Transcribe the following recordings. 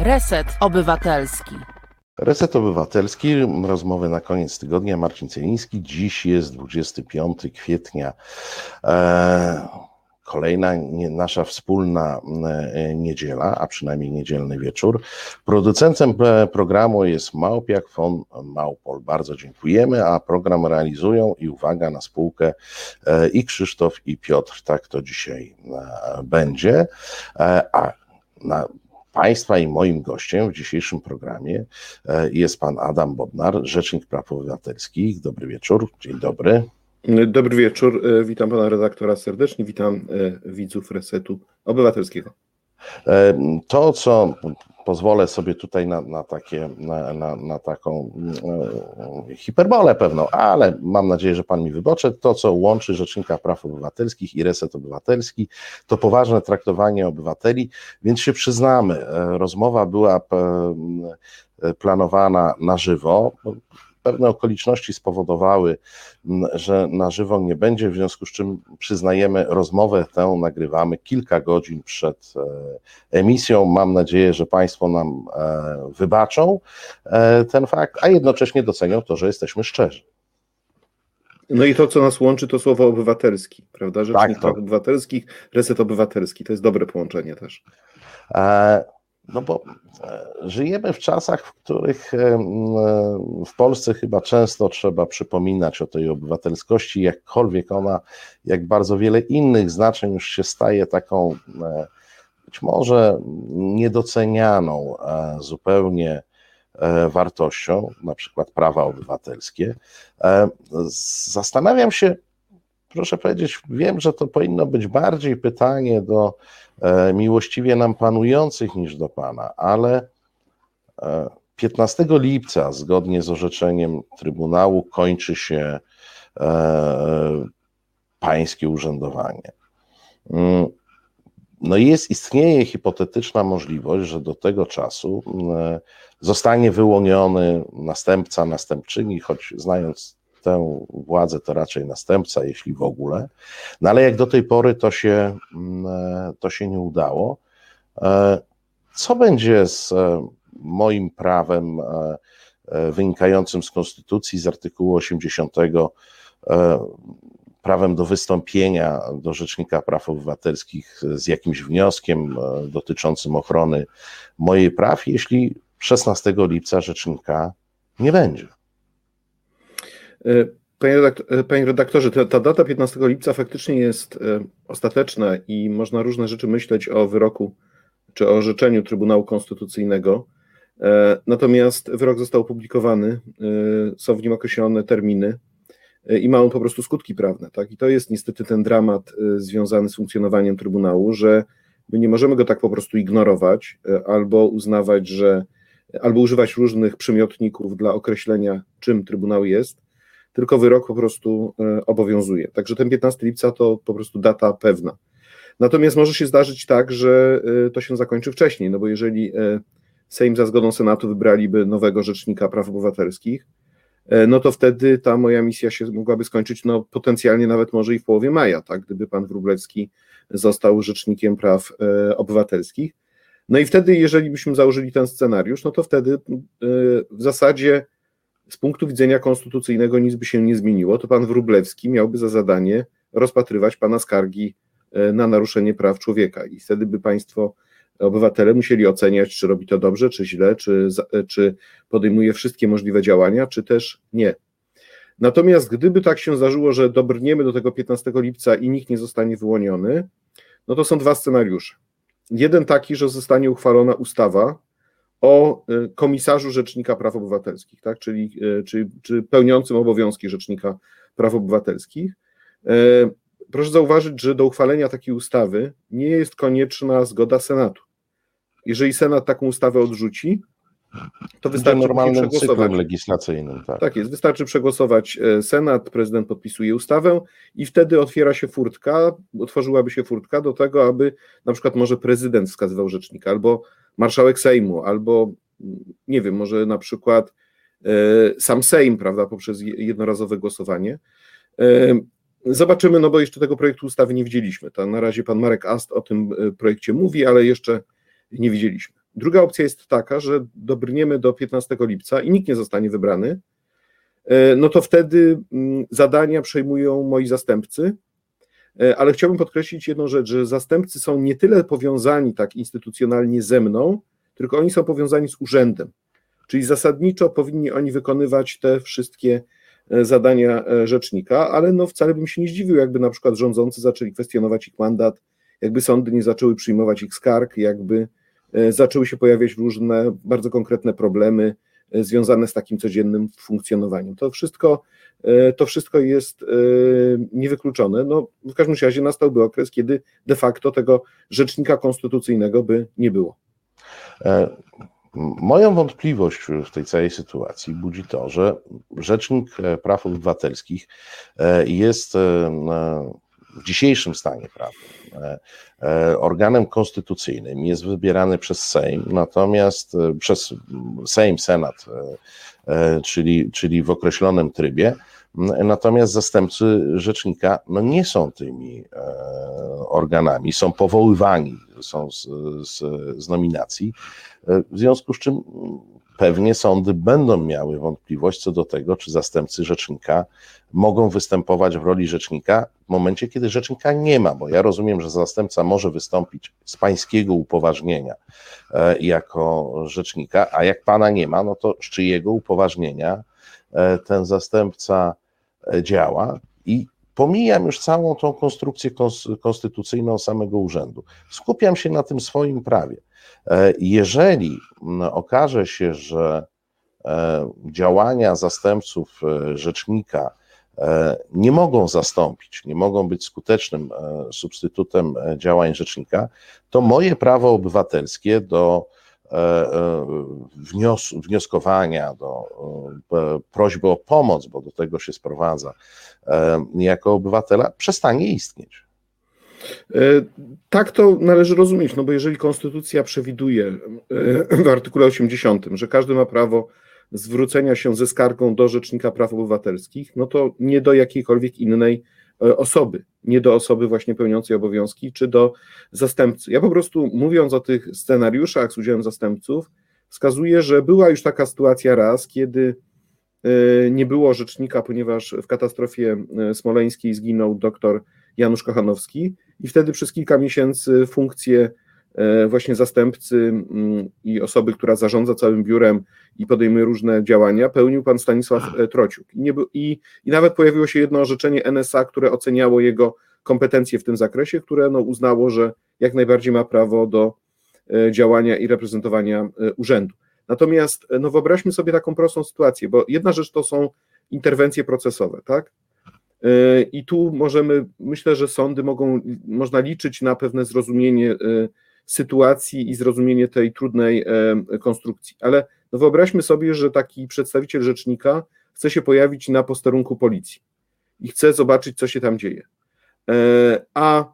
Reset Obywatelski. Reset Obywatelski, rozmowy na koniec tygodnia. Marcin Celiński. Dziś jest 25 kwietnia. E, kolejna nasza wspólna e, niedziela, a przynajmniej niedzielny wieczór. Producentem e, programu jest Małpiak von Małpol. Bardzo dziękujemy, a program realizują i uwaga na spółkę i Krzysztof i Piotr. Tak to dzisiaj będzie. A na Państwa i moim gościem w dzisiejszym programie e, jest pan Adam Bodnar, Rzecznik Praw Obywatelskich. Dobry wieczór, dzień dobry. Dobry wieczór, e, witam pana redaktora serdecznie, witam e, widzów Resetu Obywatelskiego. To, co pozwolę sobie tutaj na, na, takie, na, na, na taką e, hiperbolę pewną, ale mam nadzieję, że Pan mi wybocze. To, co łączy Rzecznika Praw Obywatelskich i Reset Obywatelski, to poważne traktowanie obywateli, więc się przyznamy, e, rozmowa była e, planowana na żywo pewne okoliczności spowodowały, że na żywo nie będzie, w związku z czym przyznajemy rozmowę tę, nagrywamy kilka godzin przed e, emisją. Mam nadzieję, że Państwo nam e, wybaczą e, ten fakt, a jednocześnie docenią to, że jesteśmy szczerzy. No i to, co nas łączy, to słowo obywatelski, prawda? Rzecznik tak, to... obywatelskich, reset obywatelski. To jest dobre połączenie też. No bo e, żyjemy w czasach, w których e, e, w Polsce chyba często trzeba przypominać o tej obywatelskości, jakkolwiek ona, jak bardzo wiele innych znaczeń, już się staje taką być może niedocenianą zupełnie wartością, na przykład prawa obywatelskie. Zastanawiam się, proszę powiedzieć, wiem, że to powinno być bardziej pytanie do E, miłościwie nam panujących niż do Pana, ale 15 e, lipca, zgodnie z orzeczeniem Trybunału, kończy się e, pańskie urzędowanie. Mm, no jest, istnieje hipotetyczna możliwość, że do tego czasu zostanie wyłoniony następca, następczyni, choć znając tę władzę to raczej następca, jeśli w ogóle. No ale jak do tej pory to się, mm, e, to się nie udało. E, co będzie z e, moim prawem wynikającym z Konstytucji, z artykułu 80, prawem do wystąpienia do Rzecznika Praw Obywatelskich z jakimś wnioskiem dotyczącym ochrony mojej praw, jeśli 16 lipca Rzecznika nie będzie? E, e, panie redaktorze, ta, ta, data 15 lipca faktycznie jest e, ostateczna i można różne rzeczy myśleć o wyroku czy o orzeczeniu Trybunału Konstytucyjnego. Natomiast wyrok został opublikowany, są w nim określone terminy i ma on po prostu skutki prawne. Tak? I to jest niestety ten dramat związany z funkcjonowaniem Trybunału, że my nie możemy go tak po prostu ignorować albo uznawać, że albo używać różnych przymiotników dla określenia, czym Trybunał jest, tylko wyrok po prostu e, obowiązuje. Także ten 15 lipca to po prostu data pewna. Natomiast może się zdarzyć tak, że e, to się zakończy wcześniej, no bo jeżeli e, Sejm za zgodą Senatu wybraliby nowego rzecznika praw obywatelskich, no to wtedy ta moja misja się mogłaby skończyć, no potencjalnie nawet może i w połowie maja, tak, gdyby pan Wróblewski został rzecznikiem praw obywatelskich. No i wtedy, jeżeli byśmy założyli ten scenariusz, no to wtedy w zasadzie z punktu widzenia konstytucyjnego nic by się nie zmieniło, to pan Wróblewski miałby za zadanie rozpatrywać pana skargi e, na naruszenie praw człowieka i wtedy by państwo, obywatele musieli oceniać, czy robi to dobrze, czy źle, czy, e, czy podejmuje wszystkie możliwe działania, czy też nie. Natomiast gdyby tak się zdarzyło, że dobrniemy do tego 15 lipca i nikt nie zostanie wyłoniony, no to są dwa scenariusze. Jeden taki, że zostanie uchwalona ustawa, o y, komisarzu Rzecznika Praw Obywatelskich, tak? czyli, y, czy, czy pełniącym obowiązki Rzecznika Praw Obywatelskich. E, proszę zauważyć, że do uchwalenia takiej ustawy nie jest konieczna zgoda Senatu. Jeżeli Senat taką ustawę odrzuci, to wystarczy normalnym cyklem legislacyjnym. Tak. tak jest, wystarczy przegłosować e, Senat, prezydent podpisuje ustawę i wtedy otwiera się furtka, otworzyłaby się furtka do tego, aby na przykład może prezydent wskazywał rzecznika, albo marszałek Sejmu, albo nie wiem, może na przykład e, sam Sejm, prawda, poprzez jednorazowe głosowanie. E, zobaczymy, no bo jeszcze tego projektu ustawy nie widzieliśmy. To na razie pan Marek Ast o tym projekcie mówi, ale jeszcze nie widzieliśmy. Druga opcja jest taka, że dobrniemy do 15 lipca i nikt nie zostanie wybrany, e, no to wtedy mm, zadania przejmują moi zastępcy, e, ale chciałbym podkreślić jedną rzecz, że zastępcy są nie tyle powiązani tak instytucjonalnie ze mną, tylko oni są powiązani z urzędem. Czyli zasadniczo powinni oni wykonywać te wszystkie e, zadania rzecznika, ale no wcale bym się nie zdziwił, jakby na przykład rządzący zaczęli kwestionować ich mandat, jakby sądy nie zaczęły przyjmować ich skarg, jakby E, zaczęły się pojawiać różne bardzo konkretne problemy e, związane z takim codziennym funkcjonowaniem. To wszystko, e, to wszystko jest niewykluczone. No, w każdym razie nastałby okres, kiedy de facto tego rzecznika konstytucyjnego by nie było. Moją wątpliwość w tej całej sytuacji budzi to, że Rzecznik Praw Obywatelskich jest w dzisiejszym stanie prawnym e, e, organem konstytucyjnym jest wybierany przez Sejm, natomiast e, przez Sejm, Senat, czyli, czyli w określonym trybie, natomiast zastępcy rzecznika no nie są tymi organami, są powoływani, są z, z, z nominacji, w związku z czym pewnie sądy będą miały wątpliwość co do tego, czy zastępcy rzecznika mogą występować w roli rzecznika w momencie, kiedy rzecznika nie ma, bo ja rozumiem, że zastępca może wystąpić z pańskiego upoważnienia e, jako rzecznika, a jak pana nie ma, no to z czyjego upoważnienia e, ten zastępca e, działa i pomijam już całą tą konstrukcję konstytucyjną samego urzędu. Skupiam się na tym swoim prawie. Jeżeli okaże się, że działania zastępców rzecznika E, nie mogą zastąpić, nie mogą być skutecznym e, substytutem e, działań rzecznika, to moje prawo obywatelskie do wnios wnioskowania, do prośby o pomoc, bo do tego się sprowadza, jako obywatela, przestanie istnieć. Tak to należy rozumieć, no bo jeżeli konstytucja przewiduje w artykule 80, że każdy ma prawo zwrócenia się ze skargą do Rzecznika Praw Obywatelskich, no to nie do jakiejkolwiek innej e, osoby, nie do osoby właśnie pełniącej obowiązki, czy do zastępcy. Ja po prostu mówiąc o tych scenariuszach z udziałem zastępców, wskazuję, że była już taka sytuacja raz, kiedy e, nie było rzecznika, ponieważ w katastrofie e, smoleńskiej zginął doktor Janusz Kochanowski i wtedy przez kilka miesięcy funkcję E, właśnie zastępcy mm, i osoby, która zarządza całym biurem i podejmuje różne działania, pełnił pan Stanisław e, Trociuk. I, nie, i, i nawet pojawiło się jedno orzeczenie NSA, które oceniało jego kompetencje w tym zakresie, które no, uznało, że jak najbardziej ma prawo do e, działania i reprezentowania urzędu. Natomiast no, wyobraźmy sobie taką prostą sytuację, bo jedna rzecz to są interwencje procesowe, tak? I tu możemy, myślę, że sądy mogą, można liczyć na pewne zrozumienie sytuacji i zrozumienie tej trudnej e, konstrukcji. Ale no wyobraźmy sobie, że taki przedstawiciel rzecznika chce się pojawić na posterunku policji i chce zobaczyć, co się tam dzieje. E, a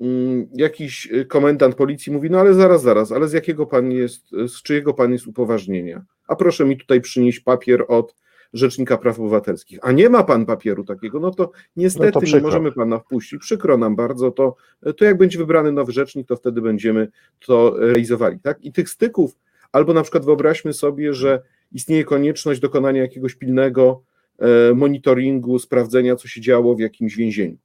mm, jakiś komendant policji mówi, no ale zaraz, zaraz, ale z jakiego pan jest, z czyjego pan jest upoważnienia? A proszę mi tutaj przynieść papier od Rzecznika Praw Obywatelskich. A nie ma pan papieru takiego, no to niestety no to nie możemy pana wpuścić. Przykro nam bardzo, to, to jak będzie wybrany nowy rzecznik, to wtedy będziemy to realizowali. Tak? I tych styków, albo na przykład wyobraźmy sobie, że istnieje konieczność dokonania jakiegoś pilnego e, monitoringu, sprawdzenia, co się działo w jakimś więzieniu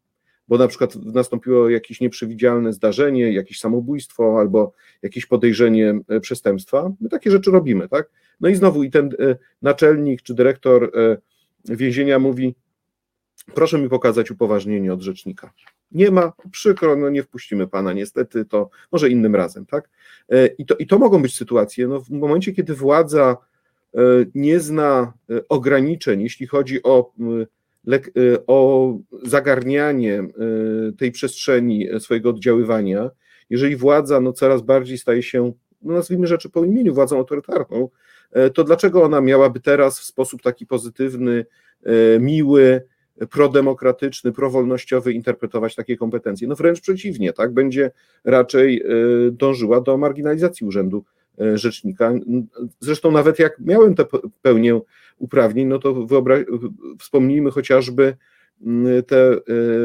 bo na przykład nastąpiło jakieś nieprzewidzialne zdarzenie, jakieś samobójstwo albo jakieś podejrzenie e, przestępstwa. My takie rzeczy robimy, tak? No i znowu i ten e, naczelnik czy dyrektor e, więzienia mówi, proszę mi pokazać upoważnienie od rzecznika. Nie ma, przykro, no nie wpuścimy pana, niestety, to może innym razem, tak? I to, i to mogą być sytuacje, no w momencie, kiedy władza nie zna ograniczeń, jeśli chodzi o o zagarnianie y, tej przestrzeni swojego oddziaływania, jeżeli władza no, coraz bardziej staje się, no, nazwijmy rzeczy po imieniu, władzą autorytarną, y, to dlaczego ona miałaby teraz w sposób taki pozytywny, miły, prodemokratyczny, prowolnościowy interpretować takie kompetencje? No wręcz przeciwnie, tak? Będzie raczej dążyła do marginalizacji urzędu E, rzecznika. Zresztą nawet jak miałem tę pełnię uprawnień, no to wyobra- wspomnijmy chociażby mm, te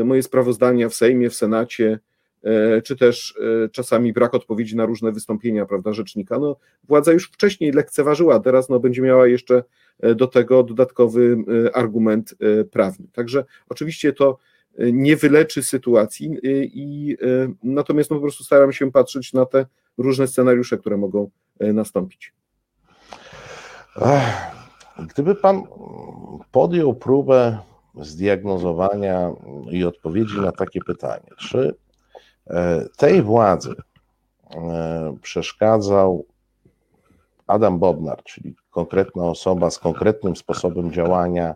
e, moje sprawozdania w Sejmie, w Senacie, czy też czasami brak odpowiedzi na różne wystąpienia, prawda, rzecznika. No, władza już wcześniej lekceważyła, teraz no, będzie miała jeszcze do tego dodatkowy argument prawny. Także oczywiście to nie wyleczy sytuacji i natomiast no, po prostu staram się patrzeć na te różne scenariusze, które mogą nastąpić. Gdyby pan podjął próbę zdiagnozowania i odpowiedzi na takie pytanie, czy e, tej władzy e, przeszkadzał Adam Bodnar, czyli konkretna osoba z konkretnym sposobem działania e,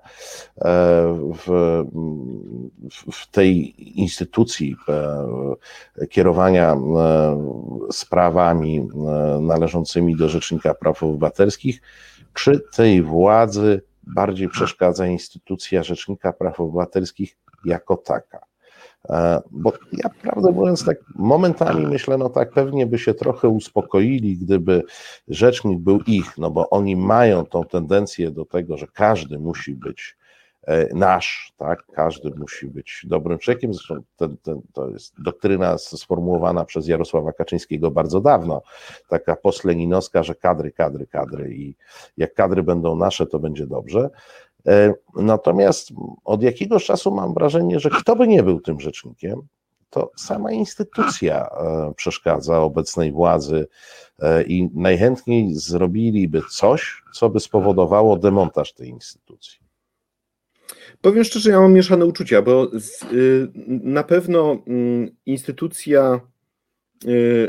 w, w tej instytucji kierowania sprawami należącymi do Rzecznika Praw Obywatelskich, czy tej władzy bardziej przeszkadza instytucja Rzecznika Praw Obywatelskich jako taka. E, bo ja prawdę mówiąc, tak momentami myślę, no tak, pewnie by się trochę uspokoili, gdyby rzecznik był ich, no bo oni mają tą tendencję do tego, że każdy musi być E, nasz, tak? Każdy musi być dobrym człowiekiem. Zresztą ten, ten, to jest doktryna sformułowana przez Jarosława Kaczyńskiego bardzo dawno, taka postleninowska, że kadry, kadry, kadry i jak kadry będą nasze, to będzie dobrze. E, natomiast od jakiegoś czasu mam wrażenie, że kto by nie był tym rzecznikiem, to sama instytucja e, przeszkadza obecnej władzy i najchętniej zrobiliby coś, co by spowodowało demontaż tej instytucji. Powiem szczerze, ja mam mieszane uczucia, bo y, na pewno y, instytucja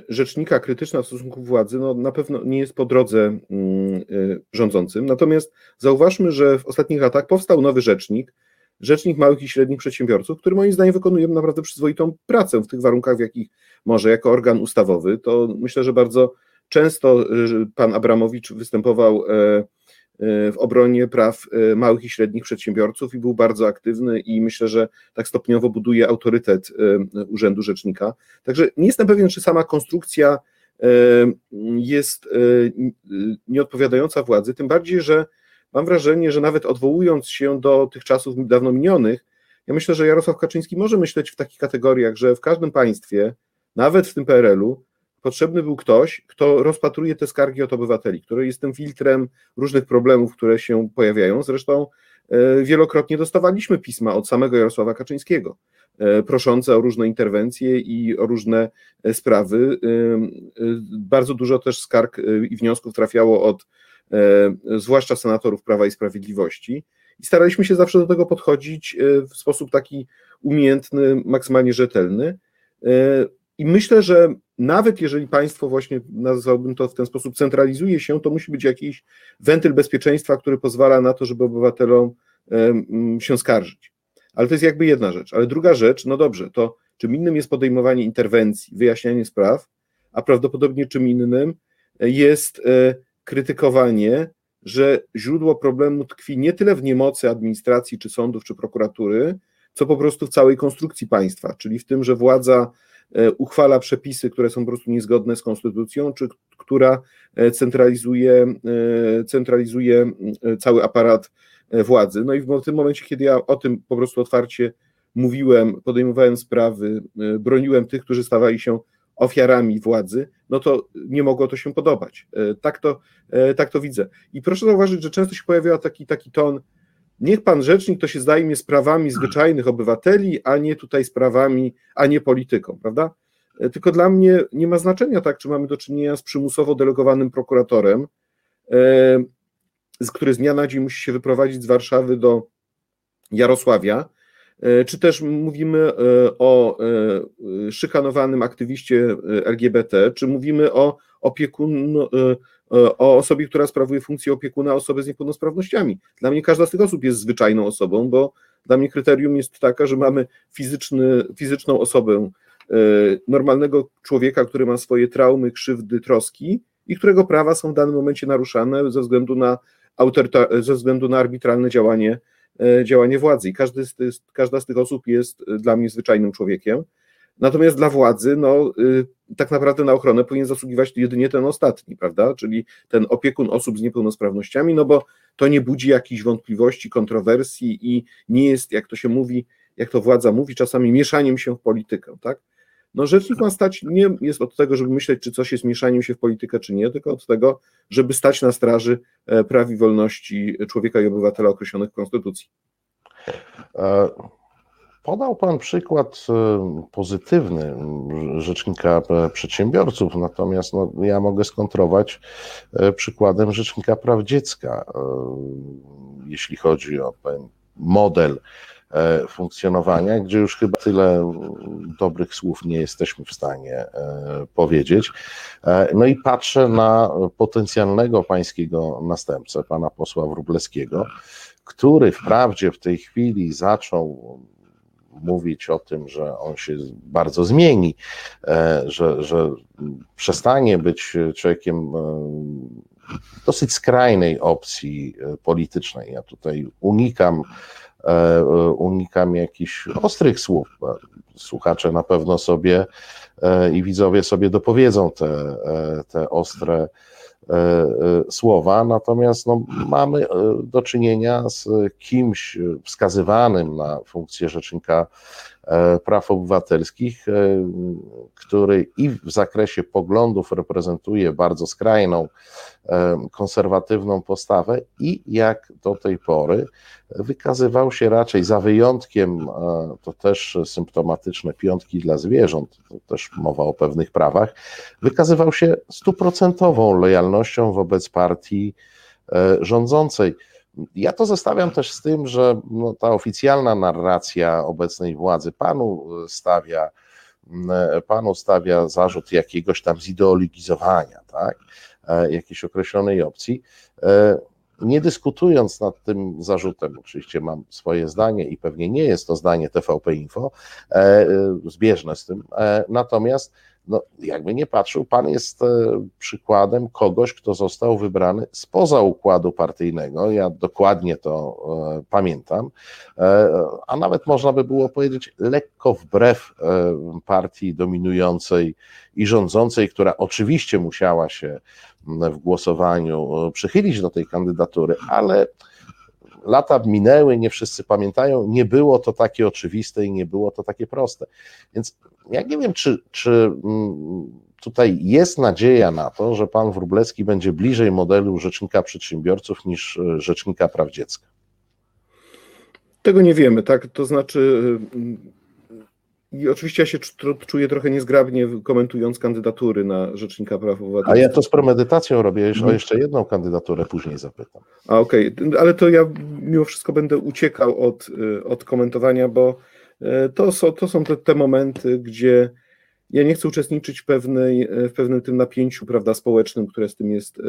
rzecznika krytyczna w stosunku władzy, no na pewno nie jest po drodze y, y, rządzącym. Natomiast zauważmy, że w ostatnich latach powstał nowy rzecznik, rzecznik małych i średnich przedsiębiorców, który moim zdaniem wykonuje naprawdę przyzwoitą pracę w tych warunkach, w jakich może jako organ ustawowy. To myślę, że bardzo często y, pan Abramowicz występował E, w obronie praw e, małych i średnich przedsiębiorców i był bardzo aktywny i myślę, że tak stopniowo buduje autorytet e, Urzędu Rzecznika. Także nie jestem pewien, czy sama konstrukcja jest nieodpowiadająca władzy, tym bardziej, że mam wrażenie, że nawet odwołując się do tych czasów dawno minionych, ja myślę, że Jarosław Kaczyński może myśleć w takich kategoriach, że w każdym państwie, nawet w tym PRL-u, potrzebny był ktoś, kto rozpatruje te skargi od obywateli, który jest tym filtrem różnych problemów, które się pojawiają. Zresztą e, wielokrotnie dostawaliśmy pisma od samego Jarosława Kaczyńskiego, e, proszące o różne interwencje i o różne e, sprawy. Bardzo dużo też skarg i wniosków trafiało od zwłaszcza senatorów Prawa i Sprawiedliwości. I staraliśmy się zawsze do tego podchodzić w sposób taki umiejętny, maksymalnie rzetelny. I myślę, że nawet jeżeli państwo właśnie, nazwałbym to w ten sposób, centralizuje się, to musi być jakiś wentyl bezpieczeństwa, który pozwala na to, żeby obywatelom się skarżyć. Ale to jest jakby jedna rzecz. Ale druga rzecz, no dobrze, to czym innym jest podejmowanie interwencji, wyjaśnianie spraw, a prawdopodobnie czym innym jest e, krytykowanie, że źródło problemu tkwi nie tyle w niemocy administracji, czy sądów, czy prokuratury, co po prostu w całej konstrukcji państwa, czyli w tym, że władza uchwala przepisy, które są po prostu niezgodne z konstytucją, czy która e, centralizuje, e, centralizuje cały aparat władzy. No i w tym momencie, kiedy ja o tym po prostu otwarcie mówiłem, podejmowałem sprawy, broniłem tych, którzy stawali się ofiarami władzy, no to nie mogło to się podobać. Tak to, tak to widzę. I proszę zauważyć, że często się pojawia taki, taki ton, Niech pan rzecznik to się zajmie sprawami zwyczajnych obywateli, a nie tutaj sprawami, a nie polityką, prawda? E, tylko dla mnie nie ma znaczenia tak, czy mamy do czynienia z przymusowo delegowanym prokuratorem, z który z dnia na dzień musi się wyprowadzić z Warszawy do Jarosławia, e, czy też mówimy e, o szykanowanym aktywiście LGBT, czy mówimy o opiekun, E, o osobie, która sprawuje funkcję opiekuna osoby z niepełnosprawnościami. Dla mnie każda z tych osób jest zwyczajną osobą, bo dla mnie kryterium jest taka, że mamy fizyczny, fizyczną osobę, e, normalnego człowieka, który ma swoje traumy, krzywdy, troski i którego prawa są w danym momencie naruszane ze względu na, ze względu na arbitralne działanie, e, działanie władzy. I każdy z każda z tych osób jest dla mnie zwyczajnym człowiekiem. Natomiast dla władzy, no, y, tak naprawdę na ochronę powinien zasługiwać jedynie ten ostatni, prawda? Czyli ten opiekun osób z niepełnosprawnościami, no bo to nie budzi jakichś wątpliwości, kontrowersji i nie jest, jak to się mówi, jak to władza mówi, czasami mieszaniem się w politykę, tak? No rzecznik ma stać, nie jest od tego, żeby myśleć, czy coś jest mieszaniem się w politykę, czy nie, tylko od tego, żeby stać na straży e, praw i wolności człowieka i obywatela określonych w Konstytucji. E, podał Pan przykład e, pozytywny rzecznika przedsiębiorców, natomiast no, ja mogę skontrować przykładem rzecznika praw dziecka, jeśli chodzi o model funkcjonowania, gdzie już chyba tyle dobrych słów nie jesteśmy w stanie e, powiedzieć. E, no i patrzę na potencjalnego pańskiego następcę, pana posła Wróblewskiego, który wprawdzie w tej chwili zaczął mówić o tym, że on się bardzo zmieni, że, że przestanie być człowiekiem dosyć skrajnej opcji politycznej. Ja tutaj unikam E, unikam jakichś ostrych słów. Słuchacze na pewno sobie e, i widzowie sobie dopowiedzą te, e, te ostre słowa, natomiast no, mamy do czynienia z kimś wskazywanym na funkcję rzecznika praw obywatelskich, który i w zakresie poglądów reprezentuje bardzo skrajną, konserwatywną postawę i jak do tej pory wykazywał się raczej za wyjątkiem, to też symptomatyczne piątki dla zwierząt, to też mowa o pewnych prawach, wykazywał się stuprocentową lojalnością wobec partii e, rządzącej. Ja to zestawiam też z tym, że no, ta oficjalna narracja obecnej władzy panu stawia, panu stawia zarzut jakiegoś tam zideologizowania, tak? E, jakiejś określonej opcji. E, nie dyskutując nad tym zarzutem, oczywiście mam swoje zdanie i pewnie nie jest to zdanie TVP Info, e, zbieżne z tym, natomiast no, jakby nie patrzył, pan jest przykładem kogoś, kto został wybrany spoza układu partyjnego. Ja dokładnie to pamiętam, a nawet można by było powiedzieć lekko wbrew partii dominującej i rządzącej, która oczywiście musiała się w głosowaniu przychylić do tej kandydatury, ale lata minęły, nie wszyscy pamiętają, nie było to takie oczywiste i nie było to takie proste. Więc ja nie wiem, czy, czy mm, tutaj jest nadzieja na to, że pan Wróblewski będzie bliżej modelu rzecznika przedsiębiorców niż e, rzecznika praw dziecka. Tego nie wiemy, tak? To znaczy, i oczywiście ja się czuję trochę niezgrabnie komentując kandydatury na Rzecznika Praw Obywatelskich. A ja to z premedytacją robię, jeszcze, o mhm. jeszcze jedną kandydaturę później zapytam. A okej, okay. ale to ja mimo wszystko będę uciekał od, y, od komentowania, bo y, to są, to są te, te momenty, gdzie ja nie chcę uczestniczyć w, pewnej, y, w pewnym tym napięciu prawda, społecznym, które z tym jest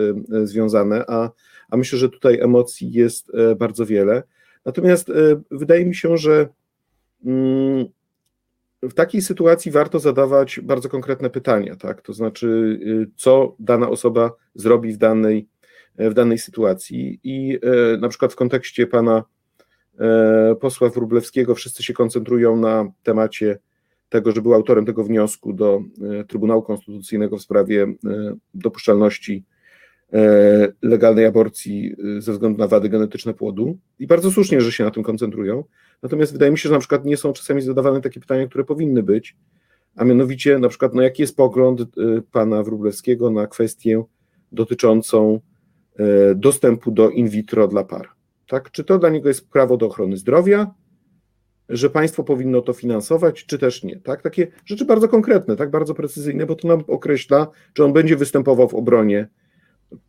związane, a, a myślę, że tutaj emocji jest bardzo wiele. Natomiast wydaje mi się, że mm, w takiej sytuacji warto zadawać bardzo konkretne pytania, tak? To znaczy, y, co dana osoba zrobi w danej, w danej sytuacji. I e, na przykład w kontekście pana e, posła Wróblewskiego wszyscy się koncentrują na temacie tego, że był autorem tego wniosku do Trybunału Konstytucyjnego w sprawie dopuszczalności legalnej aborcji ze względu na wady genetyczne płodu. I bardzo słusznie, że się na tym koncentrują. Natomiast wydaje mi się, że na przykład nie są czasami zadawane takie pytania, które powinny być, a mianowicie na przykład, no jaki jest pogląd y, pana Wróblewskiego na kwestię dotyczącą dostępu do in vitro dla par. Tak? Czy to dla niego jest prawo do ochrony zdrowia, że państwo powinno to finansować, czy też nie. Tak? Takie rzeczy bardzo konkretne, tak bardzo precyzyjne, bo to nam określa, czy on będzie występował w obronie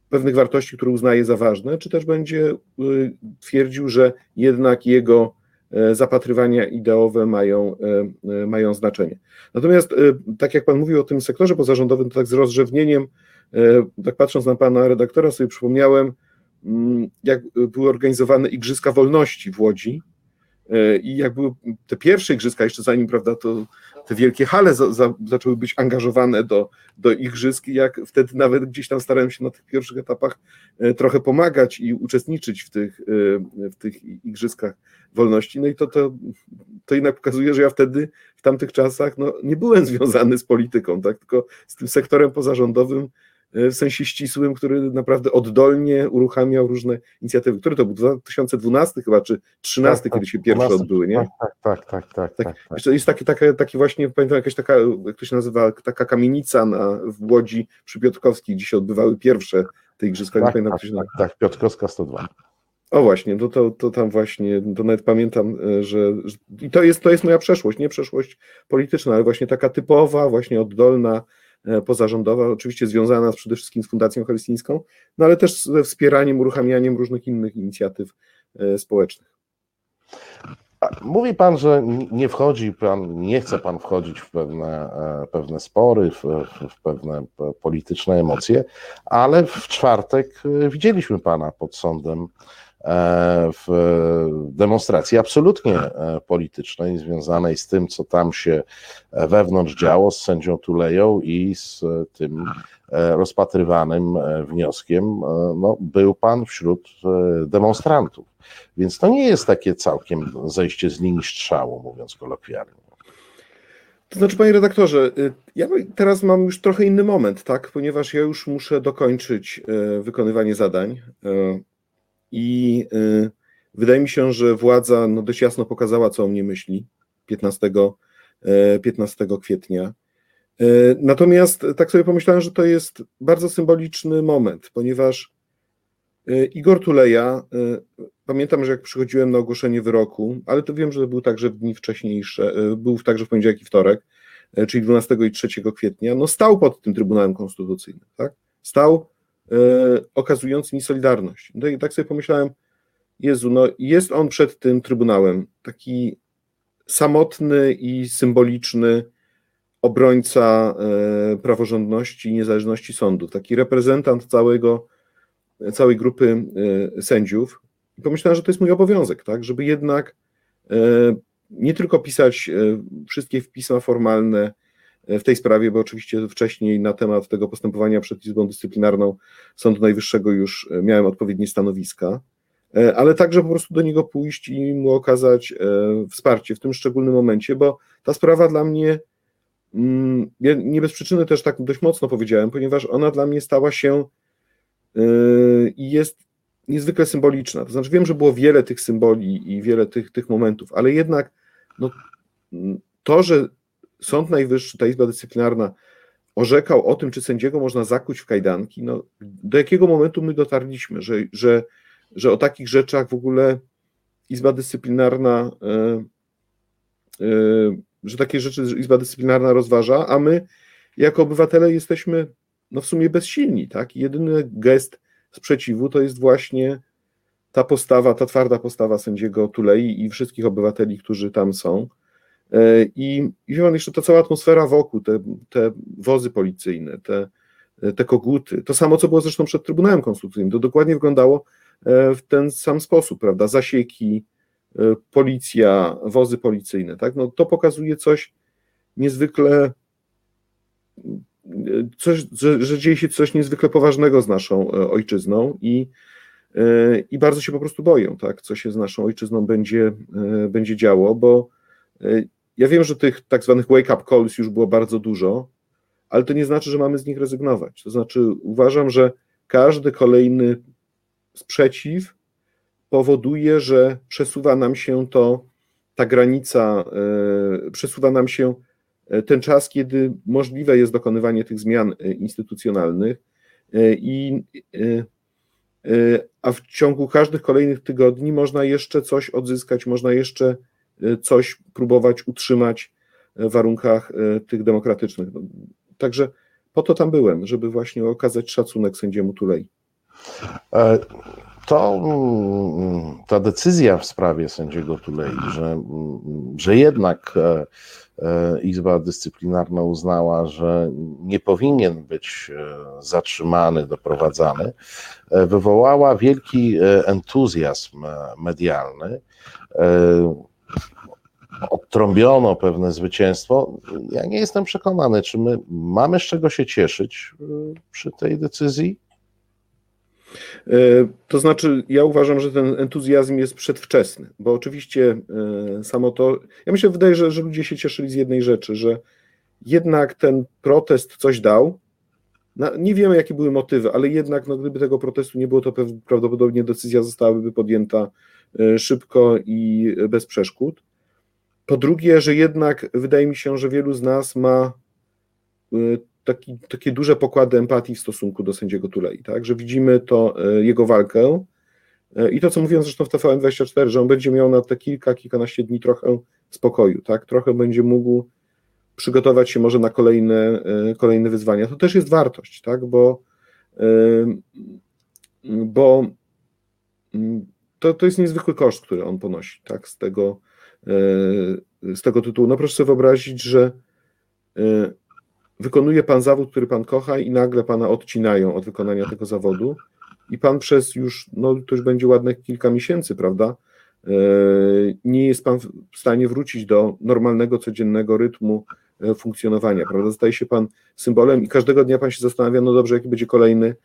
pewnych wartości, które uznaje za ważne, czy też będzie y, twierdził, że jednak jego E, zapatrywania ideowe mają, e, e, mają znaczenie. Natomiast, tak jak Pan mówił o tym sektorze pozarządowym, to tak z rozrzewnieniem, tak patrząc na Pana redaktora, sobie przypomniałem, mm, jak były organizowane Igrzyska Wolności w Łodzi i jak były te pierwsze Igrzyska, jeszcze zanim, prawda, to te wielkie hale za, za, zaczęły być angażowane do, do igrzysk, jak wtedy nawet gdzieś tam starałem się na tych pierwszych etapach e, trochę pomagać i uczestniczyć w tych, e, w tych igrzyskach wolności. No i to, to, to jednak pokazuje, że ja wtedy w tamtych czasach no, nie byłem związany z polityką, tak, tylko z tym sektorem pozarządowym w sensie ścisłym, który naprawdę oddolnie uruchamiał różne inicjatywy. Który to był 2012 chyba, czy 2013, tak, kiedy się pierwsze 12, odbyły, nie? Tak, tak, tak, tak. tak, tak, Jest taki, taki, taki właśnie, pamiętam, jakaś taka, jak to się nazywa, taka kamienica na, w Łodzi przy Piotrkowskiej, gdzie się odbywały pierwsze te igrzyska. Tak, nie pamiętam, tak, tak, tak, Piotrkowska 102. O właśnie, to, to, to tam właśnie, to nawet pamiętam, e, że, że, i to jest, to jest moja przeszłość, nie przeszłość polityczna, ale właśnie taka typowa, właśnie oddolna, e, pozarządowa, oczywiście związana przede wszystkim z Fundacją Helsińską, no ale też ze wspieraniem, uruchamianiem różnych innych inicjatyw e, społecznych. Mówi pan, że nie wchodzi pan, nie chce pan wchodzić w pewne, pewne spory, w, w, pewne polityczne emocje, ale w czwartek widzieliśmy pana pod sądem E, w demonstracji absolutnie e, politycznej, związanej z tym, co tam się wewnątrz działo, z sędzią Tuleją i z tym e, rozpatrywanym wnioskiem, no, był pan wśród demonstrantów. Więc to nie jest takie całkiem zejście z linii strzału, mówiąc kolokwialnie. To znaczy, panie redaktorze, y, ja teraz mam już trochę inny moment, tak? Ponieważ ja już muszę dokończyć wykonywanie zadań. I y, wydaje mi się, że władza no, dość jasno pokazała, co o mnie myśli 15, 15 e, kwietnia. E, natomiast tak sobie pomyślałem, że to jest bardzo symboliczny moment, ponieważ e, Igor Tuleja, pamiętam, że jak przychodziłem na ogłoszenie wyroku, ale to wiem, że był także w dni wcześniejsze, był także w poniedziałek i wtorek, czyli 12 i 3 kwietnia, no stał pod tym Trybunałem Konstytucyjnym, tak? Stał okazując mi solidarność. No i tak sobie pomyślałem, Jezu, no jest on przed tym Trybunałem, taki samotny i symboliczny obrońca e, praworządności i niezależności sądów, taki reprezentant całego, całej grupy e, sędziów. I pomyślałem, że to jest mój obowiązek, tak, żeby jednak nie tylko pisać wszystkie pisma formalne, w tej sprawie, bo oczywiście wcześniej na temat tego postępowania przed Izbą Dyscyplinarną Sądu Najwyższego już e, miałem odpowiednie stanowiska, e, ale także po prostu do niego pójść i mu okazać e, wsparcie w tym szczególnym momencie, bo ta sprawa dla mnie, mm, ja nie bez przyczyny też tak dość mocno powiedziałem, ponieważ ona dla mnie stała się i jest niezwykle symboliczna. To znaczy, wiem, że było wiele tych symboli i wiele tych, tych momentów, ale jednak no, to, że Sąd Najwyższy, ta Izba Dyscyplinarna orzekał o tym, czy sędziego można zakuć w kajdanki, no, do jakiego momentu my dotarliśmy, że, że, że o takich rzeczach w ogóle Izba Dyscyplinarna, e, e, że takie rzeczy Izba Dyscyplinarna rozważa, a my jako obywatele jesteśmy no, w sumie bezsilni, tak? jedyny gest sprzeciwu to jest właśnie ta postawa, ta twarda postawa sędziego Tulei i wszystkich obywateli, którzy tam są. E, I, i wie jeszcze ta cała atmosfera wokół, te, te wozy policyjne, te, te koguty, to samo, co było zresztą przed Trybunałem Konstytucyjnym, to dokładnie wyglądało e, w ten sam sposób, prawda, zasieki, e, policja, wozy policyjne, tak, no to pokazuje coś niezwykle, coś, że, że dzieje się coś niezwykle poważnego z naszą ojczyzną i, i bardzo się po prostu boją, tak, co się z naszą ojczyzną będzie, będzie działo, bo ja wiem, że tych tak zwanych wake-up calls już było bardzo dużo, ale to nie znaczy, że mamy z nich rezygnować. To znaczy, uważam, że każdy kolejny sprzeciw powoduje, że przesuwa nam się to, ta granica, e, przesuwa nam się e, ten czas, kiedy możliwe jest dokonywanie tych zmian e, instytucjonalnych i a w ciągu każdych kolejnych tygodni można jeszcze coś odzyskać, można jeszcze coś próbować utrzymać w warunkach y, tych demokratycznych. No, także po to tam byłem, żeby właśnie okazać szacunek sędziemu Tulei. E, to mm, ta decyzja w sprawie sędziego Tulei, że, mm, że jednak e, e, Izba Dyscyplinarna uznała, że nie powinien być zatrzymany, doprowadzany, wywołała wielki entuzjazm medialny odtrąbiono pewne zwycięstwo. Ja nie jestem przekonany, czy my mamy z czego się cieszyć y, przy tej decyzji. E, to znaczy, ja uważam, że ten entuzjazm jest przedwczesny, bo oczywiście e, samo to. Ja myślę, wydaje, że, że ludzie się cieszyli z jednej rzeczy, że jednak ten protest coś dał, nie wiemy, jakie były motywy, ale jednak, no, gdyby tego protestu nie było, to prawdopodobnie decyzja zostałaby podjęta e, szybko i bez przeszkód. Po drugie, że jednak wydaje mi się, że wielu z nas ma e, taki, takie duże pokłady empatii w stosunku do sędziego Tulei, tak? że widzimy to, e, jego walkę i to, co mówiłem zresztą w TVN24, że on będzie miał na te kilka, kilkanaście dni trochę spokoju, tak? trochę będzie mógł przygotować się może na kolejne, kolejne wyzwania. To też jest wartość, tak? bo, bo to, to jest niezwykły koszt, który on ponosi tak? z, tego, z tego tytułu. No proszę sobie wyobrazić, że wykonuje pan zawód, który pan kocha i nagle pana odcinają od wykonania tego zawodu i pan przez już, no to już będzie ładne kilka miesięcy, prawda, nie jest pan w stanie wrócić do normalnego, codziennego rytmu E, funkcjonowania, prawda? Staje się pan symbolem i każdego dnia pan się zastanawia, no dobrze, jaki będzie kolejny, e,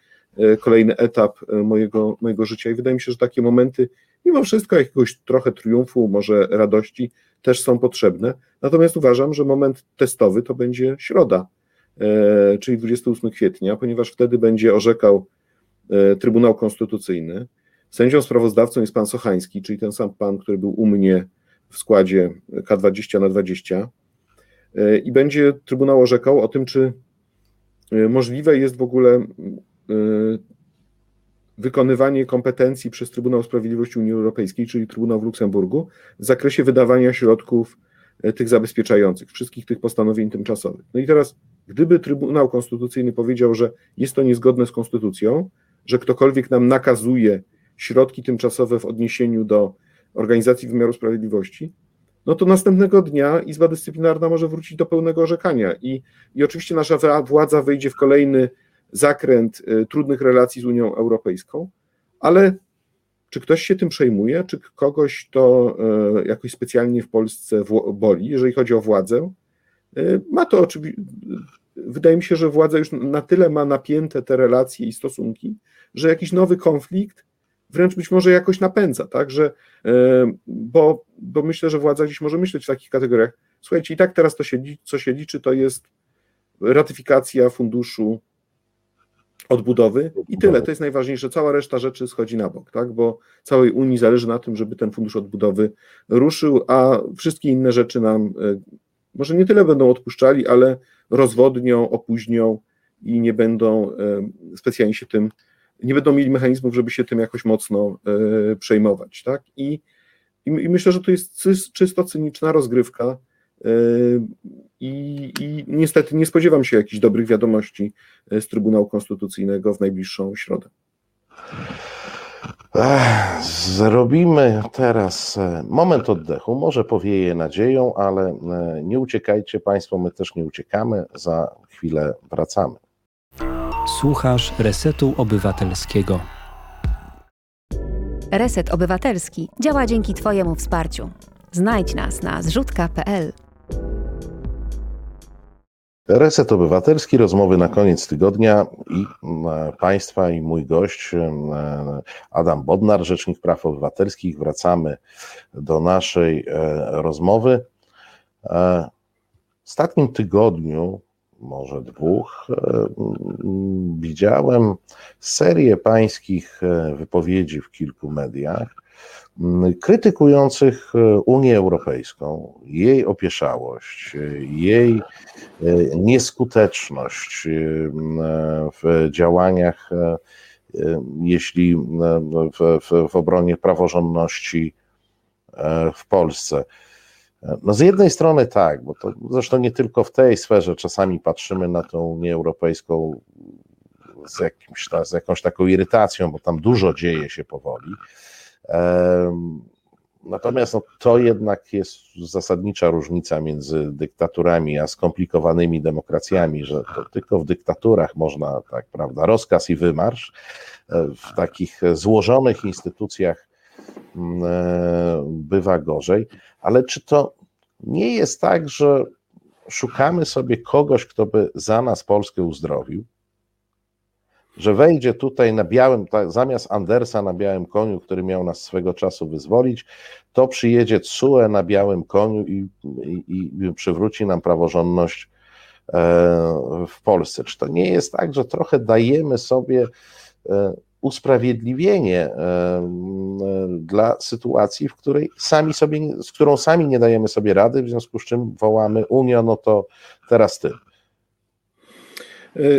kolejny etap e, mojego, mojego życia. I wydaje mi się, że takie momenty, mimo wszystko, jakiegoś trochę triumfu, może radości, też są potrzebne. Natomiast uważam, że moment testowy to będzie środa, czyli 28 kwietnia, ponieważ wtedy będzie orzekał Trybunał Konstytucyjny. Sędzią sprawozdawcą jest pan Sochański, czyli ten sam pan, który był u mnie w składzie K20 na 20 i będzie Trybunał orzekał o tym, czy e, możliwe jest w ogóle e, wykonywanie kompetencji przez Trybunał Sprawiedliwości Unii Europejskiej, czyli Trybunał w Luksemburgu, w zakresie wydawania środków e, tych zabezpieczających, wszystkich tych postanowień tymczasowych. No i teraz, gdyby Trybunał Konstytucyjny powiedział, że jest to niezgodne z konstytucją, że ktokolwiek nam nakazuje środki tymczasowe w odniesieniu do organizacji wymiaru sprawiedliwości, no to następnego dnia Izba Dyscyplinarna może wrócić do pełnego orzekania i, i oczywiście nasza władza wejdzie w kolejny zakręt y, trudnych relacji z Unią Europejską, ale czy ktoś się tym przejmuje, czy kogoś to y, jakoś specjalnie w Polsce boli, jeżeli chodzi o władzę? Y, ma to oczywiście, wydaje mi się, że władza już na tyle ma napięte te relacje i stosunki, że jakiś nowy konflikt wręcz być może jakoś napędza, tak, że, bo, bo myślę, że władza dziś może myśleć w takich kategoriach, słuchajcie, i tak teraz to się, co się liczy, to jest ratyfikacja funduszu odbudowy i tyle, to jest najważniejsze, cała reszta rzeczy schodzi na bok, tak, bo całej Unii zależy na tym, żeby ten fundusz odbudowy ruszył, a wszystkie inne rzeczy nam e, może nie tyle będą odpuszczali, ale rozwodnią, opóźnią i nie będą e, specjalnie się tym nie będą mieli mechanizmów, żeby się tym jakoś mocno e, przejmować. Tak? I, i, i myślę, że to jest czysto cyniczna rozgrywka. E, I, I niestety nie spodziewam się jakichś dobrych wiadomości e, z Trybunału Konstytucyjnego w najbliższą środę. Zrobimy teraz moment oddechu. Może powieje nadzieją, ale nie uciekajcie Państwo, my też nie uciekamy. Za chwilę wracamy. Słuchasz Resetu Obywatelskiego. Reset Obywatelski działa dzięki Twojemu wsparciu. Znajdź nas na zrzutka.pl. Reset Obywatelski, rozmowy na koniec tygodnia i e, Państwa i mój gość e, Adam Bodnar, Rzecznik Praw Obywatelskich. Wracamy do naszej e, rozmowy. W ostatnim tygodniu może dwóch, widziałem serię pańskich wypowiedzi w kilku mediach krytykujących e, Unię Europejską, jej opieszałość, jej nieskuteczność w działaniach, jeśli w, w, w obronie praworządności w Polsce. No z jednej strony tak, bo to zresztą nie tylko w tej sferze czasami patrzymy na tą Unię Europejską z, jakimś, z jakąś taką irytacją, bo tam dużo dzieje się powoli. Natomiast no, to jednak jest zasadnicza różnica między dyktaturami a skomplikowanymi demokracjami, że to tylko w dyktaturach można, tak prawda, rozkaz i wymarsz. E, w takich złożonych instytucjach mm, e, bywa gorzej ale czy to nie jest tak, że szukamy sobie kogoś, kto by za nas Polskę uzdrowił? Że wejdzie tutaj na białym, zamiast Andersa na białym koniu, który miał nas swego czasu wyzwolić, to przyjedzie CUE na białym koniu i, i, i przywróci nam praworządność w Polsce. Czy to nie jest tak, że trochę dajemy sobie usprawiedliwienie dla sytuacji, w której sami sobie, z którą sami nie dajemy sobie rady, w związku z czym wołamy Unia, no to teraz ty.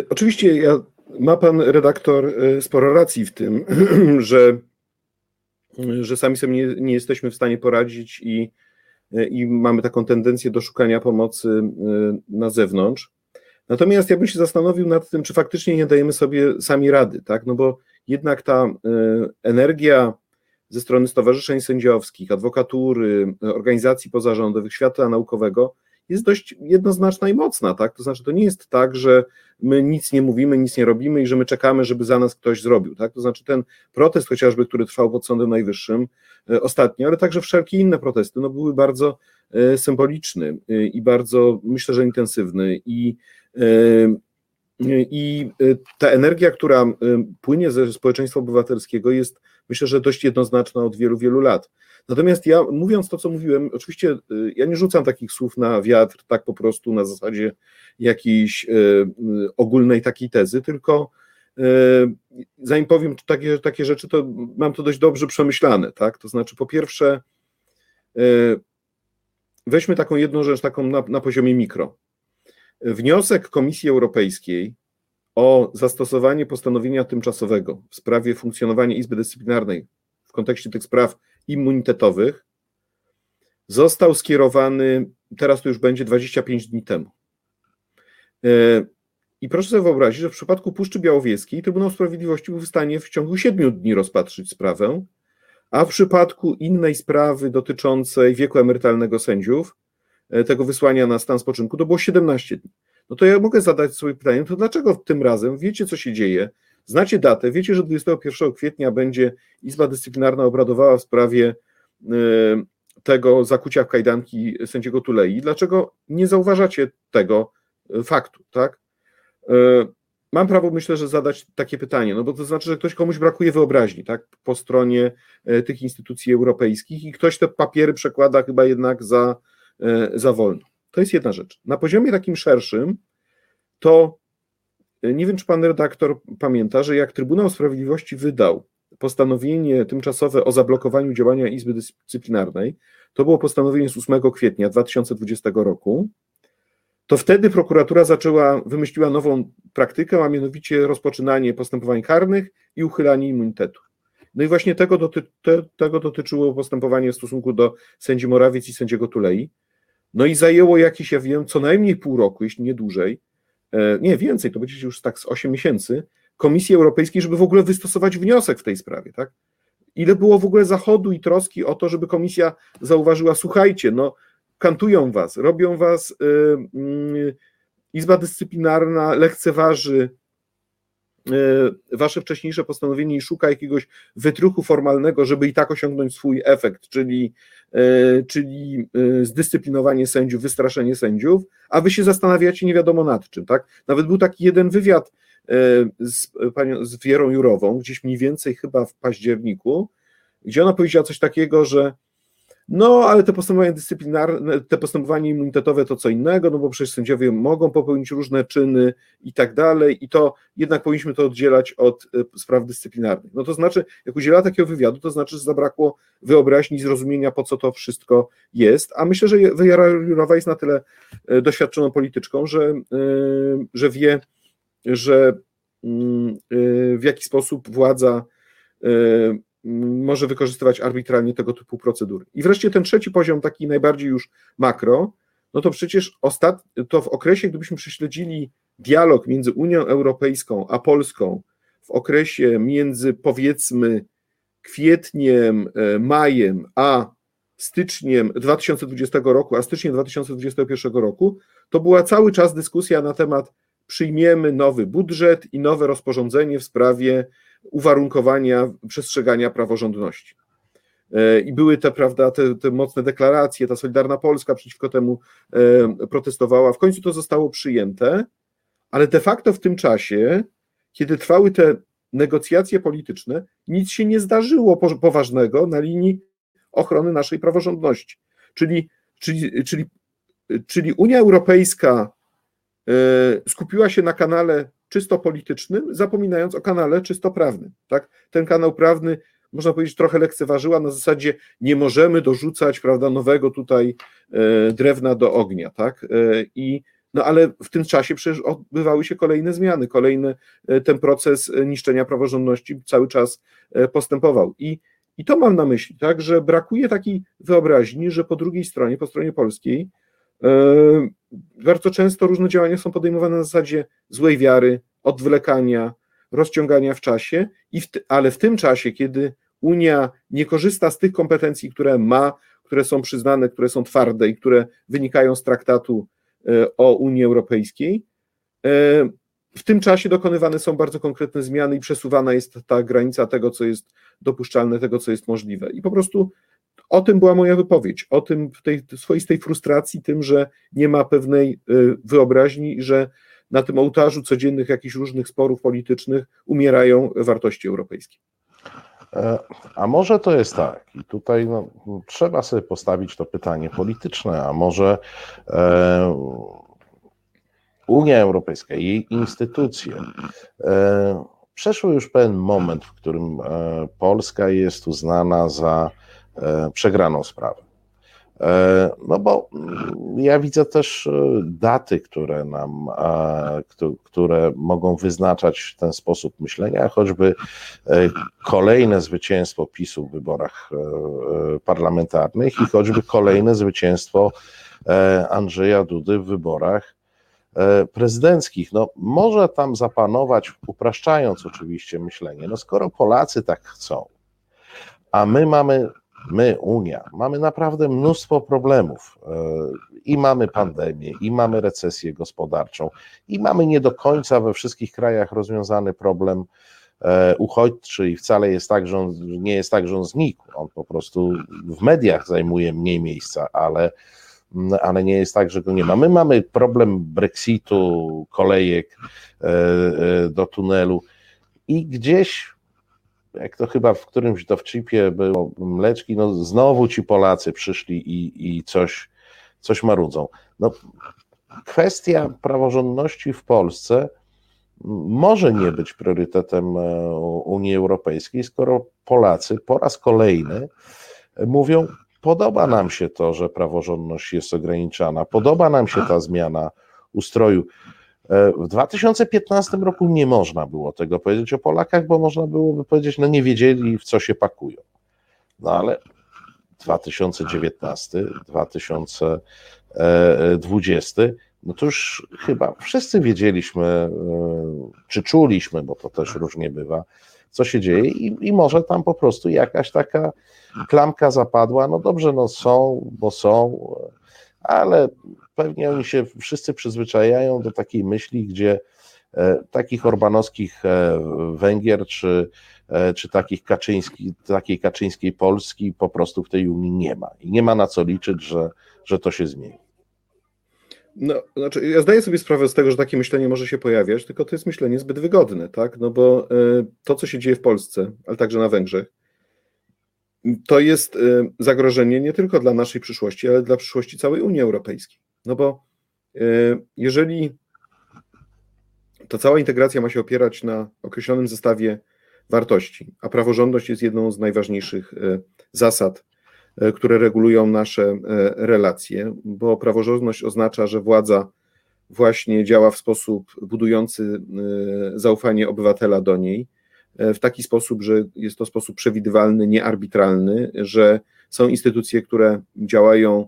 Oczywiście ja, ma pan redaktor sporo racji w tym, że że sami sobie nie, nie jesteśmy w stanie poradzić i, i mamy taką tendencję do szukania pomocy y, na zewnątrz. Natomiast ja bym się zastanowił nad tym, czy faktycznie nie dajemy sobie sami rady, tak? No bo jednak ta y, energia ze strony stowarzyszeń sędziowskich, adwokatury, organizacji pozarządowych, świata naukowego jest dość jednoznaczna i mocna, tak? To znaczy, to nie jest tak, że my nic nie mówimy, nic nie robimy i że my czekamy, żeby za nas ktoś zrobił, tak? To znaczy, ten protest chociażby, który trwał pod Sądem Najwyższym e, ostatnio, ale także wszelkie inne protesty, no były bardzo e, symboliczny e, i bardzo, myślę, że intensywny i i ta energia, która płynie ze społeczeństwa obywatelskiego, jest myślę, że dość jednoznaczna od wielu, wielu lat. Natomiast ja, mówiąc to, co mówiłem, oczywiście y, ja nie rzucam takich słów na wiatr, tak po prostu na zasadzie jakiejś y, y, ogólnej takiej tezy, tylko zanim powiem takie, takie rzeczy, to mam to dość dobrze przemyślane, tak? To znaczy, po pierwsze, weźmy taką jedną rzecz, taką na, na poziomie mikro. Wniosek Komisji Europejskiej o zastosowanie postanowienia tymczasowego w sprawie funkcjonowania Izby Dyscyplinarnej w kontekście tych spraw immunitetowych został skierowany, teraz to już będzie 25 dni temu. E, I proszę sobie wyobrazić, że w przypadku Puszczy Białowieskiej Trybunał Sprawiedliwości był w stanie w ciągu 7 dni rozpatrzyć sprawę, a w przypadku innej sprawy dotyczącej wieku emerytalnego sędziów, tego wysłania na stan spoczynku, to było 17 dni. No to ja mogę zadać sobie pytanie, to dlaczego tym razem wiecie, co się dzieje? Znacie datę, wiecie, że 21 kwietnia będzie Izba Dyscyplinarna obradowała w sprawie y, tego zakucia w kajdanki sędziego Tulei. Dlaczego nie zauważacie tego y, faktu, tak? Mam prawo, myślę, że zadać takie pytanie, no bo to znaczy, że ktoś komuś brakuje wyobraźni, tak, po stronie tych instytucji europejskich i ktoś te papiery przekłada chyba jednak za, za wolno. To jest jedna rzecz. Na poziomie takim szerszym, to nie wiem, czy pan redaktor pamięta, że jak Trybunał Sprawiedliwości wydał postanowienie tymczasowe o zablokowaniu działania Izby Dyscyplinarnej, to było postanowienie z 8 kwietnia 2020 roku, to wtedy prokuratura zaczęła, wymyśliła nową praktykę, a mianowicie rozpoczynanie postępowań karnych i uchylanie immunitetu. No i właśnie tego, doty, te, tego dotyczyło postępowanie w stosunku do sędzi Morawiec i sędziego Tulei. No i zajęło jakieś, ja wiem, co najmniej pół roku, jeśli nie dłużej, e, nie więcej, to będzie już tak z 8 miesięcy, Komisji Europejskiej, żeby w ogóle wystosować wniosek w tej sprawie, tak? Ile było w ogóle zachodu i troski o to, żeby komisja zauważyła, słuchajcie, no kantują was, robią was, yy, yy, Izba Dyscyplinarna lekceważy wasze wcześniejsze postanowienie i szuka jakiegoś wytruchu formalnego, żeby i tak osiągnąć swój efekt, czyli, e, czyli e, zdyscyplinowanie sędziów, wystraszenie sędziów, a wy się zastanawiacie nie wiadomo nad czym, tak? Nawet był taki jeden wywiad z, panią, z Wierą Jurową, gdzieś mniej więcej chyba w październiku, gdzie ona powiedziała coś takiego, że no, ale te postępowania dyscyplinarne, te postępowania immunitetowe to co innego, no bo przecież sędziowie mogą popełnić różne czyny i tak dalej, i to jednak powinniśmy to oddzielać od e, spraw dyscyplinarnych. No to znaczy, jak udziela takiego wywiadu, to znaczy, że zabrakło wyobraźni zrozumienia, po co to wszystko jest. A myślę, że Jara Jurowa jest na tyle e, doświadczoną polityczką, że, e, że wie, że mm, w jaki sposób władza może wykorzystywać arbitralnie tego typu procedury. I wreszcie ten trzeci poziom, taki najbardziej już makro, no to przecież ostat... to w okresie, gdybyśmy prześledzili dialog między Unią Europejską a Polską w okresie między powiedzmy kwietniem, e, majem a styczniem 2020 roku, a styczniem 2021 roku, to była cały czas dyskusja na temat przyjmiemy nowy budżet i nowe rozporządzenie w sprawie uwarunkowania przestrzegania praworządności. E, I były te, prawda, te, te mocne deklaracje, ta Solidarna Polska przeciwko temu e, protestowała. W końcu to zostało przyjęte, ale de facto w tym czasie, kiedy trwały te negocjacje polityczne, nic się nie zdarzyło poważnego na linii ochrony naszej praworządności. Czyli, czyli, czyli, czyli Unia Europejska skupiła się na kanale czysto politycznym, zapominając o kanale czysto prawnym. Tak? Ten kanał prawny, można powiedzieć, trochę lekceważyła na zasadzie nie możemy dorzucać prawda, nowego tutaj drewna do ognia. Tak? I no ale w tym czasie przecież odbywały się kolejne zmiany, kolejny ten proces niszczenia praworządności cały czas postępował. I i to mam na myśli, tak, że brakuje takiej wyobraźni, że po drugiej stronie, po stronie polskiej, bardzo często różne działania są podejmowane na zasadzie złej wiary, odwlekania, rozciągania w czasie, ale w tym czasie, kiedy Unia nie korzysta z tych kompetencji, które ma, które są przyznane, które są twarde i które wynikają z traktatu yy, o Unii Europejskiej, yy, w tym czasie dokonywane są bardzo konkretne zmiany i przesuwana jest ta granica tego, co jest dopuszczalne, tego, co jest możliwe. I po prostu o tym była moja wypowiedź, o tym tej swoistej frustracji, tym, że nie ma pewnej y, wyobraźni że na tym ołtarzu codziennych jakichś różnych sporów politycznych umierają wartości europejskie. E, a może to jest tak, i tutaj no, trzeba sobie postawić to pytanie polityczne, a może e, Unia Europejska, jej instytucje e, przeszły już pewien moment, w którym e, Polska jest uznana za przegraną sprawę. No bo ja widzę też daty, które nam, które mogą wyznaczać ten sposób myślenia, choćby kolejne zwycięstwo PiSu w wyborach parlamentarnych i choćby kolejne zwycięstwo Andrzeja Dudy w wyborach E, prezydenckich, no może tam zapanować, upraszczając oczywiście myślenie, no skoro Polacy tak chcą, a my mamy, my, Unia, mamy naprawdę mnóstwo problemów e, i mamy pandemię, i mamy recesję gospodarczą, i mamy nie do końca we wszystkich krajach rozwiązany problem e, uchodźczy i wcale jest tak, że on, nie jest tak, że on znikł, on po prostu w mediach zajmuje mniej miejsca, ale ale nie jest tak, że go nie ma. My mamy problem Brexitu, kolejek e, do tunelu i gdzieś, jak to chyba w którymś dowcipie było mleczki, no znowu ci Polacy przyszli i, i coś, coś marudzą. No, kwestia praworządności w Polsce może nie być priorytetem e, Unii Europejskiej, skoro Polacy po raz kolejny mówią, Podoba nam się to, że praworządność jest ograniczana, podoba nam się ta zmiana ustroju. E, w 2015 roku nie można było tego powiedzieć o Polakach, bo można byłoby powiedzieć, no nie wiedzieli, w co się pakują. No ale 2019, 2020, no to już chyba wszyscy wiedzieliśmy, e, czy czuliśmy, bo to też różnie bywa, co się dzieje i, i może tam po prostu jakaś taka klamka zapadła, no dobrze, no są, bo są, ale pewnie oni się wszyscy przyzwyczajają do takiej myśli, gdzie e, takich orbanowskich e, Węgier czy, e, czy takich Kaczyński, takiej kaczyńskiej Polski po prostu w tej Unii nie ma i nie ma na co liczyć, że, że to się zmieni. No, znaczy, ja zdaję sobie sprawę z tego, że takie myślenie może się pojawiać, tylko to jest myślenie zbyt wygodne, tak? No bo to, co się dzieje w Polsce, ale także na Węgrzech, to jest zagrożenie nie tylko dla naszej przyszłości, ale dla przyszłości całej Unii Europejskiej. No bo y, jeżeli ta cała integracja ma się opierać na określonym zestawie wartości, a praworządność jest jedną z najważniejszych y, zasad, które regulują nasze relacje, bo praworządność oznacza, że władza właśnie działa w sposób budujący zaufanie obywatela do niej, w taki sposób, że jest to sposób przewidywalny, niearbitralny, że są instytucje, które działają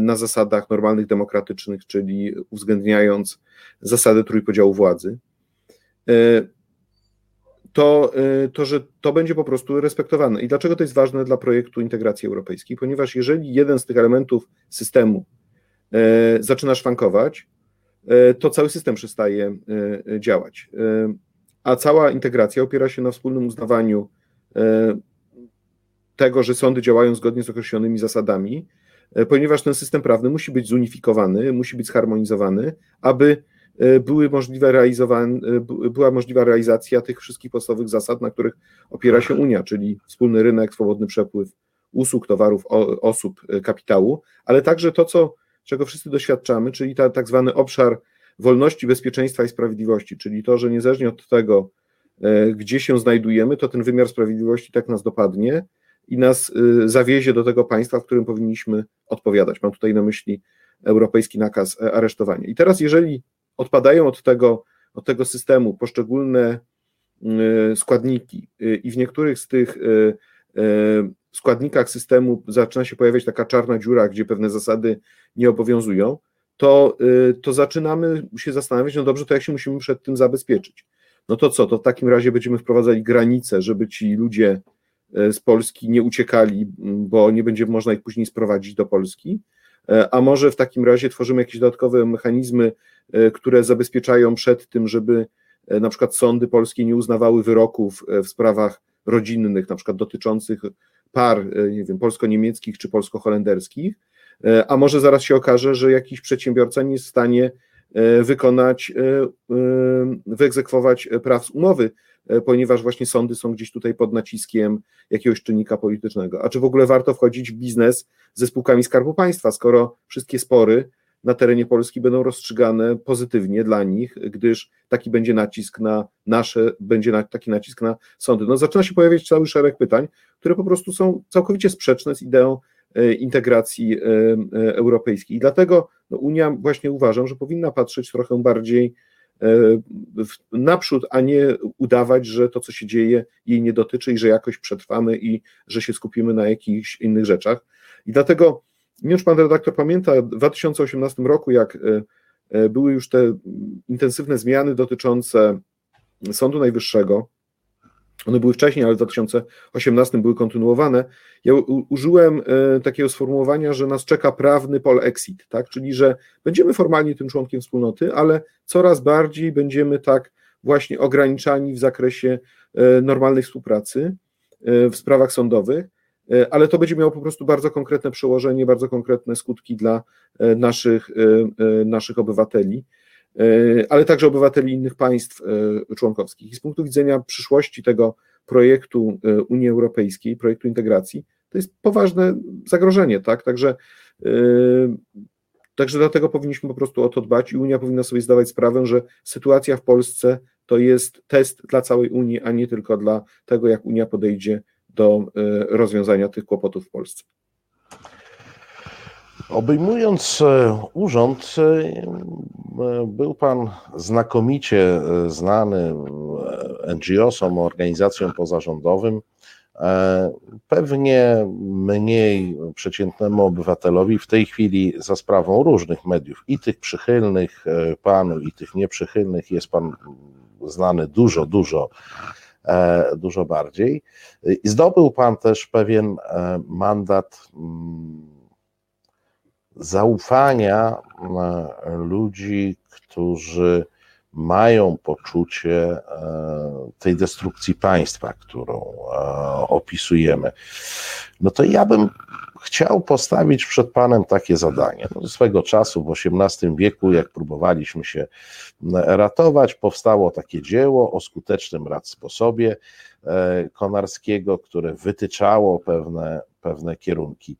na zasadach normalnych, demokratycznych, czyli uwzględniając zasadę trójpodziału władzy, e, to, to, że to będzie po prostu respektowane. I dlaczego to jest ważne dla projektu integracji europejskiej? Ponieważ jeżeli jeden z tych elementów systemu zaczyna szwankować, to cały system przestaje działać a cała integracja opiera się na wspólnym uznawaniu e, tego, że sądy działają zgodnie z określonymi zasadami, e, ponieważ ten system prawny musi być zunifikowany, musi być zharmonizowany, aby e, były możliwe realizowane, była możliwa realizacja tych wszystkich podstawowych zasad, na których opiera się Unia, czyli wspólny rynek, swobodny przepływ usług, towarów, osób, kapitału, ale także to, co, czego wszyscy doświadczamy, czyli ta, tak zwany obszar wolności, bezpieczeństwa i sprawiedliwości, czyli to, że niezależnie od tego, gdzie się znajdujemy, to ten wymiar sprawiedliwości tak nas dopadnie i nas zawiezie do tego państwa, w którym powinniśmy odpowiadać. Mam tutaj na myśli europejski nakaz aresztowania. I teraz, jeżeli odpadają od tego, od tego systemu poszczególne składniki i w niektórych z tych składnikach systemu zaczyna się pojawiać taka czarna dziura, gdzie pewne zasady nie obowiązują, to, y, to zaczynamy się zastanawiać, no dobrze, to jak się musimy przed tym zabezpieczyć? No to co, to w takim razie będziemy wprowadzali granice, żeby ci ludzie y, z Polski nie uciekali, bo nie będzie można ich później sprowadzić do Polski, e, a może w takim razie tworzymy jakieś dodatkowe mechanizmy, e, które zabezpieczają przed tym, żeby e, na przykład sądy polskie nie uznawały wyroków w sprawach rodzinnych, na przykład dotyczących par, e, nie wiem, polsko-niemieckich czy polsko-holenderskich, e, a może zaraz się okaże, że jakiś przedsiębiorca nie jest w stanie e, wykonać, wyegzekwować praw z umowy, ponieważ właśnie sądy są gdzieś tutaj pod naciskiem jakiegoś czynnika politycznego. A czy w ogóle warto wchodzić w biznes ze spółkami Skarbu Państwa, skoro wszystkie spory na terenie Polski będą rozstrzygane pozytywnie dla nich, gdyż taki będzie nacisk na nasze, będzie na, taki nacisk na sądy. No zaczyna się pojawiać cały szereg pytań, które po prostu są całkowicie sprzeczne z ideą e, integracji e, e, europejskiej. I dlatego no, Unia właśnie uważam, że powinna patrzeć trochę bardziej naprzód, a nie udawać, że to, co się dzieje, jej nie dotyczy i że jakoś przetrwamy i że się skupimy na jakichś innych rzeczach. I dlatego nie wiem, czy pan redaktor pamięta, w 2018 roku, jak e, e, były już te intensywne zmiany dotyczące Sądu Najwyższego, one były wcześniej, ale w 2018 były kontynuowane. Ja użyłem e, takiego sformułowania, że nas czeka prawny polexit, tak? czyli że będziemy formalnie tym członkiem wspólnoty, ale coraz bardziej będziemy tak właśnie ograniczani w zakresie normalnej współpracy w sprawach sądowych. E, ale to będzie miało po prostu bardzo konkretne przełożenie, bardzo konkretne skutki dla e, naszych, e, naszych obywateli, ale także obywateli innych państw członkowskich. I z punktu widzenia przyszłości tego projektu Unii Europejskiej, projektu integracji, to jest poważne zagrożenie, tak? Także, także dlatego powinniśmy po prostu o to dbać i Unia powinna sobie zdawać sprawę, że sytuacja w Polsce to jest test dla całej Unii, a nie tylko dla tego, jak Unia podejdzie do e, rozwiązania tych kłopotów w Polsce. Obejmując e, urząd, e, był Pan znakomicie znany NGO-som, organizacjom pozarządowym, pewnie mniej przeciętnemu obywatelowi w tej chwili za sprawą różnych mediów, i tych przychylnych Panu, i tych nieprzychylnych, jest Pan znany dużo, dużo E, dużo bardziej. Zdobył Pan też pewien e, mandat mm, zaufania e, ludzi, którzy mają poczucie tej destrukcji państwa, którą opisujemy. No to ja bym chciał postawić przed Panem takie zadanie. No, swego czasu w XVIII wieku, jak próbowaliśmy się ratować, powstało takie dzieło o skutecznym rad sposobie e, Konarskiego, które wytyczało pewne, pewne kierunki.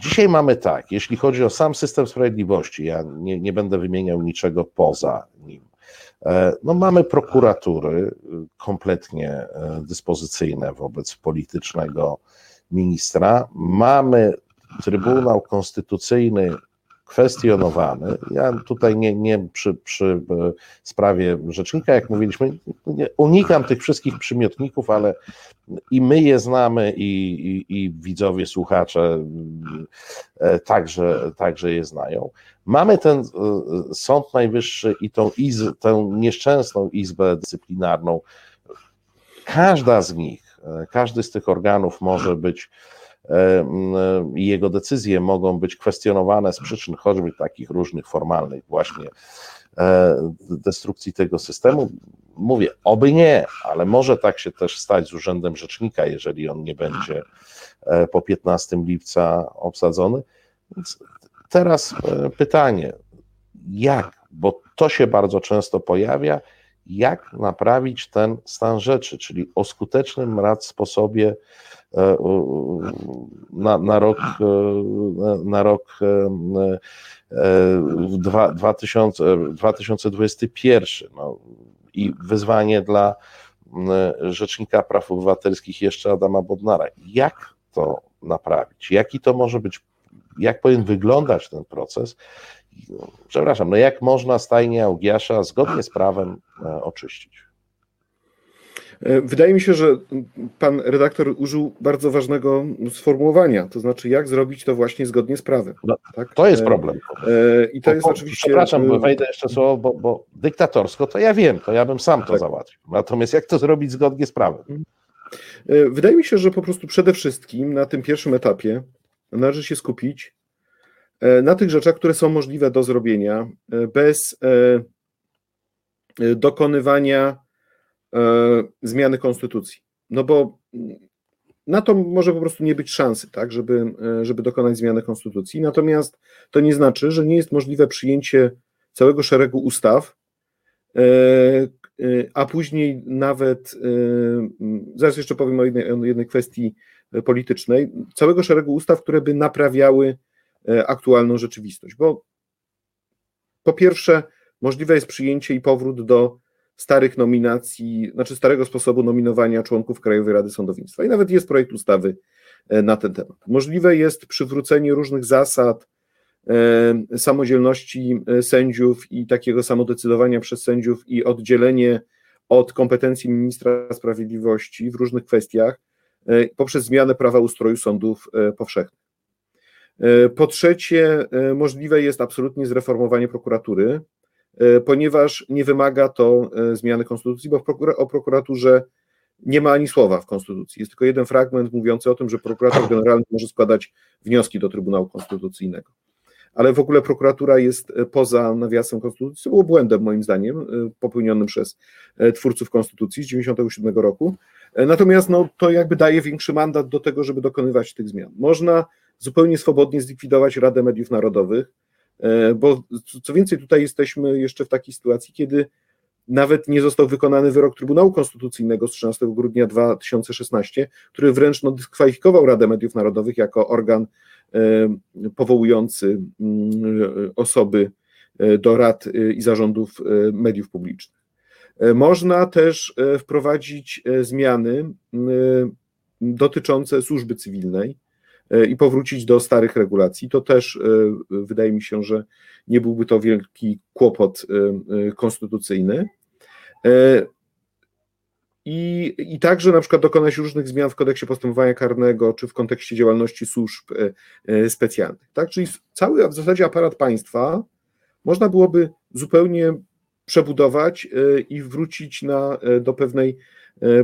Dzisiaj mamy tak, jeśli chodzi o sam system sprawiedliwości, ja nie, nie będę wymieniał niczego poza nim. E, no, mamy prokuratury kompletnie e, dyspozycyjne wobec politycznego ministra. Mamy Trybunał Konstytucyjny kwestionowany. Ja tutaj nie, nie przy, przy e, sprawie rzecznika, jak mówiliśmy, unikam tych wszystkich przymiotników, ale i my je znamy, i, i, i widzowie, słuchacze e, także, także je znają. Mamy ten e, Sąd Najwyższy i tą, iz, tę nieszczęsną Izbę Dyscyplinarną. Każda z nich każdy z tych organów może być i e, e, jego decyzje mogą być kwestionowane z przyczyn choćby takich różnych formalnych właśnie destrukcji tego systemu. Mówię, oby nie, ale może tak się też stać z urzędem rzecznika, jeżeli on nie będzie po 15 lipca obsadzony. Więc teraz pytanie, jak, bo to się bardzo często pojawia, jak naprawić ten stan rzeczy, czyli o skutecznym rad sposobie e, na, na rok, e, na rok 2000, 2021. No, I wyzwanie dla Rzecznika Praw Obywatelskich jeszcze Adama Bodnara. Jak to naprawić? Jaki to może być, jak powinien wyglądać ten proces? Przepraszam, no jak można stajnię Augiasza zgodnie z prawem e, oczyścić? E, wydaje mi się, że pan redaktor użył bardzo ważnego sformułowania, to znaczy jak zrobić to właśnie zgodnie z prawem. No, tak? To jest problem. I to jest oczywiście. Przepraszam, wejdę jeszcze słowo, bo, bo, dyktatorsko to ja wiem, to ja bym sam to tak. załatwił. Natomiast jak to zrobić zgodnie z prawem? Wydaje mi się, że po prostu przede wszystkim na tym pierwszym etapie należy się skupić e, na tych rzeczach, które są możliwe do zrobienia e, bez dokonywania zmiany konstytucji. No bo na to może po prostu nie być szansy, tak, żeby, e, żeby dokonać zmiany konstytucji. Natomiast to nie znaczy, że nie jest możliwe przyjęcie całego szeregu ustaw, e, e, a później nawet, zaraz jeszcze powiem o jednej, o jednej kwestii politycznej, całego szeregu ustaw, które by naprawiały aktualną rzeczywistość. Bo po pierwsze, możliwe jest przyjęcie i powrót do starych nominacji, znaczy starego sposobu nominowania członków Krajowej Rady Sądownictwa. I nawet jest projekt ustawy e, na ten temat. Możliwe jest przywrócenie różnych zasad e, samodzielności e, sędziów i takiego samodecydowania przez sędziów i oddzielenie od kompetencji ministra sprawiedliwości w różnych kwestiach poprzez zmianę prawa ustroju sądów powszechnych. Po trzecie, możliwe jest absolutnie zreformowanie prokuratury, E, ponieważ nie wymaga to e, zmiany konstytucji, bo o prokuraturze nie ma ani słowa w konstytucji. Jest tylko jeden fragment mówiący o tym, że prokurator generalny może składać wnioski do Trybunału Konstytucyjnego. Ale w ogóle prokuratura jest e, poza nawiasem konstytucji, co było błędem moim zdaniem, popełnionym przez twórców konstytucji z 1997 roku. Natomiast no, to jakby daje większy mandat do tego, żeby dokonywać tych zmian. Można zupełnie swobodnie zlikwidować Radę Mediów Narodowych, E, bo co więcej, tutaj jesteśmy jeszcze w takiej sytuacji, kiedy nawet nie został wykonany wyrok Trybunału Konstytucyjnego z 13 grudnia 2016, który wręcz no, dyskwalifikował Radę Mediów Narodowych jako organ e, powołujący mm, osoby e, do rad i zarządów mediów publicznych. Można też wprowadzić zmiany dotyczące służby cywilnej, i powrócić do starych regulacji. To też e, wydaje mi się, że nie byłby to wielki kłopot e, konstytucyjny. I, I także na przykład dokonać różnych zmian w kodeksie postępowania karnego, czy w kontekście działalności służb specjalnych. Tak? Czyli cały w zasadzie aparat państwa można byłoby zupełnie przebudować i wrócić na, do pewnej,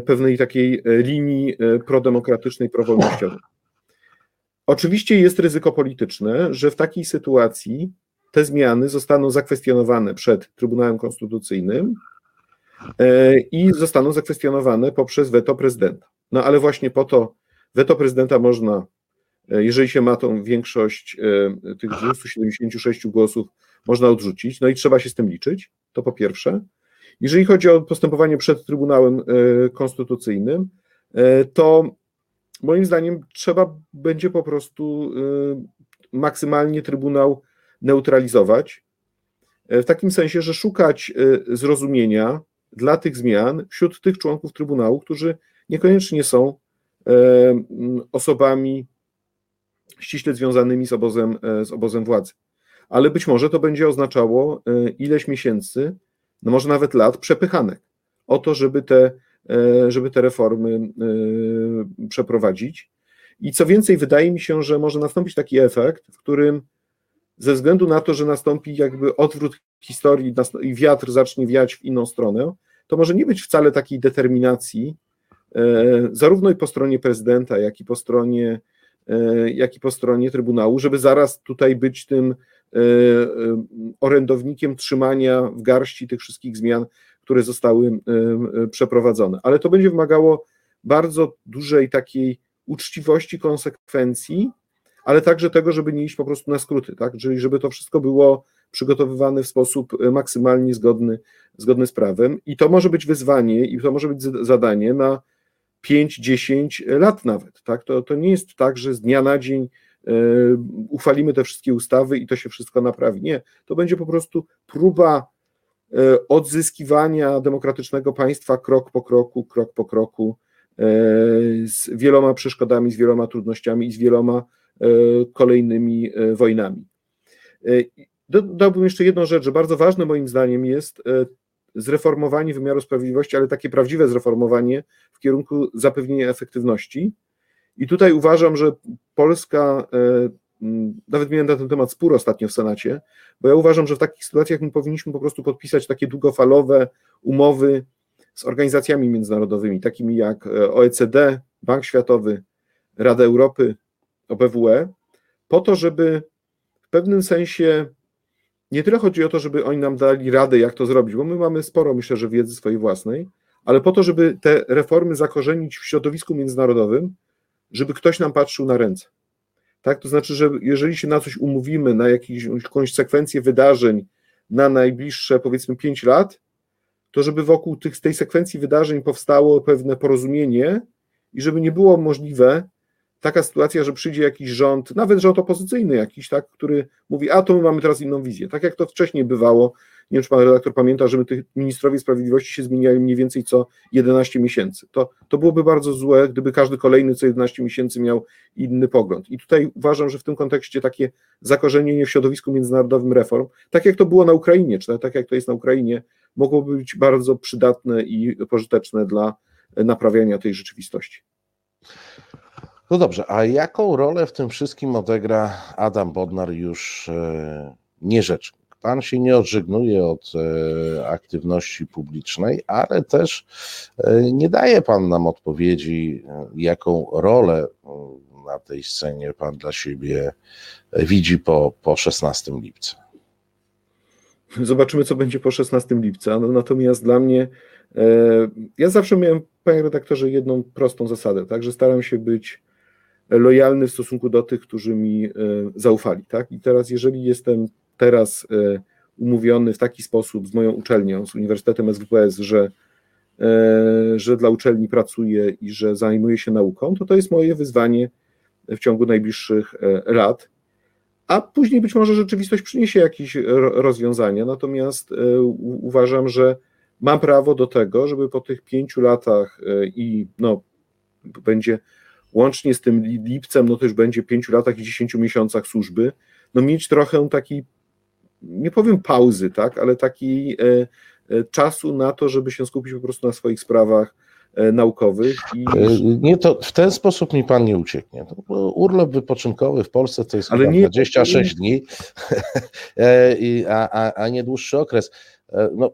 pewnej takiej linii prodemokratycznej, prowolnościowej. Oczywiście jest ryzyko polityczne, że w takiej sytuacji te zmiany zostaną zakwestionowane przed Trybunałem Konstytucyjnym e, i zostaną zakwestionowane poprzez weto prezydenta. No ale właśnie po to weto prezydenta można, e, jeżeli się ma tą większość e, tych 276 głosów, można odrzucić, no i trzeba się z tym liczyć, to po pierwsze. Jeżeli chodzi o postępowanie przed Trybunałem Konstytucyjnym, to moim zdaniem trzeba będzie po prostu y, maksymalnie Trybunał neutralizować, e, w takim sensie, że szukać y, zrozumienia dla tych zmian wśród tych członków Trybunału, którzy niekoniecznie są osobami ściśle związanymi z obozem, z obozem władzy. Ale być może to będzie oznaczało ileś miesięcy, no może nawet lat przepychanek o to, żeby te żeby te reformy e, przeprowadzić. I co więcej, wydaje mi się, że może nastąpić taki efekt, w którym ze względu na to, że nastąpi jakby odwrót historii i wiatr zacznie wiać w inną stronę, to może nie być wcale takiej determinacji, e, zarówno i po stronie prezydenta, jak i po stronie, jak i po stronie Trybunału, żeby zaraz tutaj być tym orędownikiem trzymania w garści tych wszystkich zmian, które zostały e, e, przeprowadzone. Ale to będzie wymagało bardzo dużej takiej uczciwości, konsekwencji, ale także tego, żeby nie iść po prostu na skróty, tak? Czyli żeby to wszystko było przygotowywany w sposób maksymalnie zgodny, zgodny z prawem. I to może być wyzwanie, i to może być zadanie na 5-10 lat nawet. Tak? To, to nie jest tak, że z dnia na dzień uchwalimy te wszystkie ustawy i to się wszystko naprawi. Nie, to będzie po prostu próba odzyskiwania demokratycznego państwa krok po kroku, krok po kroku, z wieloma przeszkodami, z wieloma trudnościami i z wieloma e, kolejnymi e, wojnami. E, dodałbym jeszcze jedną rzecz, że bardzo ważne moim zdaniem jest zreformowanie wymiaru sprawiedliwości, ale takie prawdziwe zreformowanie w kierunku zapewnienia efektywności. I tutaj uważam, że Polska, nawet miałem na ten temat spór ostatnio w Senacie, bo ja uważam, że w takich sytuacjach my powinniśmy po prostu podpisać takie długofalowe umowy z organizacjami międzynarodowymi, takimi jak e, OECD, Bank Światowy, Rada Europy, OBWE, po to, żeby w pewnym sensie nie tyle chodzi o to, żeby oni nam dali radę, jak to zrobić, bo my mamy sporo, myślę, że wiedzy swojej własnej, ale po to, żeby te reformy zakorzenić w środowisku międzynarodowym, żeby ktoś nam patrzył na ręce. Tak? To znaczy, że jeżeli się na coś umówimy, na jakąś, sekwencję wydarzeń na najbliższe powiedzmy 5 lat, to żeby wokół tych, tej sekwencji wydarzeń powstało pewne porozumienie i żeby nie było możliwe taka sytuacja, że przyjdzie jakiś rząd, nawet rząd opozycyjny jakiś, tak, który mówi, a to my mamy teraz inną wizję. Tak jak to wcześniej bywało, nie wiem, czy pan redaktor pamięta, że my tych ministrowie sprawiedliwości się zmieniali mniej więcej co 11 miesięcy. To, to byłoby bardzo złe, gdyby każdy kolejny co 11 miesięcy miał inny pogląd. I tutaj uważam, że w tym kontekście takie zakorzenienie w środowisku międzynarodowym reform, tak jak to było na Ukrainie, czy tak jak to jest na Ukrainie, mogłoby być bardzo przydatne i pożyteczne dla naprawiania tej rzeczywistości. No dobrze, a jaką rolę w tym wszystkim odegra Adam Bodnar już e, nierzeczny? Pan się nie odżegnuje od e, aktywności publicznej, ale też e, nie daje Pan nam odpowiedzi, jaką rolę na tej scenie Pan dla siebie widzi po, po 16 lipca. Zobaczymy, co będzie po 16 lipca. No, natomiast dla mnie, e, ja zawsze miałem, panie redaktorze, jedną prostą zasadę, tak, że staram się być lojalny w stosunku do tych, którzy mi e, zaufali. Tak? I teraz, jeżeli jestem teraz e, umówiony w taki sposób z moją uczelnią, z Uniwersytetem SWPS, że, że dla uczelni pracuję i że zajmuję się nauką, to to jest moje wyzwanie w ciągu najbliższych lat a później być może rzeczywistość przyniesie jakieś rozwiązania. Natomiast e, uważam, że mam prawo do tego, żeby po tych pięciu latach e, i no, będzie łącznie z tym lipcem, no to już będzie pięciu latach i dziesięciu miesiącach służby, no mieć trochę takiej, nie powiem pauzy, tak, ale takiej e, czasu na to, żeby się skupić po prostu na swoich sprawach, E, naukowych. I... E, nie, to w ten sposób mi pan nie ucieknie. Urlop wypoczynkowy w Polsce to jest Ale nie, 26 nie... dni, e, a, a, a nie dłuższy okres. No,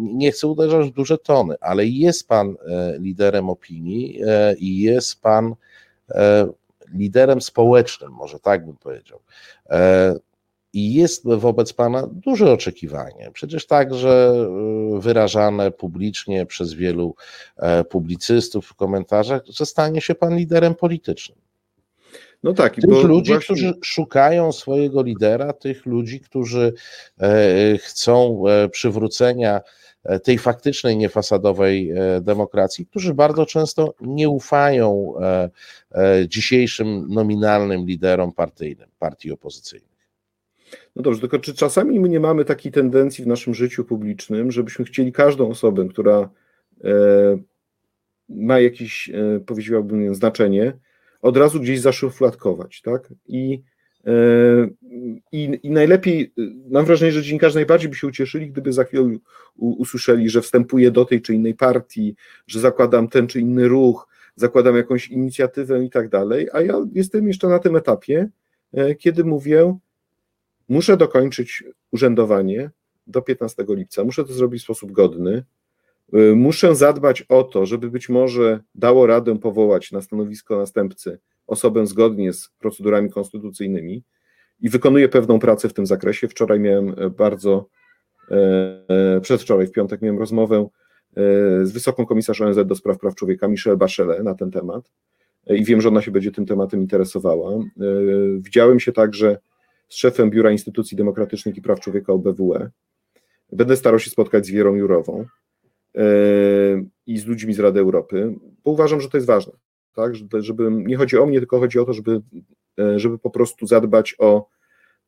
nie chcę uderzać w duże tony, ale jest pan liderem opinii i jest pan liderem społecznym, może tak bym powiedział. I jest wobec Pana duże oczekiwanie, przecież także y, wyrażane publicznie przez wielu e, publicystów w komentarzach, że stanie się Pan liderem politycznym. No tak, tych ludzi, właśnie... którzy szukają swojego lidera, tych ludzi, którzy e, chcą e, przywrócenia tej faktycznej, niefasadowej demokracji, którzy bardzo często nie ufają dzisiejszym nominalnym liderom partyjnym, partii opozycyjnych. No dobrze, tylko czy czasami my nie mamy takiej tendencji w naszym życiu publicznym, żebyśmy chcieli każdą osobę, która e, ma jakieś, e, powiedziałbym, znaczenie, od razu gdzieś zaszufladkować, tak? I, e, i, I najlepiej, mam wrażenie, że dziennikarze najbardziej by się ucieszyli, gdyby za chwilę usłyszeli, że wstępuję do tej czy innej partii, że zakładam ten czy inny ruch, zakładam jakąś inicjatywę i tak dalej, a ja jestem jeszcze na tym etapie, kiedy mówię, Muszę dokończyć urzędowanie do 15 lipca. Muszę to zrobić w sposób godny. Y, muszę zadbać o to, żeby być może dało radę powołać na stanowisko następcy osobę zgodnie z procedurami konstytucyjnymi i wykonuję pewną pracę w tym zakresie. Wczoraj miałem bardzo, e, e, przedwczoraj, w piątek miałem rozmowę e, z wysoką komisarz ONZ do spraw praw człowieka Michelle Bachelet na ten temat i wiem, że ona się będzie tym tematem interesowała. Widziałem się także z szefem Biura Instytucji Demokratycznych i Praw Człowieka OBWE. Będę starał się spotkać z Wierą Jurową i z ludźmi z Rady Europy, bo uważam, że to jest ważne. Tak? Żeby, nie chodzi o mnie, tylko chodzi o to, żeby, żeby po prostu zadbać o,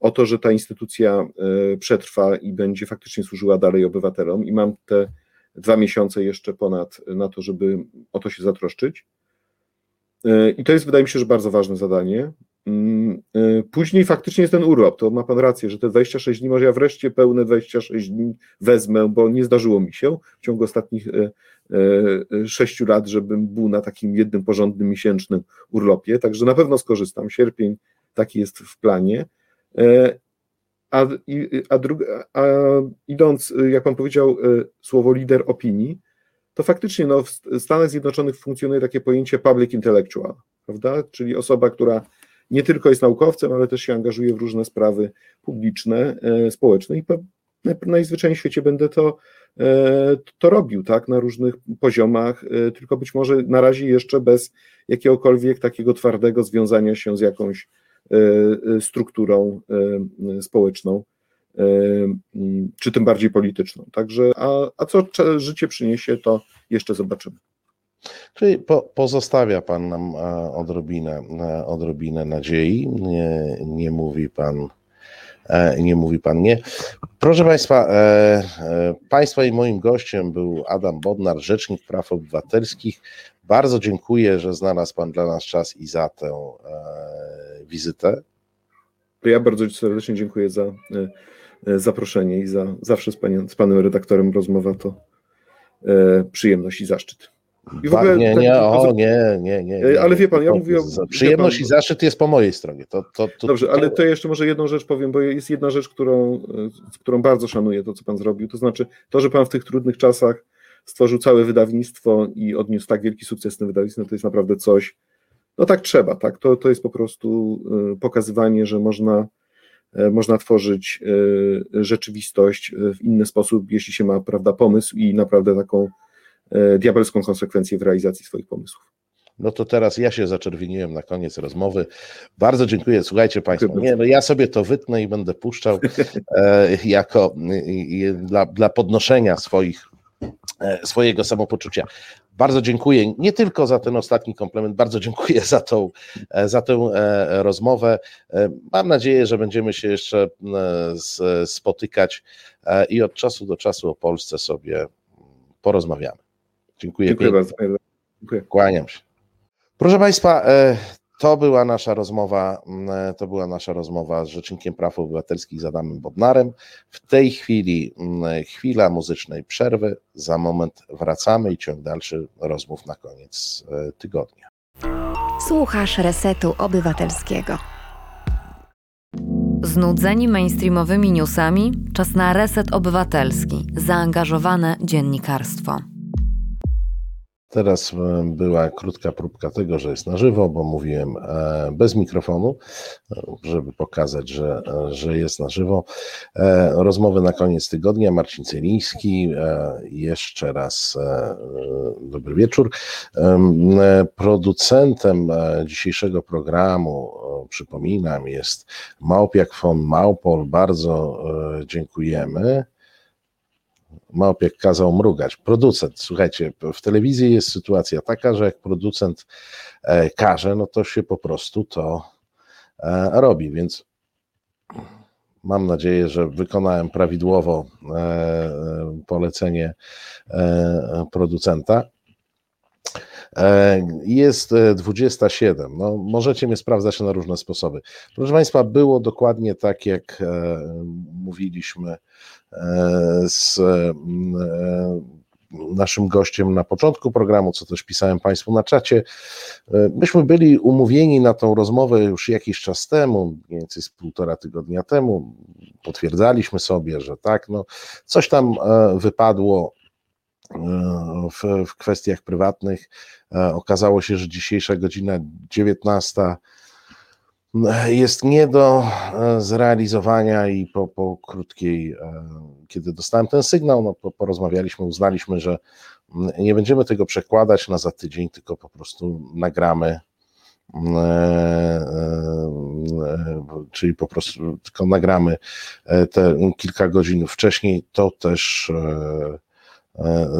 o to, że ta instytucja przetrwa i będzie faktycznie służyła dalej obywatelom. I mam te dwa miesiące jeszcze ponad na to, żeby o to się zatroszczyć. E, I to jest, wydaje mi się, że bardzo ważne zadanie. Mm, e, później faktycznie jest ten urlop, to ma Pan rację, że te 26 dni, może ja wreszcie pełne 26 dni wezmę, bo nie zdarzyło mi się w ciągu ostatnich 6 e, lat, żebym był na takim jednym porządnym miesięcznym urlopie, także na pewno skorzystam. Sierpień taki jest w planie. A, a, druga, a idąc, jak Pan powiedział, słowo lider opinii, to faktycznie no, w Stanach Zjednoczonych funkcjonuje takie pojęcie public intellectual, prawda? Czyli osoba, która nie tylko jest naukowcem, ale też się angażuje w różne sprawy publiczne, e, społeczne i najzwyczajniej w świecie będę to, e, to robił, tak, na różnych poziomach, e, tylko być może na razie jeszcze bez jakiegokolwiek takiego twardego związania się z jakąś strukturą społeczną czy tym bardziej polityczną. Także, a, a co życie przyniesie, to jeszcze zobaczymy. Czyli po, pozostawia Pan nam e, odrobinę, e, odrobinę nadziei, nie, nie mówi Pan e, nie mówi Pan nie. Proszę Państwa, Państwa i moim gościem był Adam Bodnar, Rzecznik Praw Obywatelskich. Bardzo dziękuję, że znalazł Pan dla nas czas i za tę wizytę. Ja bardzo serdecznie dziękuję za zaproszenie i za zawsze z, panią, z panem redaktorem rozmowa to przyjemność i zaszczyt. I w ogóle, nie, tak, nie, o, nie, nie, nie, nie. Ale wie pan, ja mówię o. Przyjemność pan, i zaszczyt jest po mojej stronie. To, to, to, dobrze, ale to jeszcze może jedną rzecz powiem, bo jest jedna rzecz, którą, którą bardzo szanuję, to co pan zrobił. To znaczy, to, że pan w tych trudnych czasach stworzył całe wydawnictwo i odniósł tak wielki sukces tym wydawnictwie, to jest naprawdę coś. No tak trzeba, tak. To, to jest po prostu e, pokazywanie, że można E, można tworzyć e, rzeczywistość w inny sposób, jeśli się ma prawda, pomysł i naprawdę taką e, diabelską konsekwencję w realizacji swoich pomysłów. No to teraz ja się zaczerwieniłem na koniec rozmowy. Bardzo dziękuję. Słuchajcie Państwo, nie, no ja sobie to wytnę i będę puszczał e, jako e, dla, dla podnoszenia swoich, e, swojego samopoczucia. Bardzo dziękuję nie tylko za ten ostatni komplement, bardzo dziękuję za tą, e, za tę e, rozmowę. E, mam nadzieję, że będziemy się jeszcze spotykać i od czasu do czasu o Polsce sobie porozmawiamy. Dziękuję. Dziękuję bardzo. Dziękuję. Kłaniam się. Proszę Państwa, to była nasza rozmowa, mm, to była nasza rozmowa z Rzecznikiem Praw Obywatelskich z Adamem Bodnarem. W tej chwili mm, chwila muzycznej przerwy. Za moment wracamy i ciąg dalszy rozmów na koniec e, tygodnia. Słuchasz Resetu Obywatelskiego. Znudzeni mainstreamowymi newsami? Czas na Reset Obywatelski. Zaangażowane dziennikarstwo. Teraz e, była krótka próbka tego, że jest na żywo, bo mówiłem e, bez mikrofonu, e, żeby pokazać, że, że jest na żywo. Rozmowy na koniec tygodnia. Marcin Celiński, jeszcze raz dobry wieczór. Producentem dzisiejszego programu, przypominam, jest Małpiak von Małpol. Bardzo dziękujemy. Małpiek kazał mrugać. Producent, słuchajcie, w telewizji jest sytuacja taka, że jak producent e, każe, no to się po prostu to e, robi, więc mam nadzieję, że wykonałem prawidłowo e, polecenie producenta. Jest 27. No, możecie mnie sprawdzać na różne sposoby. Proszę Państwa, było dokładnie tak, jak mówiliśmy z mm, e, naszym gościem na początku programu, co też pisałem Państwu na czacie. E, myśmy byli umówieni na tą rozmowę już jakiś czas temu, mniej więcej z półtora tygodnia temu. Potwierdzaliśmy sobie, że tak, no, coś tam e, wypadło w, w kwestiach prywatnych. Okazało się, że dzisiejsza godzina 19 jest nie do e, zrealizowania i po, po krótkiej, e, kiedy dostałem ten sygnał, no, porozmawialiśmy, uznaliśmy, że nie będziemy tego przekładać na za tydzień, tylko po prostu nagramy czyli po prostu tylko nagramy te kilka godzin wcześniej, to też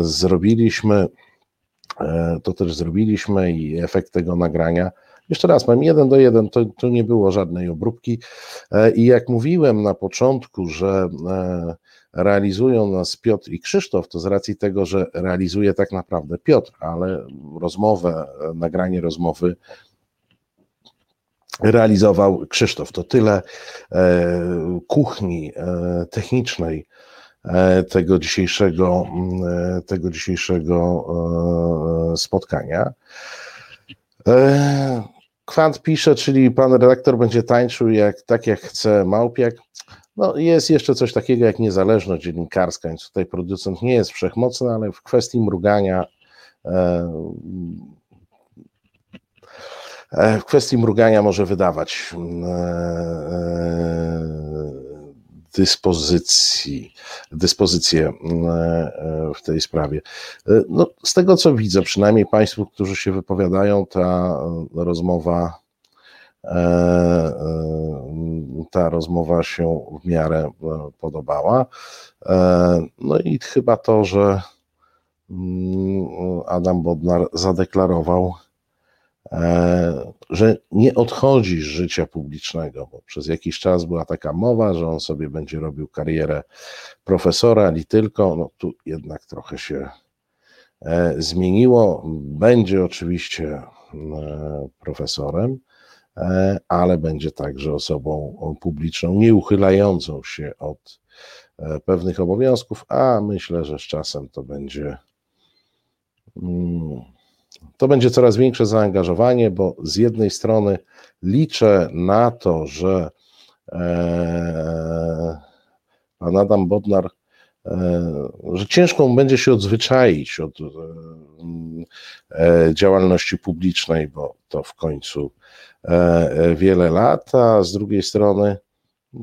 zrobiliśmy. To też zrobiliśmy i efekt tego nagrania. Jeszcze raz, mam jeden do jeden, to, to nie było żadnej obróbki. I jak mówiłem na początku, że realizują nas Piotr i Krzysztof, to z racji tego, że realizuje tak naprawdę Piotr, ale rozmowę, nagranie rozmowy realizował Krzysztof. To tyle e, kuchni e, technicznej e, tego dzisiejszego, tego dzisiejszego spotkania. Kwant pisze, czyli pan redaktor będzie tańczył jak, tak jak chce Małpiak. No, jest jeszcze coś takiego jak niezależność dziennikarska, więc tutaj producent nie jest wszechmocny, ale w kwestii mrugania e, e, w kwestii mrugania może wydawać e, dyspozycji, dyspozycję w tej sprawie. No, z tego co widzę, przynajmniej Państwu, którzy się wypowiadają, ta rozmowa E, e, ta rozmowa się w miarę e, podobała. No i chyba to, że mm, Adam Bodnar zadeklarował, że nie odchodzi z życia publicznego, bo przez jakiś czas była taka mowa, że on sobie będzie robił karierę profesora, ali tylko. No tu jednak trochę się zmieniło. Będzie oczywiście profesorem. E, ale będzie także osobą publiczną, nie uchylającą się od e, pewnych obowiązków, a myślę, że z czasem to będzie. Mm, to będzie coraz większe zaangażowanie, bo z jednej strony liczę na to, że e, pan Adam Bodnar, że ciężko mu będzie się odzwyczaić od działalności publicznej, bo to w końcu E, e, wiele lat, a z drugiej strony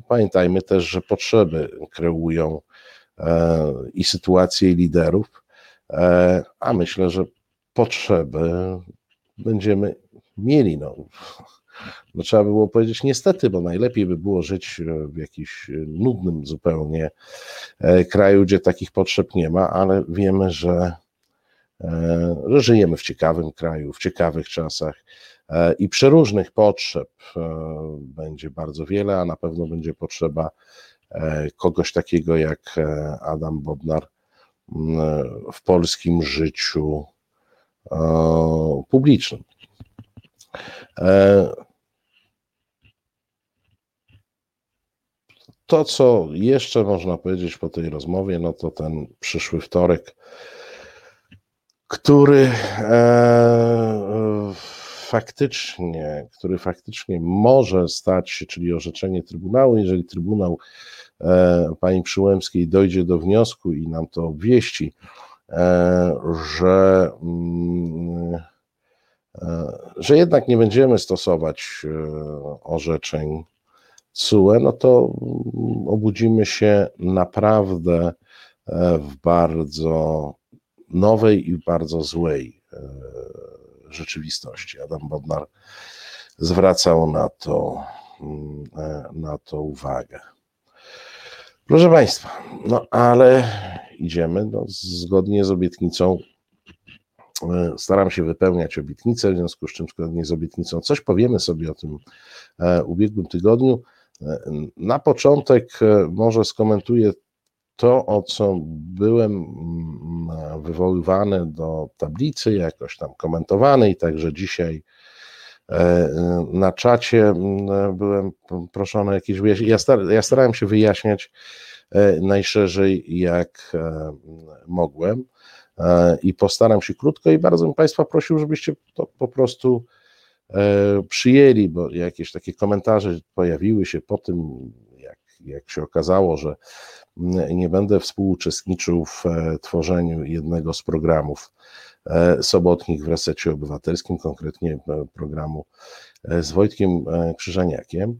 pamiętajmy też, że potrzeby kreują e, i sytuację i liderów, a myślę, że potrzeby będziemy mieli. No. No, trzeba by było powiedzieć niestety, bo najlepiej by było żyć w jakimś nudnym zupełnie kraju, gdzie takich potrzeb nie ma, ale wiemy, że, że żyjemy w ciekawym kraju, w ciekawych czasach E, i przeróżnych potrzeb e, będzie bardzo wiele, a na pewno będzie potrzeba e, kogoś takiego jak Adam Bodnar w polskim życiu publicznym. To, co jeszcze można powiedzieć po tej rozmowie, no to ten przyszły wtorek, który faktycznie, który faktycznie może stać się, czyli orzeczenie Trybunału, jeżeli Trybunał e, pani Przyłębskiej dojdzie do wniosku i nam to obwieści, e, że, mm, e, że jednak nie będziemy stosować orzeczeń CUE, no to obudzimy się naprawdę w bardzo nowej i bardzo złej rzeczywistości. Adam Bodnar zwracał na to, mm, e, na to uwagę. Proszę Państwa, no ale idziemy no, zgodnie z obietnicą. E, staram się wypełniać obietnice, w związku z czym zgodnie z obietnicą coś powiemy sobie o tym e, ubiegłym tygodniu. Na początek może skomentuję to, o co byłem mm, wywoływany do tablicy, jakoś tam komentowany i także dzisiaj e, na czacie mm, byłem proszony o jakieś wyjaśnienie. Ja, star ja starałem się wyjaśniać e, najszerzej jak e, mogłem i postaram się krótko i bardzo bym Państwa prosił, żebyście to po prostu przyjęli, bo jakieś takie komentarze pojawiły się po tym, jak, jak się okazało, że nie będę współuczestniczył w e, tworzeniu jednego z programów e, sobotnich w Resecie Obywatelskim, konkretnie e, programu z Wojtkiem Krzyżaniakiem.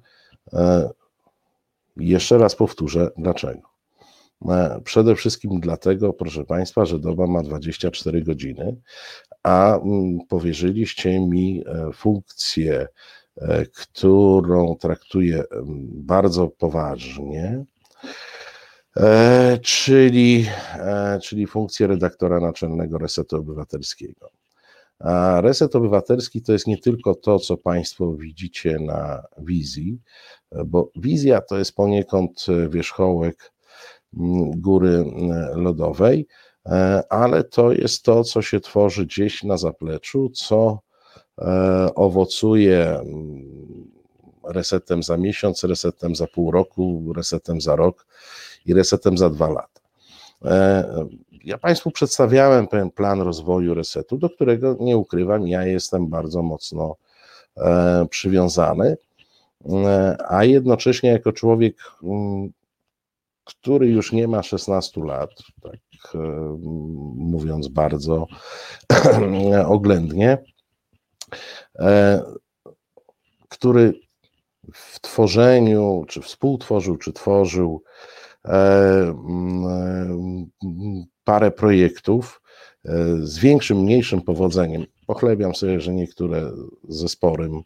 Jeszcze raz powtórzę, dlaczego. Przede wszystkim dlatego, proszę Państwa, że doba ma 24 godziny, a powierzyliście mi funkcję, którą traktuję bardzo poważnie, czyli, czyli funkcję redaktora naczelnego Resetu Obywatelskiego. A Reset Obywatelski to jest nie tylko to, co Państwo widzicie na wizji, bo wizja to jest poniekąd wierzchołek mm, góry mm, lodowej, e, ale to jest to, co się tworzy gdzieś na zapleczu, co e, owocuje mm, resetem za miesiąc, resetem za pół roku, resetem za rok i resetem za dwa lata. E, ja Państwu przedstawiałem pewien plan rozwoju resetu, do którego nie ukrywam, ja jestem bardzo mocno przywiązany. E, a jednocześnie jako człowiek, mm, który już nie ma 16 lat, tak e, mówiąc bardzo oględnie, e, który w tworzeniu, czy współtworzył, czy tworzył mm, parę projektów z większym, mniejszym powodzeniem. Pochlebiam sobie, że niektóre ze sporym Mm,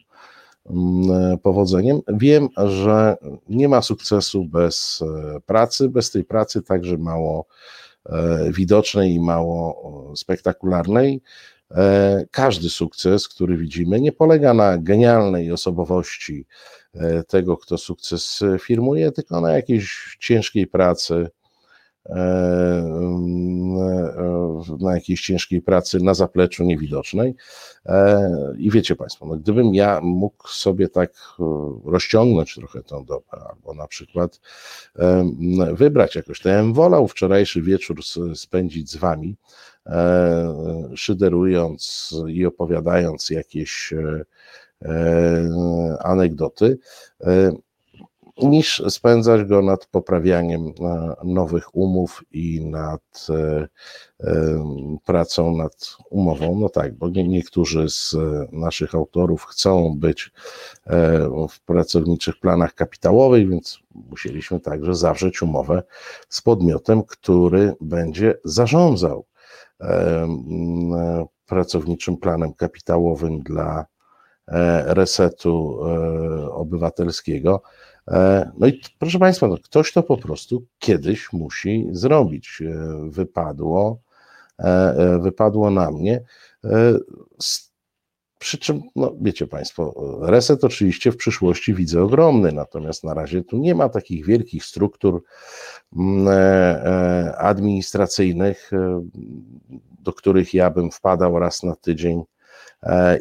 powodzeniem. Wiem, że nie ma sukcesu bez e, pracy, bez tej pracy także mało e, widocznej i mało spektakularnej. E, każdy sukces, który widzimy, nie polega na genialnej osobowości tego, kto sukces firmuje, tylko na jakiejś ciężkiej pracy, E, na jakiejś ciężkiej pracy na zapleczu niewidocznej. E, I wiecie Państwo, no gdybym ja mógł sobie tak e, rozciągnąć trochę tą dobę, albo na przykład wybrać jakoś, to ja bym wolał wczorajszy wieczór spędzić z Wami, szyderując i opowiadając jakieś anegdoty, niż spędzać go nad poprawianiem e, nowych umów i nad e, e, pracą nad umową. No tak, bo niektórzy z naszych autorów chcą być w pracowniczych planach kapitałowych, więc musieliśmy także zawrzeć umowę z podmiotem, który będzie zarządzał pracowniczym planem kapitałowym dla resetu obywatelskiego no i proszę Państwa, no ktoś to po prostu kiedyś musi zrobić. E, wypadło, e, wypadło na mnie. Przy czym, no wiecie Państwo, reset oczywiście w przyszłości widzę ogromny, natomiast na razie tu nie ma takich wielkich struktur mm, administracyjnych, do których ja bym wpadał raz na tydzień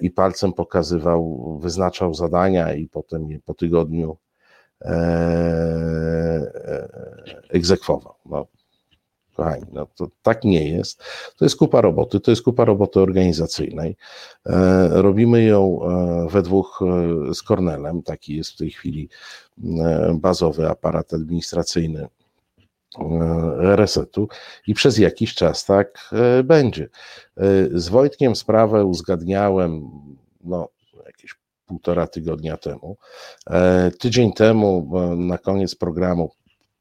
i palcem pokazywał, wyznaczał zadania i potem je po tygodniu E, e, egzekwował. No, kochani, no to tak nie jest. To jest kupa roboty, to jest kupa roboty organizacyjnej. E, robimy ją we dwóch z Kornelem, taki jest w tej chwili bazowy aparat administracyjny resetu i przez jakiś czas tak będzie. Z Wojtkiem sprawę uzgadniałem no, półtora tygodnia temu. E, tydzień temu, na koniec programu,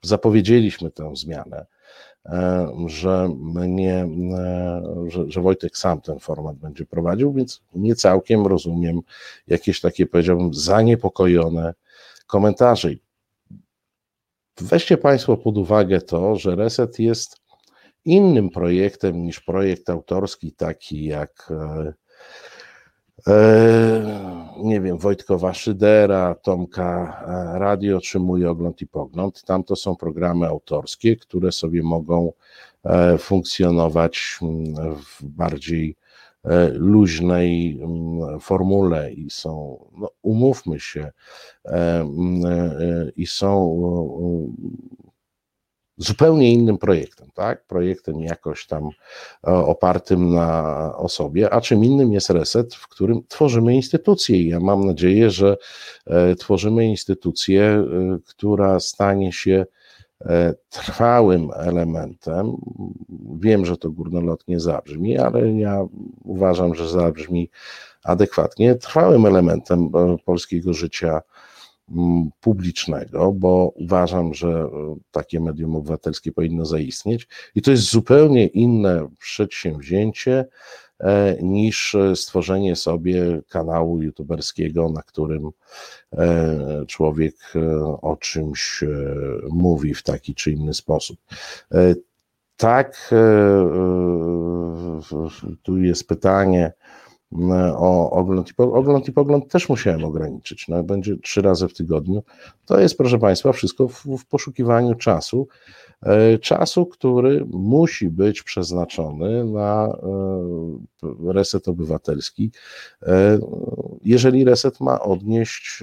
zapowiedzieliśmy tę zmianę, e, że mnie, e, że, że Wojtek sam ten format będzie prowadził, więc nie całkiem rozumiem jakieś takie, powiedziałbym, zaniepokojone komentarze. Weźcie Państwo pod uwagę to, że Reset jest innym projektem niż projekt autorski, taki jak E, nie wiem, Wojtkowa Szydera, Tomka e, Radio Mój Ogląd i Pogląd. Tam to są programy autorskie, które sobie mogą e, funkcjonować mm, w bardziej luźnej mm, formule i są, no, umówmy się, mm, i są zupełnie innym projektem, tak? Projektem jakoś tam e, opartym na osobie, a czym innym jest reset, w którym tworzymy instytucję. I ja mam nadzieję, że e, tworzymy instytucję, e, która stanie się trwałym elementem. Wiem, że to górnolotnie zabrzmi, ale ja uważam, że zabrzmi adekwatnie. Trwałym elementem polskiego życia publicznego, bo uważam, że e, takie medium obywatelskie powinno zaistnieć i to jest zupełnie inne przedsięwzięcie niż stworzenie sobie kanału youtuberskiego, na którym człowiek o czymś mówi w taki czy inny sposób. Tak, tu jest pytanie, o ogląd i, ogląd i pogląd też musiałem ograniczyć. No, będzie trzy razy w tygodniu. To jest, proszę Państwa, wszystko w, w poszukiwaniu czasu. E, czasu, który musi być przeznaczony na e, reset obywatelski, e, jeżeli reset ma odnieść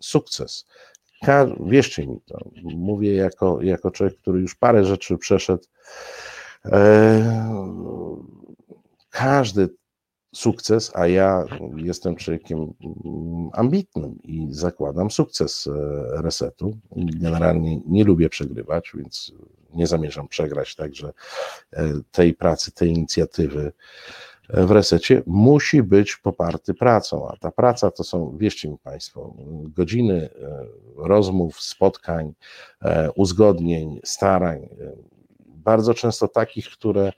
sukces. Wierzcie mi to, mówię jako, jako człowiek, który już parę rzeczy przeszedł. Każdy sukces, a ja jestem człowiekiem mm, ambitnym i zakładam sukces e, resetu. Generalnie nie lubię przegrywać, więc nie zamierzam przegrać, także e, tej pracy, tej inicjatywy e, w resecie musi być poparty pracą, a ta praca to są, wierzcie mi Państwo, godziny rozmów, spotkań, uzgodnień, starań, bardzo często takich, które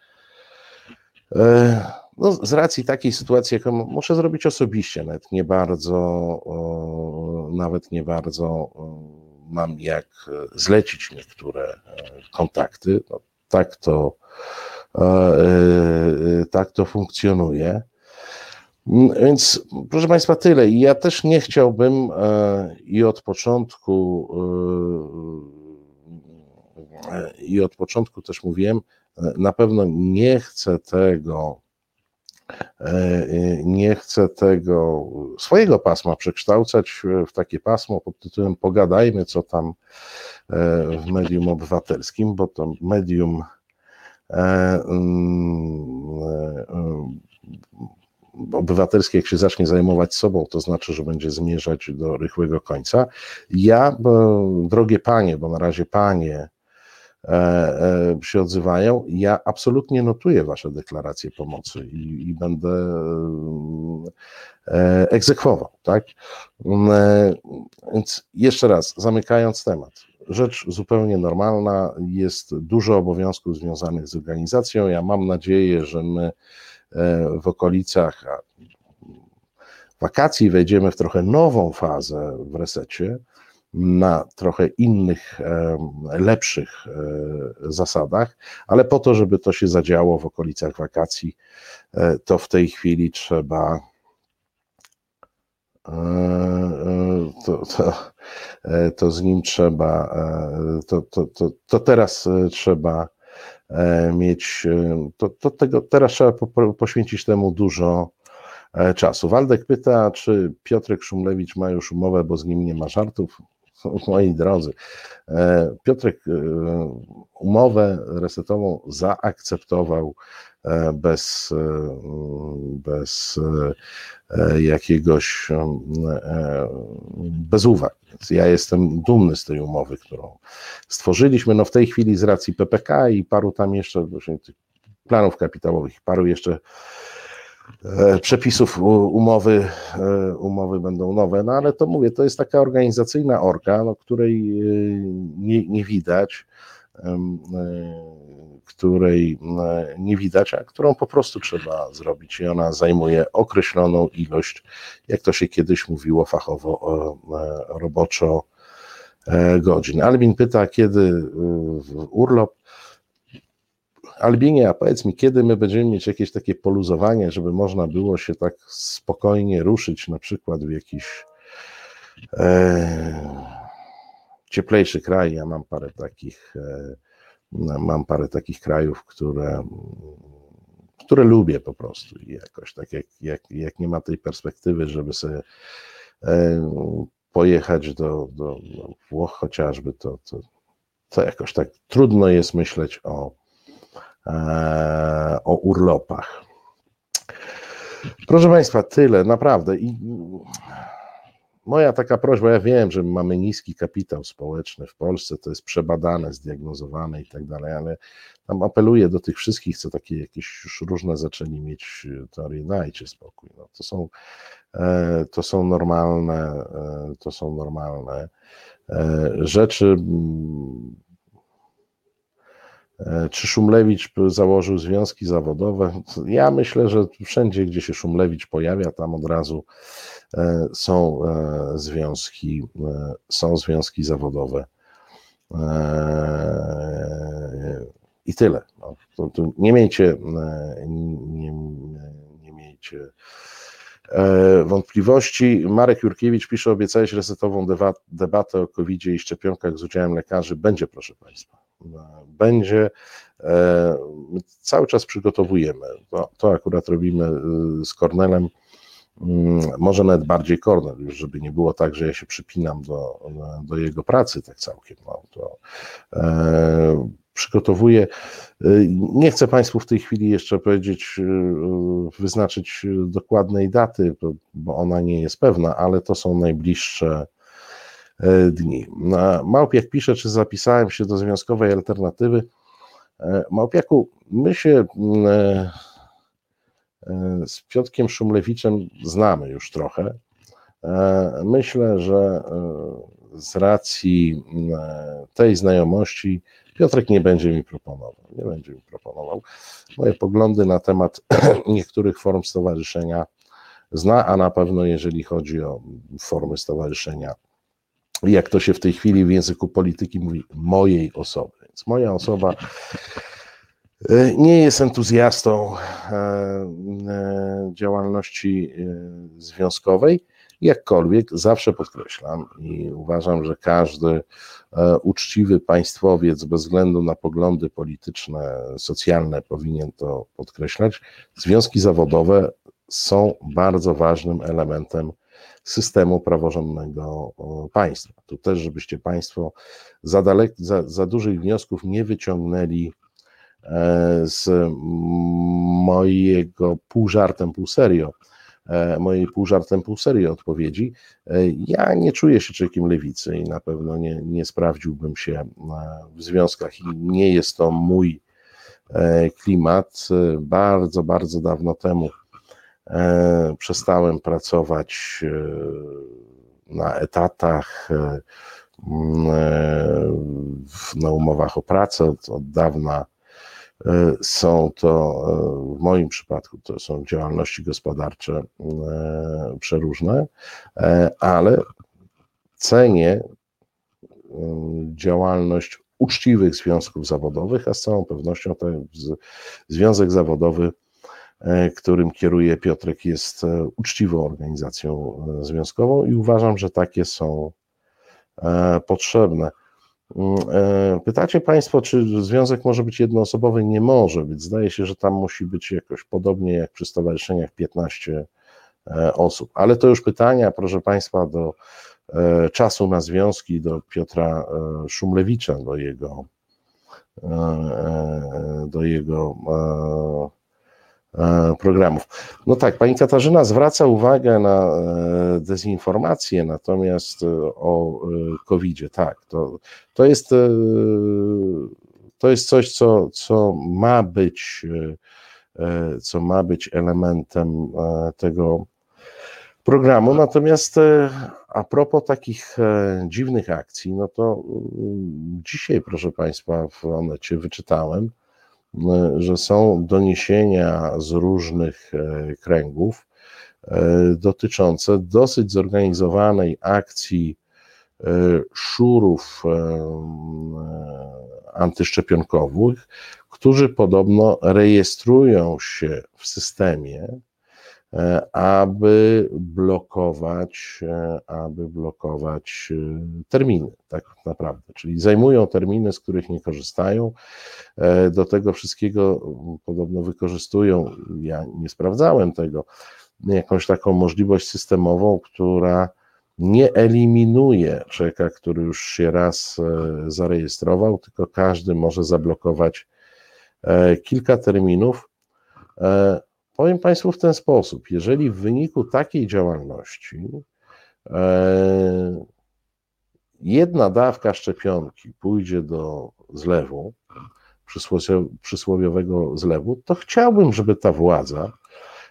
no, z racji takiej sytuacji, jaką muszę zrobić osobiście, nawet nie bardzo, nawet nie bardzo mam jak zlecić niektóre e, kontakty. No, tak to, e, e, tak to funkcjonuje. Mm, więc, proszę Państwa, tyle. Ja też nie chciałbym i od początku, i od początku też mówiłem, na pewno nie chcę tego E, e, nie chcę tego swojego pasma przekształcać w takie pasmo pod tytułem Pogadajmy, co tam e, w medium obywatelskim, bo to medium mm, obywatelskie, jak się zacznie zajmować sobą, to znaczy, że będzie zmierzać do rychłego końca. Ja, drogie panie, bo na razie panie, E, e, się odzywają. Ja absolutnie notuję Wasze deklaracje pomocy i, i będę e, egzekwował, tak? Więc jeszcze raz, zamykając temat. Rzecz zupełnie normalna, jest dużo obowiązków związanych z organizacją. Ja mam nadzieję, że my w okolicach wakacji wejdziemy w trochę nową fazę w resecie na trochę innych, lepszych e, zasadach, ale po to, żeby to się zadziało w okolicach wakacji, e, to w tej chwili trzeba. E, to, to, to z nim trzeba, to, to, to, to teraz trzeba mieć, to, to tego, teraz trzeba poświęcić temu dużo czasu. Waldek pyta, czy Piotrek Szumlewicz ma już umowę, bo z nim nie ma żartów. moi drodzy, e, Piotrek e, umowę resetową zaakceptował e, bez, bez jakiegoś, bez uwag. Więc ja jestem dumny z tej umowy, którą stworzyliśmy. No w tej chwili z racji PPK i paru tam jeszcze planów kapitałowych, paru jeszcze przepisów umowy, e, umowy będą nowe, no ale to mówię, to jest taka organizacyjna orga, no, której e, nie, nie widać, której nie widać, a którą po prostu trzeba zrobić i ona zajmuje określoną ilość, jak to się kiedyś mówiło fachowo, roboczo godzin. Albin pyta, kiedy urlop? Albinie, a powiedz mi, kiedy my będziemy mieć jakieś takie poluzowanie, żeby można było się tak spokojnie ruszyć, na przykład w jakiś e, cieplejszy kraj. Ja mam parę takich, e, mam parę takich krajów, które, które lubię po prostu i jakoś tak, jak, jak, jak nie ma tej perspektywy, żeby sobie e, pojechać do, do, do Włoch chociażby, to, to, to jakoś tak trudno jest myśleć o o urlopach. Proszę Państwa, tyle, naprawdę. I moja taka prośba, ja wiem, że mamy niski kapitał społeczny w Polsce, to jest przebadane, zdiagnozowane i tak dalej, ale tam apeluję do tych wszystkich, co takie jakieś już różne zaczęli mieć teorie, dajcie spokój. No, to, są, e, to są normalne, e, to są normalne rzeczy Czy Szumlewicz założył związki zawodowe? Ja myślę, że wszędzie, gdzie się Szumlewicz pojawia, tam od razu są związki, są związki zawodowe. I tyle. No, to, to nie miejcie, nie, nie miejcie E, wątpliwości. Marek Jurkiewicz pisze, obiecałeś resetową debatę o covid i szczepionkach z udziałem lekarzy. Będzie, proszę Państwa. E, będzie. E, cały czas przygotowujemy. To, to akurat robimy z Kornelem. Mm, może nawet bardziej Kornel, już żeby nie było tak, że ja się przypinam do, do jego pracy tak całkiem. No, to, e, przygotowuję. Y, nie chcę Państwu w tej chwili jeszcze powiedzieć, wyznaczyć dokładnej daty, bo ona nie jest pewna, ale to są najbliższe dni. Małpiak pisze, czy zapisałem się do związkowej alternatywy. Małpiaku, my się z Piotkiem Szumlewiczem znamy już trochę. Myślę, że z racji tej znajomości Piotrek nie będzie mi proponował, nie będzie mi proponował. Moje poglądy na temat niektórych form stowarzyszenia zna, a na pewno jeżeli chodzi o formy stowarzyszenia, jak to się w tej chwili w języku polityki mówi, mojej osoby. Więc moja osoba e, nie jest entuzjastą e, e, działalności związkowej, jakkolwiek zawsze podkreślam i uważam, że każdy uczciwy państwowiec bez względu na poglądy polityczne, socjalne powinien to podkreślać. Związki zawodowe są bardzo ważnym elementem systemu praworządnego państwa. Tu też, żebyście Państwo za, dalek, za, za dużych wniosków nie wyciągnęli e, z mojego pół żartem, pół serio E, mojej pół żartem, pół serii odpowiedzi. E, ja nie czuję się człowiekiem lewicy i na pewno nie, nie sprawdziłbym się e, w związkach i nie jest to mój klimat. Bardzo, bardzo dawno temu przestałem pracować na etatach, na umowach o pracę. Od dawna E, są to e, w moim przypadku to są działalności gospodarcze e, przeróżne, ale cenię działalność uczciwych związków zawodowych, a z całą pewnością ten związek zawodowy, którym kieruje Piotrek, jest uczciwą organizacją związkową i uważam, że takie są potrzebne. Mm, e, pytacie Państwo, czy związek może być jednoosobowy? Nie może być. Zdaje się, że tam musi być jakoś podobnie jak przy stowarzyszeniach 15 e, osób. Ale to już pytania, proszę Państwa, do e, czasu na związki, do Piotra Szumlewicza, do jego, do jego E, programów. No tak, pani Katarzyna zwraca uwagę na e, dezinformację, natomiast e, o COVID-zie, tak, to, to, jest, to jest coś, co, co ma być, co ma być elementem tego programu. Natomiast a propos takich dziwnych akcji, no to dzisiaj, proszę Państwa, w Onecie wyczytałem, że są doniesienia z różnych e, kręgów e, dotyczące dosyć zorganizowanej akcji e, szurów antyszczepionkowych, którzy podobno rejestrują się w systemie aby blokować, e, aby blokować e, terminy, tak naprawdę. Czyli zajmują terminy, z których nie korzystają. Do tego wszystkiego podobno wykorzystują, ja nie sprawdzałem tego, jakąś taką możliwość systemową, która nie eliminuje człowieka, który już się raz zarejestrował, tylko każdy może zablokować kilka terminów Powiem Państwu w ten sposób: jeżeli w wyniku takiej działalności e, jedna dawka szczepionki pójdzie do zlewu, przysłowiowego zlewu, to chciałbym, żeby ta władza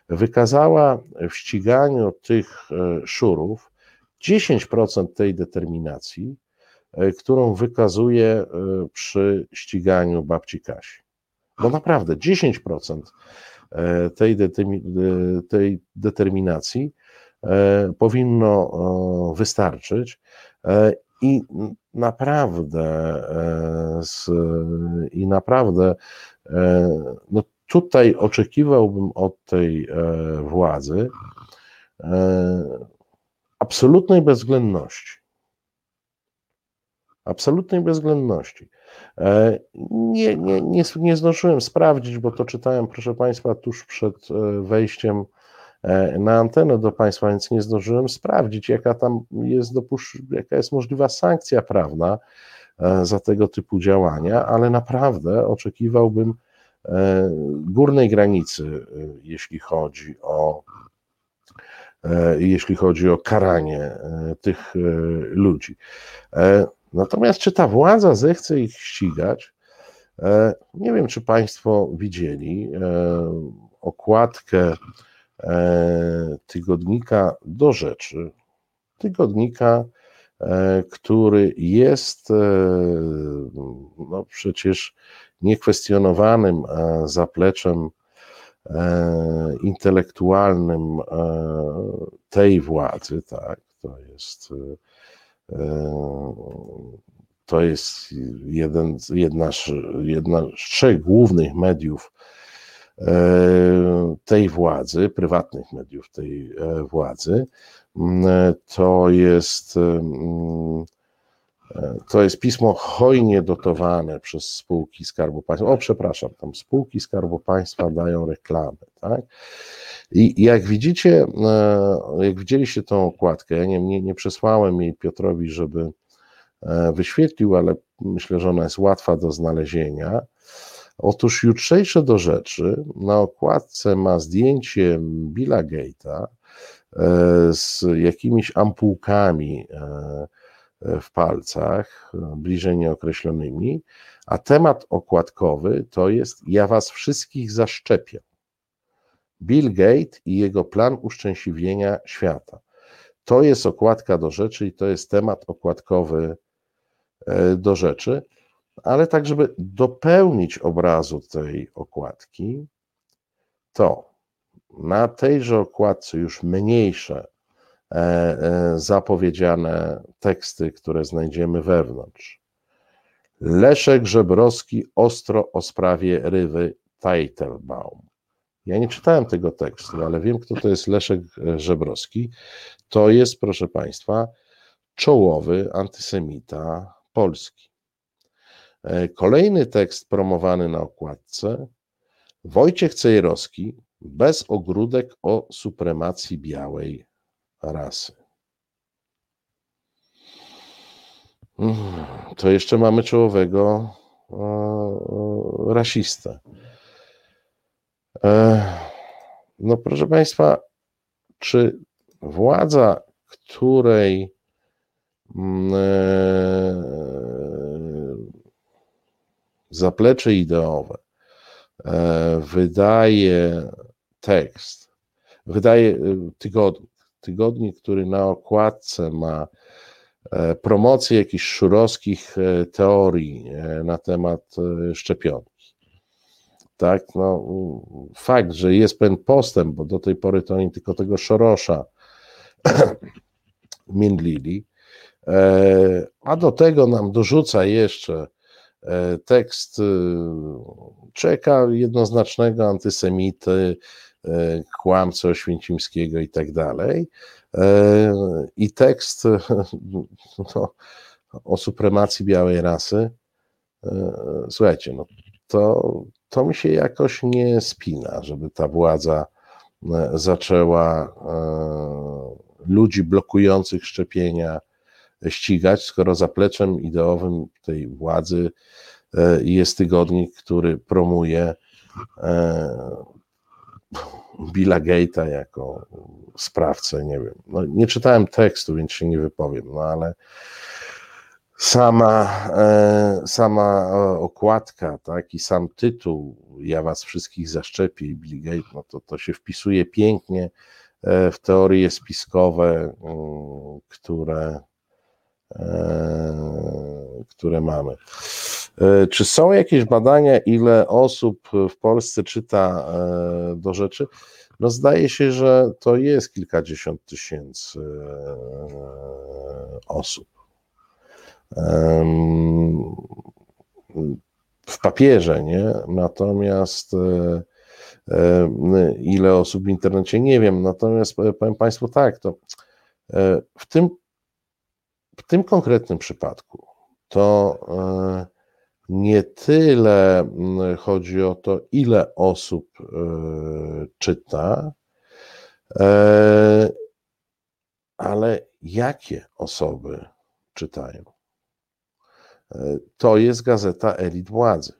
wykazała w ściganiu tych e, szurów 10% tej determinacji, którą wykazuje przy ściganiu babci Kasi. Bo naprawdę 10% tej, tej determinacji powinno wystarczyć i naprawdę i naprawdę no tutaj oczekiwałbym od tej władzy absolutnej bezwzględności. Absolutnej bezwzględności. E, nie, nie, nie, nie zdążyłem sprawdzić, bo to czytałem, proszę Państwa, tuż przed e, wejściem e, na antenę do Państwa, więc nie zdążyłem sprawdzić, jaka tam jest dopusz- jaka jest możliwa sankcja prawna za tego typu działania, ale naprawdę oczekiwałbym górnej granicy, jeśli chodzi o jeśli chodzi o karanie tych ludzi. Natomiast czy ta władza zechce ich ścigać? Nie wiem, czy Państwo widzieli okładkę tygodnika do rzeczy. Tygodnika, który jest no przecież niekwestionowanym zapleczem E, intelektualnym e, tej władzy, tak, to jest e, to jest jeden, jedna, jedna z trzech głównych mediów tej władzy, prywatnych mediów tej władzy. To jest to jest pismo hojnie dotowane przez spółki Skarbu Państwa. O, przepraszam, tam spółki Skarbu Państwa dają reklamy, tak? I jak widzicie, e, jak widzieliście tą okładkę, ja nie, nie, nie przesłałem jej Piotrowi, żeby e, wyświetlił, ale myślę, że ona jest łatwa do znalezienia. Otóż jutrzejsze do rzeczy na okładce ma zdjęcie Billa Gate'a e, z jakimiś ampułkami w palcach, bliżej nieokreślonymi, a temat okładkowy to jest Ja was wszystkich zaszczepię. Bill Gates i jego plan uszczęśliwienia świata. To jest okładka do rzeczy i to jest temat okładkowy e, do rzeczy, ale tak, żeby dopełnić obrazu tej okładki, to na tejże okładce już mniejsze E, e, zapowiedziane teksty, które znajdziemy wewnątrz. Leszek Żebrowski ostro o sprawie rywy Teitelbaum. Ja nie czytałem tego tekstu, ale wiem, kto to jest Leszek Żebrowski. To jest, proszę Państwa, czołowy antysemita Polski. E, kolejny tekst promowany na okładce. Wojciech Cejrowski bez ogródek o supremacji białej rasy. Mm, to jeszcze mamy czołowego rasistę. E, no proszę Państwa, czy władza, której mm, e, zaplecze ideowe e, wydaje tekst, wydaje tygodnik, tygodnik, który na okładce ma e, promocję jakichś szurowskich e, teorii e, na temat szczepionki. Tak, no, fakt, że jest pewien postęp, bo do tej pory to oni tylko tego Szorosza mindlili, a do tego nam dorzuca jeszcze tekst czeka jednoznacznego antysemity, E, kłamcy Oświęcimskiego i tak dalej. E, I tekst no, o supremacji białej rasy, e, słuchajcie, no, to, to mi się jakoś nie spina, żeby ta władza zaczęła ludzi blokujących szczepienia ścigać, skoro zapleczem ideowym tej władzy jest tygodnik, który promuje Billa Gate'a jako sprawcę, nie wiem. No, nie czytałem tekstu, więc się nie wypowiem, no ale sama, e, sama okładka, tak, i sam tytuł Ja was wszystkich zaszczepię i Bill Gates, no to, to się wpisuje pięknie e, w teorie spiskowe, mm, które, które mamy. Czy są jakieś badania, ile osób w Polsce czyta do rzeczy? No zdaje się, że to jest kilkadziesiąt tysięcy osób. W papierze, nie? Natomiast ile osób w internecie, nie wiem. Natomiast powiem Państwu tak, to w tym, w tym konkretnym przypadku to nie tyle mm, chodzi o to, ile osób e, czyta, e, ale jakie osoby czytają. E, to jest gazeta elit władzy.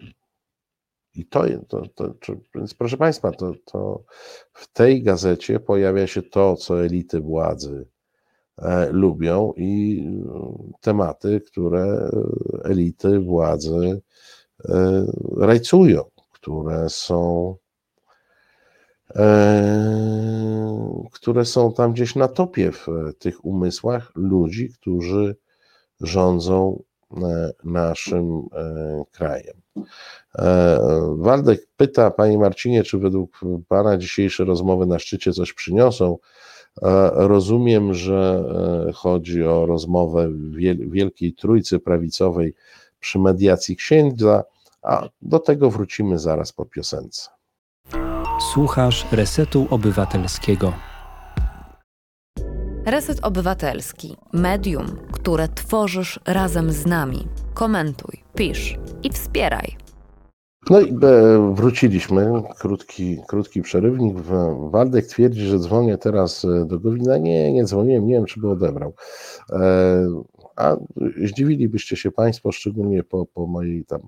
I to, to, to, więc proszę Państwa, to, to w tej gazecie pojawia się to, co elity władzy lubią i e, tematy, które elity władzy e, rajcują, które są które są tam gdzieś na topie w tych umysłach ludzi, którzy rządzą naszym krajem. Waldek pyta, Panie Marcinie, czy według Pana dzisiejsze rozmowy na szczycie coś przyniosą? E, rozumiem, że e, chodzi o rozmowę Wielkiej Trójcy Prawicowej przy mediacji księdza, a do tego wrócimy zaraz po piosence. Słuchasz Resetu Obywatelskiego. Reset Obywatelski. Medium, które tworzysz razem z nami. Komentuj, pisz i wspieraj. No i e, wróciliśmy, krótki, krótki przerywnik. Waldek twierdzi, że dzwonię teraz e, do Gowina. Nie, nie dzwoniłem, nie wiem, czy by odebrał. E, a zdziwilibyście się Państwo, szczególnie po, po mojej tam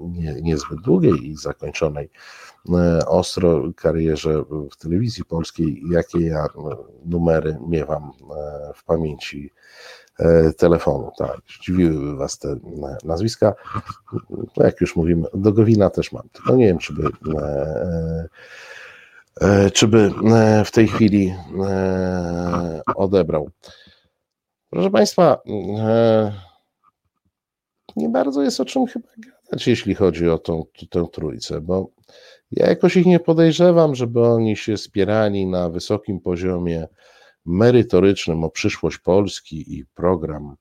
nie, niezbyt długiej i zakończonej ostro karierze w telewizji polskiej, jakie ja numery miewam w pamięci telefonu. Tak, zdziwiłyby Was te e, nazwiska. No jak już mówimy, do Gowina też mam, tylko nie wiem, czy by, e, czy by w tej chwili odebrał. Proszę Państwa, nie bardzo jest o czym chyba gadać, jeśli chodzi o tą, tę trójcę, bo ja jakoś ich nie podejrzewam, żeby oni się spierali na wysokim poziomie merytorycznym o przyszłość Polski i program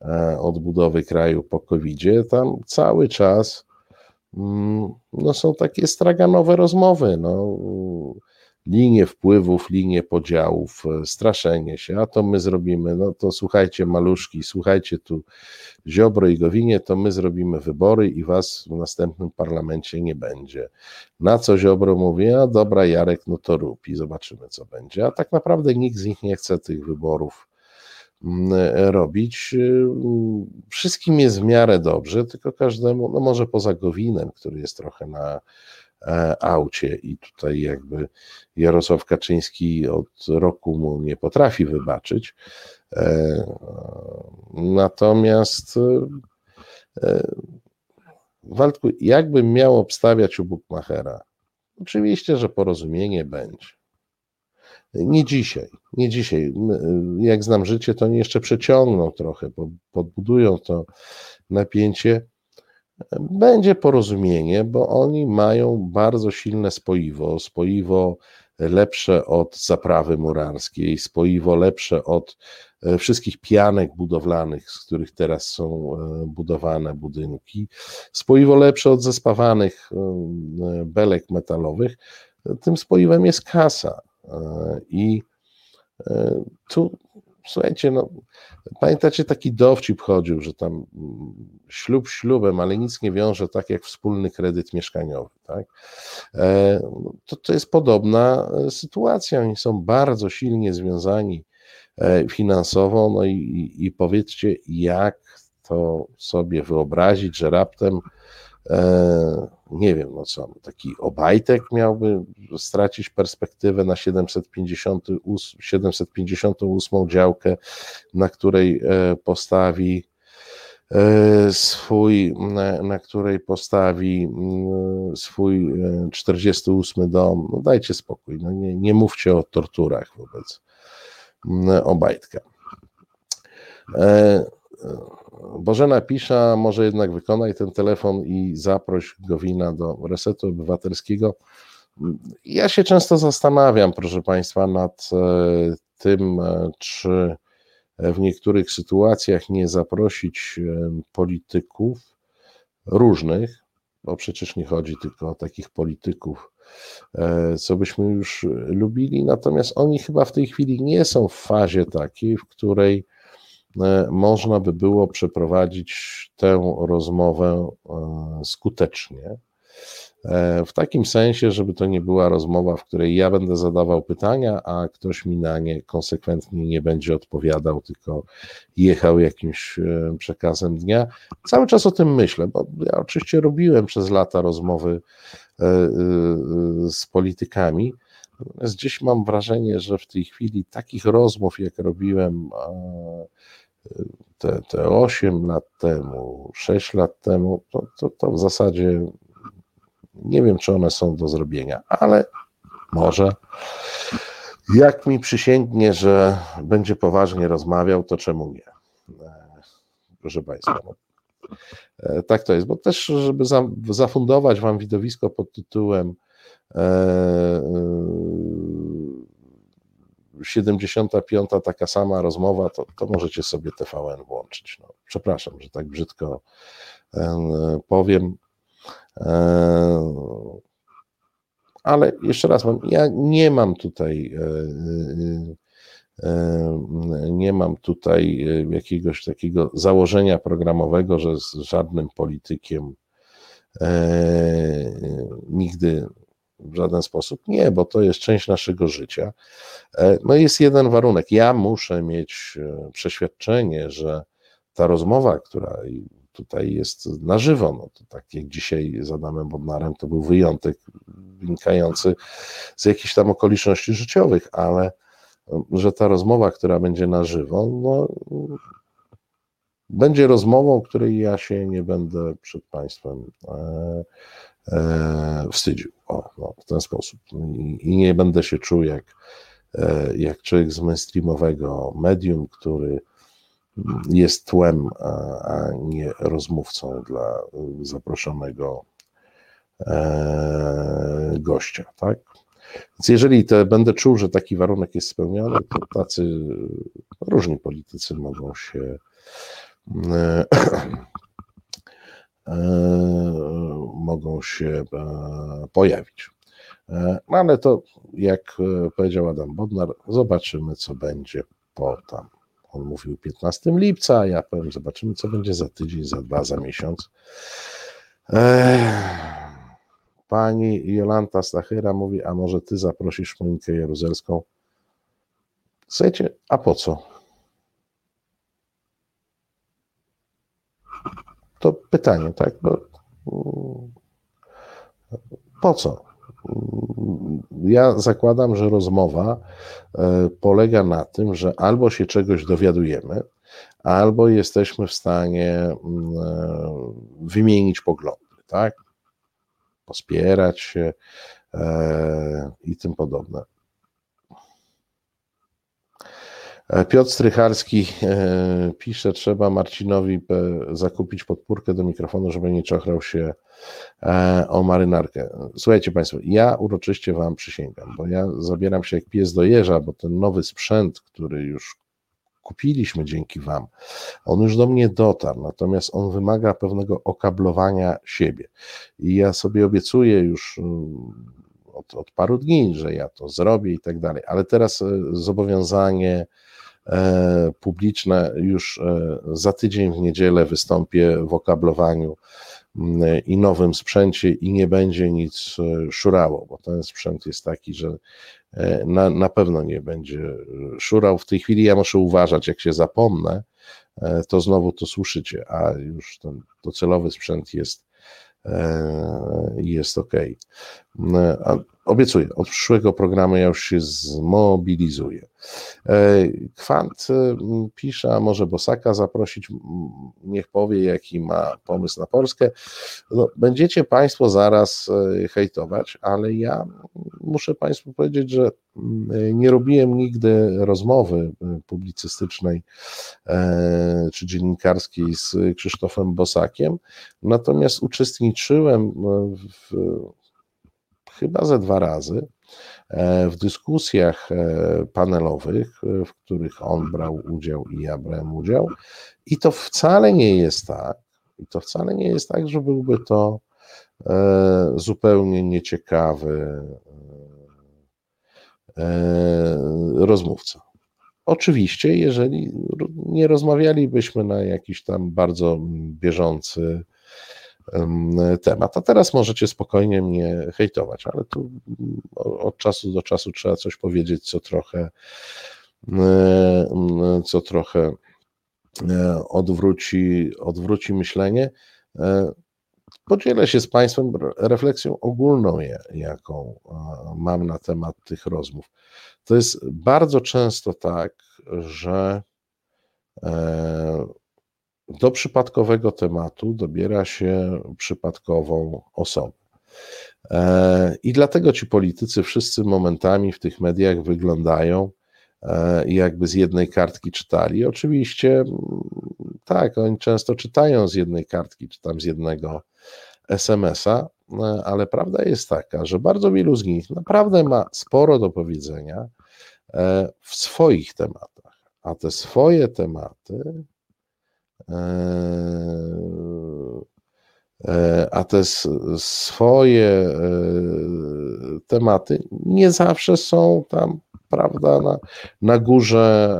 e, odbudowy kraju po covid tam cały czas mm, no, są takie straganowe rozmowy. No, linie wpływów, linie podziałów, e, straszenie się, a to my zrobimy, no to słuchajcie maluszki, słuchajcie tu Ziobro i Gowinie, to my zrobimy wybory i was w następnym parlamencie nie będzie. Na co Ziobro mówi, a dobra Jarek, no to rób i zobaczymy co będzie, a tak naprawdę nikt z nich nie chce tych wyborów mm, robić. Wszystkim jest w miarę dobrze, tylko każdemu, no może poza Gowinem, który jest trochę na E, aucie i tutaj jakby Jarosław Kaczyński od roku mu nie potrafi wybaczyć. E, natomiast e, Waldku, jakbym miał obstawiać u Bukmachera? Oczywiście, że porozumienie będzie. Nie dzisiaj, nie dzisiaj. Jak znam życie, to oni jeszcze przeciągną trochę, podbudują to napięcie będzie porozumienie, bo oni mają bardzo silne spoiwo, spoiwo lepsze od zaprawy murarskiej, spoiwo lepsze od e, wszystkich pianek budowlanych, z których teraz są e, budowane budynki, spoiwo lepsze od zespawanych e, belek metalowych. Tym spoiwem jest kasa. I tu słuchajcie, no, pamiętacie, taki dowcip chodził, że tam mm, ślub ślubem, ale nic nie wiąże tak jak wspólny kredyt mieszkaniowy. Tak? E, to, to jest podobna e, sytuacja. Oni są bardzo silnie związani e, finansowo, no i, i, i powiedzcie, jak to sobie wyobrazić, że raptem nie wiem, no co, taki Obajtek miałby stracić perspektywę na 758, 758 działkę, na której e, postawi e, swój, na której postawi mm, swój 48 e, dom. No dajcie spokój, no nie, nie mówcie o torturach wobec mm, Obajtka. Bożena Pisza, może jednak wykonaj ten telefon i zaproś Gowina do resetu obywatelskiego. Ja się często zastanawiam, proszę Państwa, nad tym, czy w niektórych sytuacjach nie zaprosić polityków różnych, bo przecież nie chodzi tylko o takich polityków, e, co byśmy już lubili, natomiast oni chyba w tej chwili nie są w fazie takiej, w której e, można by było przeprowadzić tę rozmowę e, skutecznie. W takim sensie, żeby to nie była rozmowa, w której ja będę zadawał pytania, a ktoś mi na nie konsekwentnie nie będzie odpowiadał, tylko jechał jakimś e, przekazem dnia. Cały czas o tym myślę, bo ja oczywiście robiłem przez lata rozmowy e, e, z politykami. Natomiast gdzieś mam wrażenie, że w tej chwili takich rozmów, jak robiłem te, te 8 lat temu, 6 lat temu, to, to, to w zasadzie nie wiem, czy one są do zrobienia, ale może. Jak mi przysięgnie, że będzie poważnie rozmawiał, to czemu nie? E, proszę Państwa. No. E, tak to jest, bo też, żeby zafundować Wam widowisko pod tytułem 75. E, taka sama rozmowa, to, to możecie sobie TVN włączyć. No, przepraszam, że tak brzydko powiem. Eee, ale jeszcze raz ja nie mam tutaj e, e, e, nie mam tutaj jakiegoś takiego założenia programowego, że z żadnym politykiem nigdy w żaden sposób. Nie, bo to jest część naszego życia. No jest jeden warunek. Ja muszę mieć przeświadczenie, że ta rozmowa, która tutaj jest na żywo. No to tak jak dzisiaj z Adamem Bodnarem, to był wyjątek wynikający z jakichś tam okoliczności życiowych, ale że ta rozmowa, która będzie na żywo, no, będzie rozmową, której ja się nie będę przed Państwem e, e, wstydził. O, no, w ten sposób. I, nie będę się czuł jak, e, jak człowiek z mainstreamowego medium, który jest tłem, a nie rozmówcą dla zaproszonego e, gościa, tak? Więc jeżeli te, będę czuł, że taki warunek jest spełniony, to tacy różni politycy mogą się e, e, mogą się pojawić. No ale to, jak powiedział Adam Bodnar, zobaczymy, co będzie po tam on mówił 15 lipca, ja powiem, zobaczymy, co będzie za tydzień, za dwa, za miesiąc. Pani Jolanta Stachyra mówi, a może ty zaprosisz Monikę Jaruzelską? Słuchajcie, a po co? To pytanie, tak? No, po co? ja zakładam, że rozmowa e, polega na tym, że albo się czegoś dowiadujemy, albo jesteśmy w stanie mm, e, wymienić poglądy, tak? Pospierać się e, i tym podobne. E, Piotr Strycharski e, pisze, trzeba Marcinowi e, zakupić podpórkę do mikrofonu, żeby nie czochrał się o marynarkę. Słuchajcie Państwo, ja uroczyście Wam przysięgam, bo ja zabieram się jak pies do jeża, bo ten nowy sprzęt, który już kupiliśmy dzięki Wam, on już do mnie dotarł, natomiast on wymaga pewnego okablowania siebie. I ja sobie obiecuję już mm, od, od paru dni, że ja to zrobię i tak dalej, ale teraz zobowiązanie E, publiczne. Już e, za tydzień w niedzielę wystąpię w okablowaniu mm, i nowym sprzęcie i nie będzie nic e, szurało, bo ten sprzęt jest taki, że na, na pewno nie będzie szurał. W tej chwili ja muszę uważać, jak się zapomnę, to znowu to słyszycie, a już ten docelowy sprzęt jest, jest ok. Obiecuję, od przyszłego programu ja już się zmobilizuję. E, Kwant e, pisze, a może Bosaka zaprosić, niech powie, jaki ma pomysł na Polskę. No, będziecie Państwo zaraz e, hejtować, ale ja muszę Państwu powiedzieć, że nie robiłem nigdy rozmowy publicystycznej czy dziennikarskiej z Krzysztofem Bosakiem, natomiast uczestniczyłem w chyba ze dwa razy e, w dyskusjach e, panelowych, e, w których on brał udział i ja brałem udział. I to wcale nie jest tak, i to wcale nie jest tak, że byłby to zupełnie nieciekawy rozmówca. Oczywiście, jeżeli nie rozmawialibyśmy na jakiś tam bardzo bieżący temat. A teraz możecie spokojnie mnie hejtować, ale tu od czasu do czasu trzeba coś powiedzieć, co trochę, co trochę e, odwróci, odwróci myślenie. E, podzielę się z Państwem refleksją ogólną, jaką e, mam na temat tych rozmów. To jest bardzo często tak, że do przypadkowego tematu dobiera się przypadkową osobę. E, I dlatego ci politycy wszyscy momentami w tych mediach wyglądają e, jakby z jednej kartki czytali. Oczywiście tak, oni często czytają z jednej kartki, czy tam z jednego SMS-a, e, ale prawda jest taka, że bardzo wielu z nich naprawdę ma sporo do powiedzenia w swoich tematach, a te swoje tematy a te swoje e, tematy nie zawsze są tam, prawda, na, na górze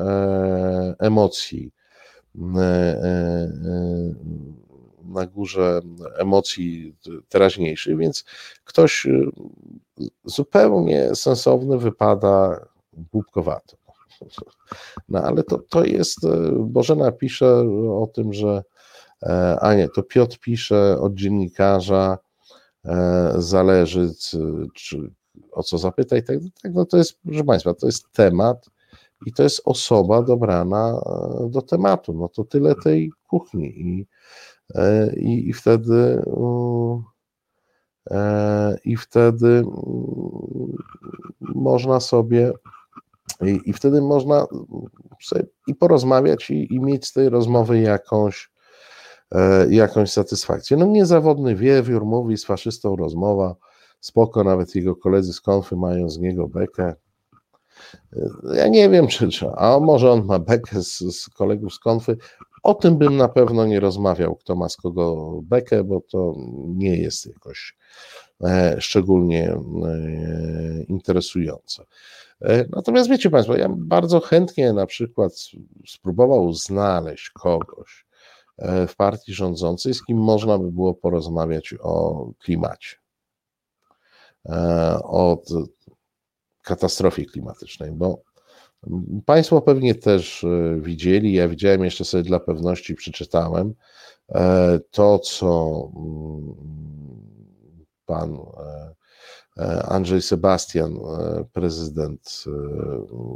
emocji, na górze emocji teraźniejszych, więc ktoś zupełnie sensowny wypada głupkowato. No ale to, to jest, e, Bożena pisze o tym, że, e, a nie, to Piotr pisze od dziennikarza, e, zależy czy, o co zapyta i tak, tak, no to jest, proszę Państwa, to jest temat i to jest osoba dobrana do tematu, no to tyle tej kuchni i, i, i wtedy i wtedy można sobie i, i wtedy można i porozmawiać, i, i mieć z tej rozmowy jakąś, e, jakąś satysfakcję. No niezawodny wiewiór mówi z faszystą rozmowa, spoko, nawet jego koledzy z konfy mają z niego bekę. E, ja nie wiem, czy, czy a może on ma bekę z, z kolegów z konfy. O tym bym na pewno nie rozmawiał, kto ma z kogo bekę, bo to nie jest jakoś szczególnie e, interesujące. E, natomiast wiecie Państwo, ja bardzo chętnie na przykład spróbował znaleźć kogoś e, w partii rządzącej, z kim można by było porozmawiać o klimacie, e, o katastrofie klimatycznej, bo Państwo pewnie też widzieli, ja widziałem jeszcze sobie dla pewności, przeczytałem to, co mm, pan E, Andrzej Sebastian, e, prezydent, e,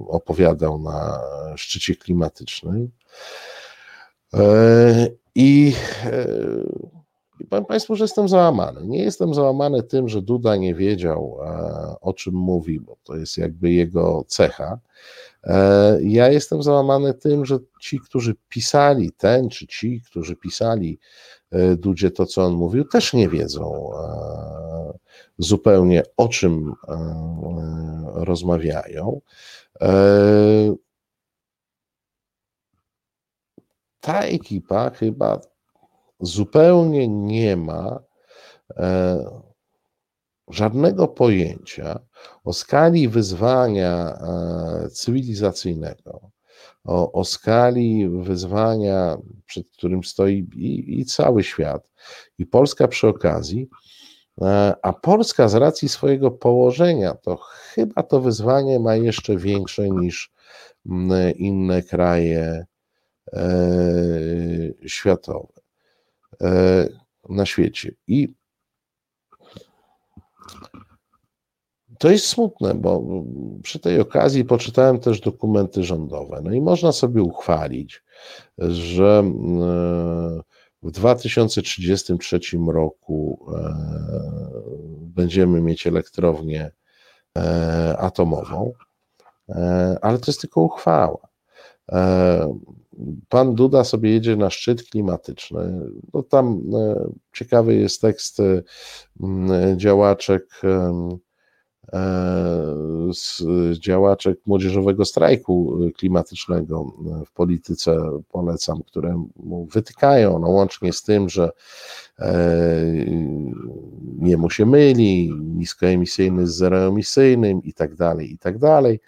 opowiadał na szczycie klimatycznym. I powiem Państwu, że jestem załamany. Nie jestem załamany tym, że Duda nie wiedział, o czym mówi, bo to jest jakby jego cecha. Ja jestem załamany tym, że ci, którzy pisali, ten czy ci, którzy pisali Dudzie to, co on mówił, też nie wiedzą zupełnie o czym e, e, rozmawiają. E, ta ekipa chyba zupełnie nie ma żadnego pojęcia o skali wyzwania cywilizacyjnego, o, o skali wyzwania, przed którym stoi i, i cały świat, i Polska przy okazji, E, a Polska z racji swojego położenia, to chyba to wyzwanie ma jeszcze większe niż inne kraje e, światowe e, na świecie. I to jest smutne, bo przy tej okazji poczytałem też dokumenty rządowe. No i można sobie uchwalić, że w 2033 roku będziemy mieć elektrownię atomową, ale to jest tylko uchwała. Pan Duda sobie jedzie na szczyt klimatyczny. No tam e, ciekawy jest tekst e, działaczek e, z działaczek młodzieżowego strajku klimatycznego w polityce, polecam, które wytykają, no łącznie z tym, że nie mu się myli, niskoemisyjny z zeroemisyjnym i tak dalej, i tak dalej.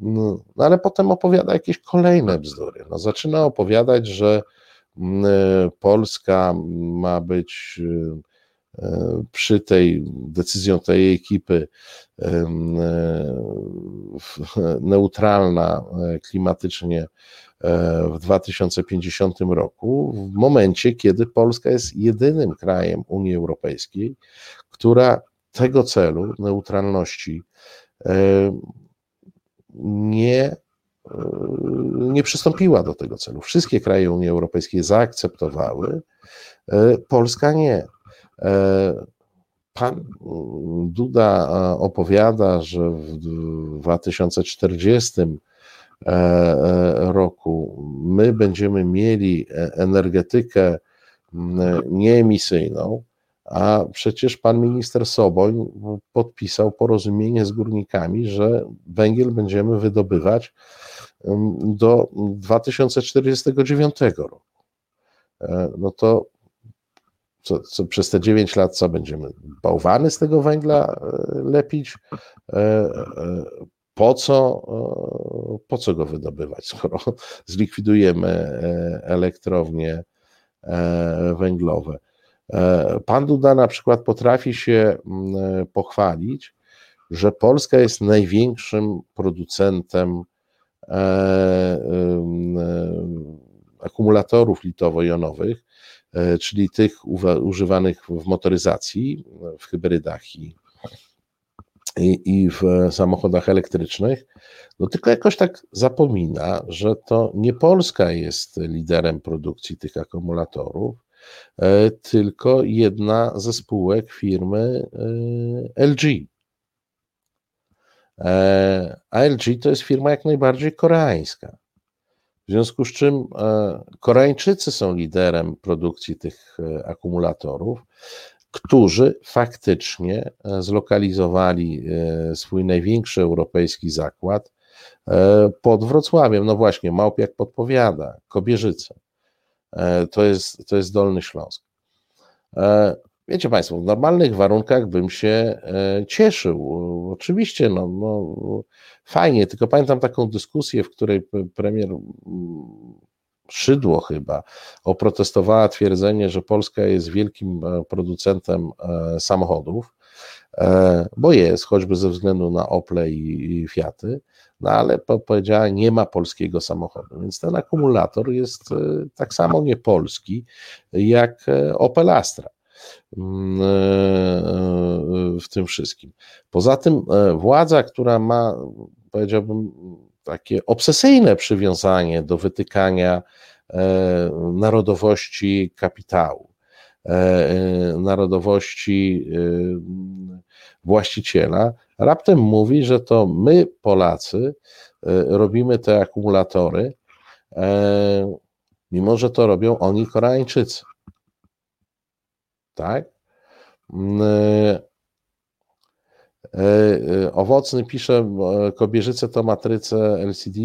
No, no, ale potem opowiada jakieś kolejne bzdury. No, zaczyna opowiadać, że e, Polska ma być e, przy tej decyzją tej ekipy e, neutralna klimatycznie w 2050 roku, w momencie, kiedy Polska jest jedynym krajem Unii Europejskiej, która tego celu neutralności nie, e, nie przystąpiła do tego celu. Wszystkie kraje Unii Europejskiej zaakceptowały, e, Polska nie. E, pan Duda opowiada, że w 2040 roku my będziemy mieli energetykę nieemisyjną, a przecież pan minister Soboń podpisał porozumienie z górnikami, że węgiel będziemy wydobywać do 2049 roku. E, no to co, co, przez te 9 lat co będziemy bałwany z tego węgla e, lepić? E, po co, po co go wydobywać, skoro zlikwidujemy elektrownie węglowe? E, pan Duda na przykład potrafi się e, pochwalić, że Polska jest największym producentem e, akumulatorów litowo-jonowych, czyli tych używanych w motoryzacji, w hybrydach i, i, i w samochodach elektrycznych. No tylko jakoś tak zapomina, że to nie Polska jest liderem produkcji tych akumulatorów, E, tylko jedna ze spółek firmy e, LG. E, a LG to jest firma jak najbardziej koreańska. W związku z czym Koreańczycy są liderem produkcji tych akumulatorów, którzy faktycznie zlokalizowali swój największy europejski zakład pod Wrocławiem. No właśnie, Małpiak podpowiada, Kobierzyce. E, to jest, to jest Dolny Śląsk. E, wiecie Państwo, w normalnych warunkach bym się e, cieszył. Oczywiście, no, no, fajnie, tylko pamiętam taką dyskusję, w której premier Szydło chyba oprotestowała twierdzenie, że Polska jest wielkim producentem samochodów, bo jest, choćby ze względu na Ople i Fiaty no ale powiedziała, nie ma polskiego samochodu, więc ten akumulator jest e, tak samo niepolski jak e, Opel Astra. e, w tym wszystkim. Poza tym władza, która ma, powiedziałbym, takie obsesyjne przywiązanie do wytykania narodowości kapitału, narodowości właściciela, raptem mówi, że to my, Polacy, e, robimy te akumulatory, e, mimo że to robią oni, Koreańczycy. Tak? Mm, e, owocny pisze, Kobierzyce to matryce LCD,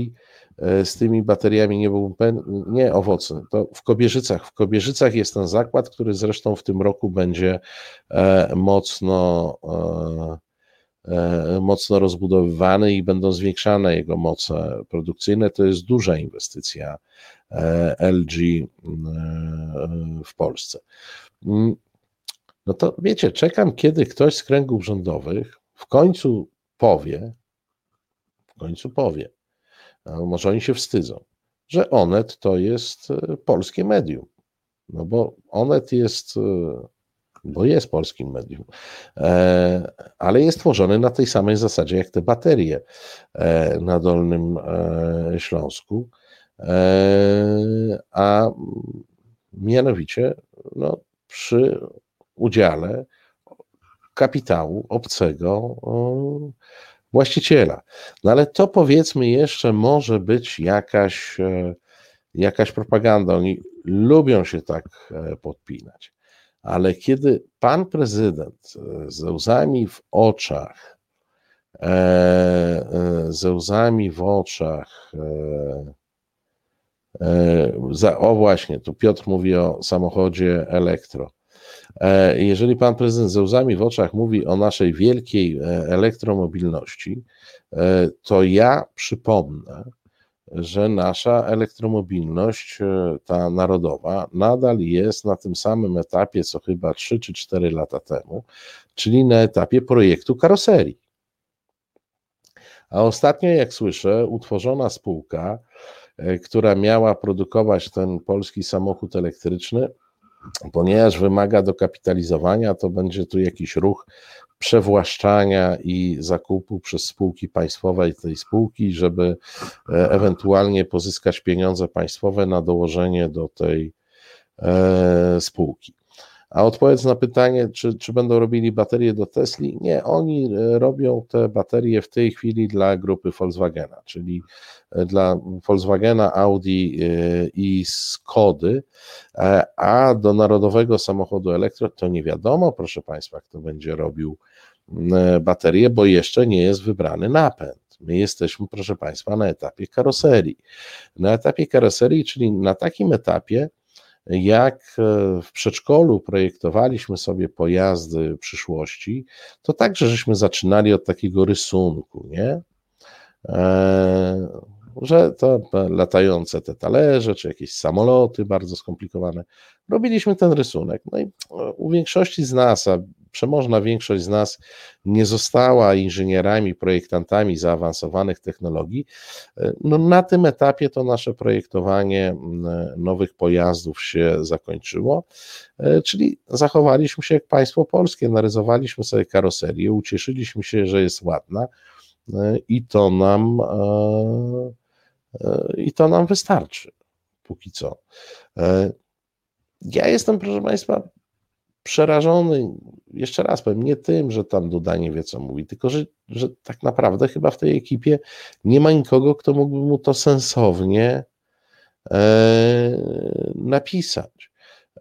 z tymi bateriami nie pewien, nie owocny, to w Kobierzycach. W Kobierzycach jest ten zakład, który zresztą w tym roku będzie mocno E, mocno rozbudowywany i będą zwiększane jego moce produkcyjne. To jest duża inwestycja e, LG e, w Polsce. No to wiecie, czekam, kiedy ktoś z kręgów rządowych w końcu powie, w końcu powie, może oni się wstydzą, że Onet to jest polskie medium. No bo Onet jest bo jest polskim medium, e, ale jest tworzony na tej samej zasadzie jak te baterie e, na Dolnym e, Śląsku, a mianowicie no, przy udziale kapitału obcego właściciela. No ale to powiedzmy jeszcze może być jakaś, jakaś propaganda. Oni lubią się tak podpinać ale kiedy pan prezydent e, ze łzami w oczach, e, e, ze łzami w oczach, za, o właśnie, tu Piotr mówi o samochodzie elektro. Jeżeli pan prezydent ze łzami w oczach mówi o naszej wielkiej elektromobilności, to ja przypomnę, że nasza elektromobilność, e, ta narodowa, nadal jest na tym samym etapie, co chyba 3 czy 4 lata temu, czyli na etapie projektu karoserii. A ostatnio, jak słyszę, utworzona spółka, e, która miała produkować ten polski samochód elektryczny, ponieważ wymaga dokapitalizowania, to będzie tu jakiś ruch przewłaszczania i zakupu przez spółki państwowe tej spółki, żeby e, ewentualnie pozyskać pieniądze państwowe na dołożenie do tej e, spółki. A odpowiedź na pytanie, czy, czy będą robili baterie do Tesli? Nie, oni e, robią te baterie w tej chwili dla grupy Volkswagena, czyli e, dla Volkswagena, Audi e, i Skody, a do narodowego samochodu elektro to nie wiadomo, proszę Państwa, kto będzie robił baterie, bo jeszcze nie jest wybrany napęd. My jesteśmy, proszę Państwa, na etapie karoserii. Na etapie karoserii, czyli na takim etapie, jak e, w przedszkolu projektowaliśmy sobie pojazdy przyszłości, to także żeśmy zaczynali od takiego rysunku, nie? E, że to latające te talerze, czy jakieś samoloty bardzo skomplikowane. Robiliśmy ten rysunek. No i e, u większości z nas, a przemożna większość z nas nie została inżynierami, projektantami zaawansowanych technologii, no na tym etapie to nasze projektowanie nowych pojazdów się zakończyło, e, czyli zachowaliśmy się jak państwo polskie, narysowaliśmy sobie karoserię, ucieszyliśmy się, że jest ładna e, i to nam e, i to nam wystarczy póki co. Ja jestem, proszę Państwa, przerażony, jeszcze raz powiem, nie tym, że tam Duda nie wie, co mówi, tylko że, że tak naprawdę chyba w tej ekipie nie ma nikogo, kto mógłby mu to sensownie e, napisać.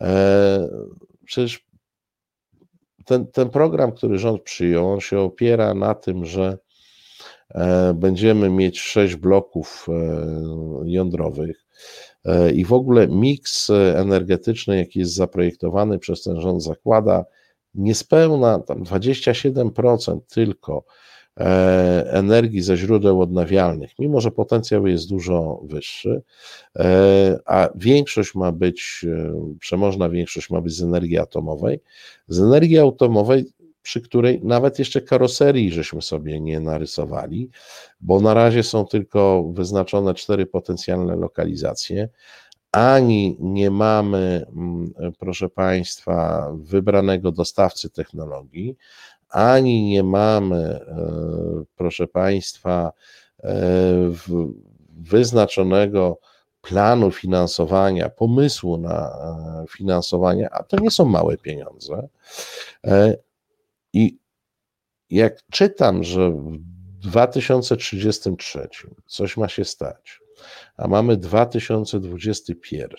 E, przecież ten, ten program, który rząd przyjął, on się opiera na tym, że e, będziemy mieć sześć bloków e, jądrowych, i w ogóle miks energetyczny, jaki jest zaprojektowany przez ten rząd, zakłada niespełna tam 27% tylko e, energii ze źródeł odnawialnych, mimo że potencjał jest dużo wyższy, e, a większość ma być, przemożna większość ma być z energii atomowej. Z energii atomowej przy której nawet jeszcze karoserii żeśmy sobie nie narysowali, bo na razie są tylko wyznaczone cztery potencjalne lokalizacje. Ani nie mamy, mm, proszę Państwa, wybranego dostawcy technologii, ani nie mamy, e, proszę Państwa, e, wyznaczonego planu finansowania, pomysłu na e, finansowanie, a to nie są małe pieniądze. I jak czytam, że w 2033 coś ma się stać, a mamy 2021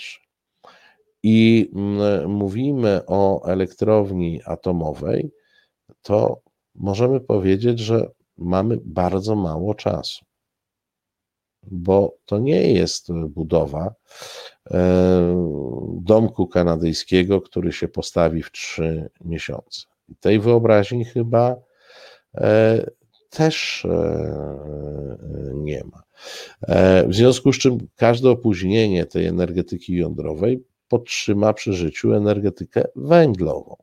i mm, mówimy o elektrowni atomowej, to możemy powiedzieć, że mamy bardzo mało czasu, bo to nie jest budowa e, domku kanadyjskiego, który się postawi w trzy miesiące. Tej wyobraźni chyba e, też e, nie ma. E, w związku z czym każde opóźnienie tej energetyki jądrowej podtrzyma przy życiu energetykę węglową.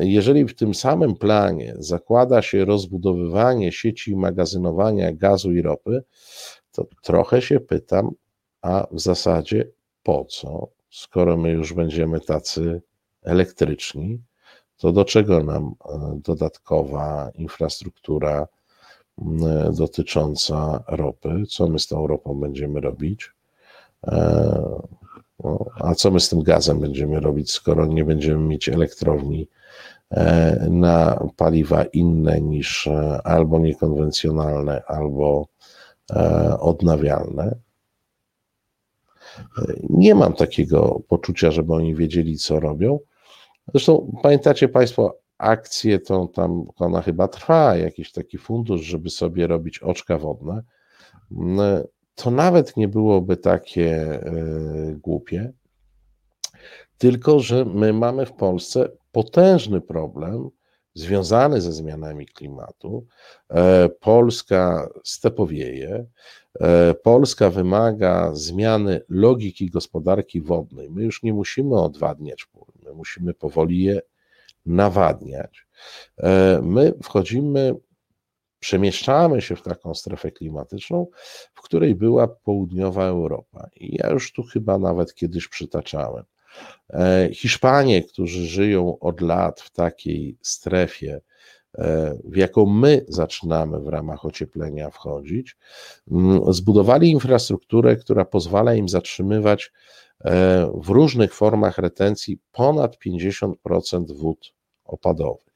Jeżeli w tym samym planie zakłada się rozbudowywanie sieci magazynowania gazu i ropy, to trochę się pytam, a w zasadzie po co, skoro my już będziemy tacy elektryczni, to do czego nam dodatkowa infrastruktura dotycząca ropy? Co my z tą ropą będziemy robić? No, a co my z tym gazem będziemy robić, skoro nie będziemy mieć elektrowni e, na paliwa inne niż e, albo niekonwencjonalne, albo e, odnawialne? Nie mam takiego poczucia, żeby oni wiedzieli, co robią. Zresztą pamiętacie Państwo, akcję tą tam, ona chyba trwa, jakiś taki fundusz, żeby sobie robić oczka wodne to nawet nie byłoby takie e, głupie, tylko że my mamy w Polsce potężny problem związany ze zmianami klimatu. E, Polska stepowieje, e, Polska wymaga zmiany logiki gospodarki wodnej. My już nie musimy odwadniać pól, my musimy powoli je nawadniać. My wchodzimy przemieszczamy się w taką strefę klimatyczną, w której była południowa Europa. I ja już tu chyba nawet kiedyś przytaczałem. E, Hiszpanie, którzy żyją od lat w takiej strefie, e, w jaką my zaczynamy w ramach ocieplenia wchodzić, zbudowali infrastrukturę, która pozwala im zatrzymywać e, w różnych formach retencji ponad 50% wód opadowych.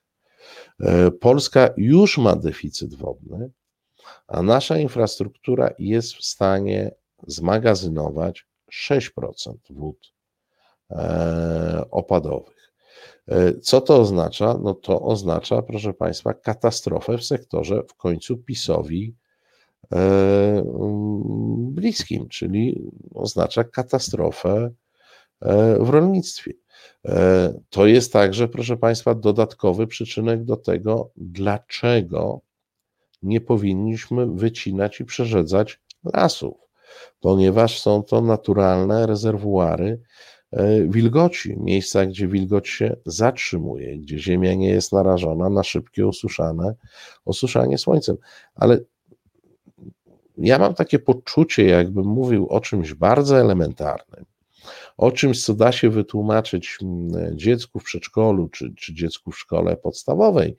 E, Polska już ma deficyt wodny, a nasza infrastruktura jest w stanie zmagazynować 6% wód e, opadowych. E, co to oznacza? No to oznacza, proszę Państwa, katastrofę w sektorze w końcu PiSowi bliskim, czyli oznacza katastrofę w rolnictwie. E, to jest także, proszę Państwa, dodatkowy przyczynek do tego, dlaczego nie powinniśmy wycinać i przerzedzać lasów, ponieważ są to naturalne rezerwuary e, wilgoci, miejsca, gdzie wilgoć się zatrzymuje, gdzie ziemia nie jest narażona na szybkie osuszane, osuszanie słońcem. Ale ja mam takie poczucie, jakbym mówił o czymś bardzo elementarnym, o czymś, co da się wytłumaczyć mm, dziecku w przedszkolu czy, czy dziecku w szkole podstawowej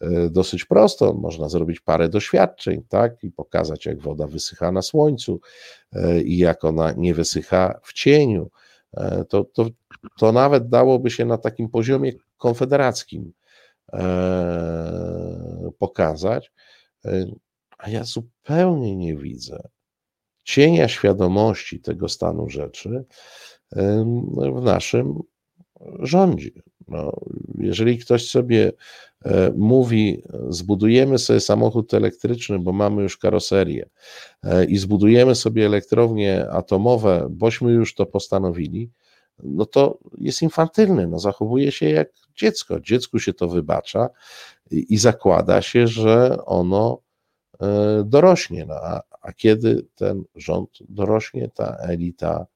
e, dosyć prosto. Można zrobić parę doświadczeń, tak, i pokazać, jak woda wysycha na słońcu e, i jak ona nie wysycha w cieniu. E, to, to, to nawet dałoby się na takim poziomie konfederackim pokazać, a ja zupełnie nie widzę cienia świadomości tego stanu rzeczy w naszym rządzie. No, jeżeli ktoś sobie e, mówi, zbudujemy sobie samochód elektryczny, bo mamy już karoserię e, i zbudujemy sobie elektrownie atomowe, bośmy już to postanowili, no to jest infantylny, no zachowuje się jak dziecko. Dziecku się to wybacza i, i zakłada się, że ono dorośnie. No, a, a kiedy ten rząd dorośnie, ta elita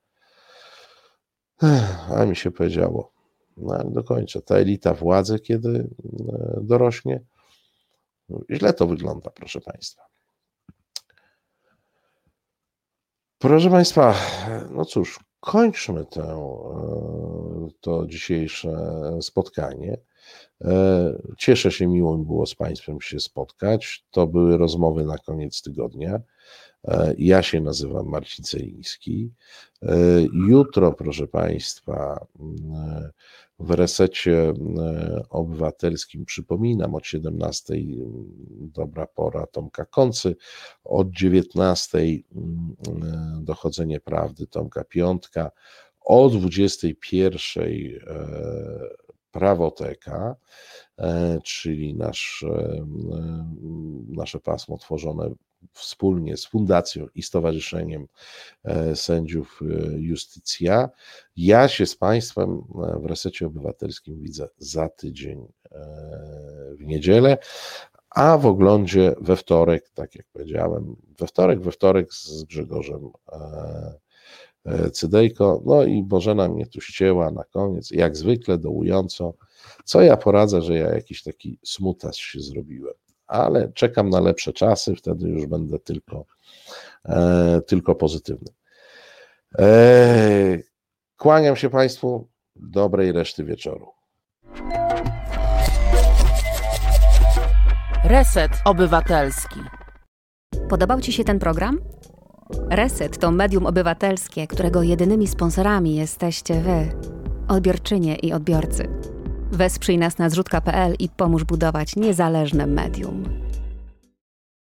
a mi się powiedziało, no ale dokończę. Ta elita władzy, kiedy e, dorośnie, źle to wygląda, proszę Państwa. Proszę Państwa, no cóż, kończmy tę, e, to dzisiejsze spotkanie. E, cieszę się, miło mi było z Państwem się spotkać. To były rozmowy na koniec tygodnia. E, ja się nazywam Marcin Celiński. E, jutro, proszę Państwa, e, w resecie obywatelskim, przypominam, od 17 dobra pora Tomka Koncy, od 19 dochodzenie prawdy Tomka Piątka, o 21 prawoteka, czyli nasz, nasze pasmo tworzone wspólnie z Fundacją i Stowarzyszeniem e, Sędziów e, Justycja. Ja się z Państwem e, w Resecie Obywatelskim widzę za tydzień w niedzielę, a w oglądzie we wtorek, tak jak powiedziałem, we wtorek, we wtorek z Grzegorzem Cydejko. No i Bożena mnie tu ścięła na koniec, jak zwykle dołująco. Co ja poradzę, że ja jakiś taki smutas się zrobiłem. Ale czekam na lepsze czasy, wtedy już będę tylko, e, tylko pozytywny. E, kłaniam się Państwu. Dobrej reszty wieczoru. Reset Obywatelski. Podobał Ci się ten program? Reset to medium obywatelskie, którego jedynymi sponsorami jesteście Wy, odbiorczynie i odbiorcy. Wesprzyj nas na zrzutka.pl i pomóż budować niezależne medium.